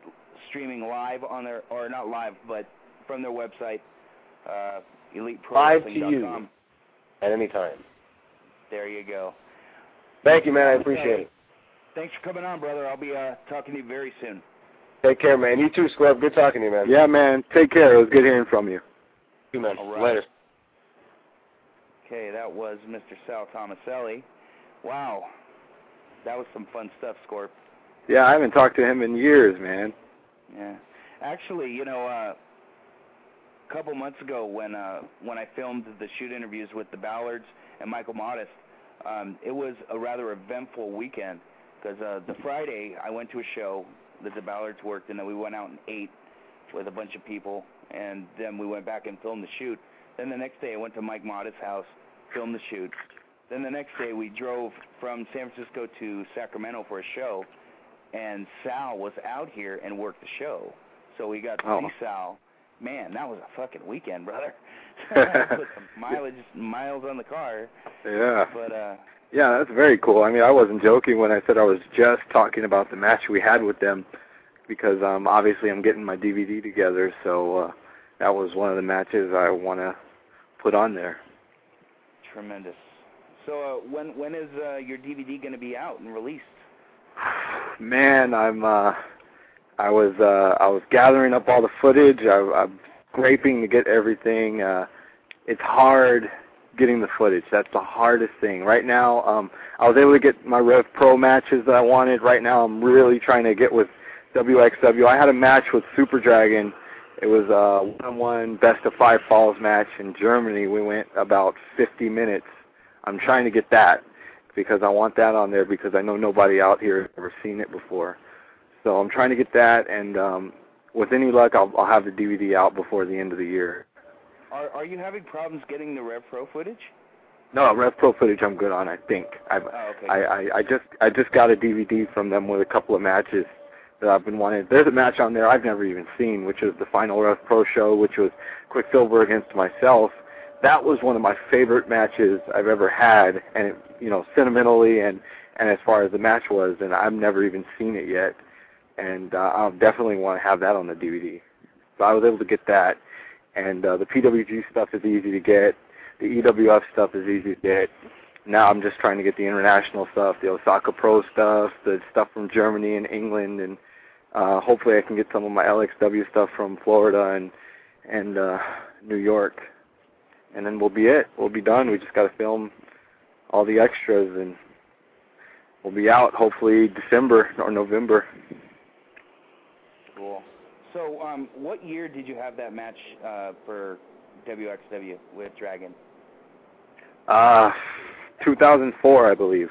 streaming live on their, or not live, but from their website, uh, Live to you. EliteProWrestling.com. At any time. There you go. Thank you, man. I appreciate it. Thanks for coming on, brother. I'll be uh, talking to you very soon. Take care, man. You too, Scorp. Good talking to you, man. Yeah, man. Take care. It was good hearing from you. You, man. All right. Later. Okay, that was Mr. Sal Thomaselli. Wow, that was some fun stuff, Scorp. Yeah, I haven't talked to him in years, man. Yeah, actually, you know, uh, a couple months ago when uh, when I filmed the shoot interviews with the Ballards and Michael Modest, um, it was a rather eventful weekend because uh, the Friday I went to a show that the Ballards worked, and then we went out and ate with a bunch of people, and then we went back and filmed the shoot. Then the next day I went to Mike Modest's house, filmed the shoot. Then the next day we drove from San Francisco to Sacramento for a show, and Sal was out here and worked the show. So we got to Oh. see Sal. Man, that was a fucking weekend, brother. Put some mileage miles on the car, Yeah. but uh Yeah, that's very cool. I mean, I wasn't joking when I said I was just talking about the match we had with them because um obviously I'm getting my DVD together, so uh that was one of the matches I want to put on there. tremendous. So uh, when when is uh, your DVD going to be out and released? Man, I'm uh I was uh I was gathering up all the footage. I I'm scraping to get everything. Uh it's hard getting the footage. That's the hardest thing. Right now, um I was able to get my Rev Pro matches that I wanted. Right now I'm really trying to get with WXW. I had a match with Super Dragon. It was a one-on-one best of five falls match in Germany. We went about 50 minutes. I'm trying to get that because I want that on there because I know nobody out here has ever seen it before. So I'm trying to get that, and um, with any luck, I'll, I'll have the DVD out before the end of the year. Are are you having problems getting the Rev Pro footage? No, Rev Pro footage I'm good on. I think I've Oh, okay. I, I I just I just got a DVD from them with a couple of matches that I've been wanting. There's a match on there I've never even seen, which is the final Rev Pro show, which was Quicksilver against myself. That was one of my favorite matches I've ever had, and it, you know, sentimentally and and as far as the match was, and I've never even seen it yet, and uh, I'll definitely want to have that on the DVD. So I was able to get that, and uh, the PWG stuff is easy to get. The EWF stuff is easy to get. Now I'm just trying to get the international stuff, the Osaka Pro stuff, the stuff from Germany and England, and uh, hopefully I can get some of my LXW stuff from Florida and and uh, New York, and then we'll be it. We'll be done. We just got to film all the extras, and we'll be out hopefully December or November. Cool. So, um, what year did you have that match uh, for WXW with Dragon? Uh, 2004, I believe.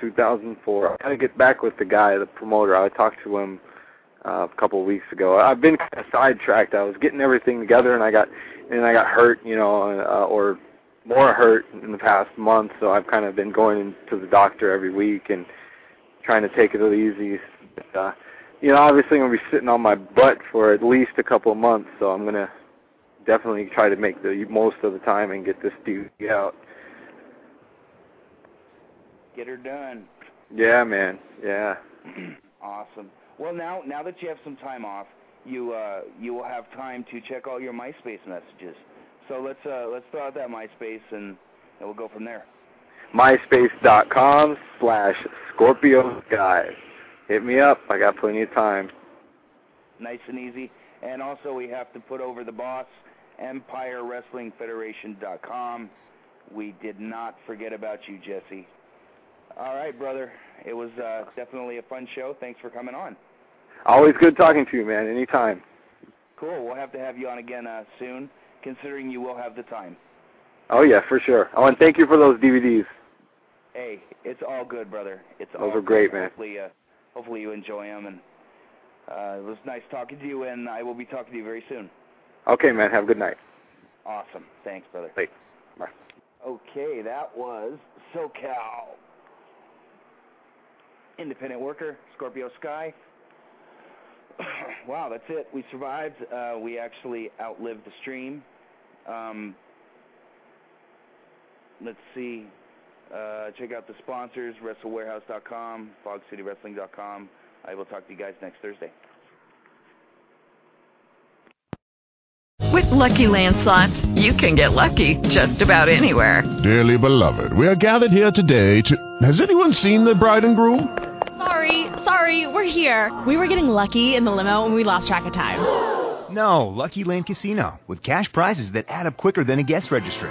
2004. I gotta get back with the guy, the promoter. I talked to him uh, a couple of weeks ago. I've been kind of sidetracked. I was getting everything together, and I got and I got hurt, you know, uh, or more hurt in the past month. So I've kind of been going to the doctor every week and trying to take it easy. But, uh, you know, obviously I'm gonna be sitting on my butt for at least a couple of months, so I'm gonna definitely try to make the most of the time and get this DVD out. Get her done. Yeah, man. Yeah. awesome. Well, now now that you have some time off, you uh, you will have time to check all your MySpace messages. So let's uh, let's throw out that MySpace and, and we'll go from there. MySpace.com slash Scorpio Sky. Hit me up. I got plenty of time. Nice and easy. And also we have to put over the boss, EmpireWrestlingFederation.com. We did not forget about you, Jesse. All right, brother. It was uh, definitely a fun show. Thanks for coming on. Always good talking to you, man. Anytime. Cool. We'll have to have you on again uh, soon, considering you will have the time. Oh yeah, for sure. Oh, and thank you for those DVDs. Hey, it's all good, brother. It's those all are great, good. man. Hopefully, uh, hopefully you enjoy them, and uh, it was nice talking to you. And I will be talking to you very soon. Okay, man. Have a good night. Awesome. Thanks, brother. Bye. Bye. Okay, that was SoCal. Independent worker, Scorpio Sky. wow, that's it. We survived. Uh, we actually outlived the stream. Um, let's see. Uh, check out the sponsors, WrestleWarehouse.com, FogCityWrestling.com. I will talk to you guys next Thursday. With Lucky Land slots, you can get lucky just about anywhere. Dearly beloved, we are gathered here today to. Has anyone seen the bride and groom? Sorry, sorry, we're here. We were getting lucky in the limo and we lost track of time. No, Lucky Land Casino, with cash prizes that add up quicker than a guest registry.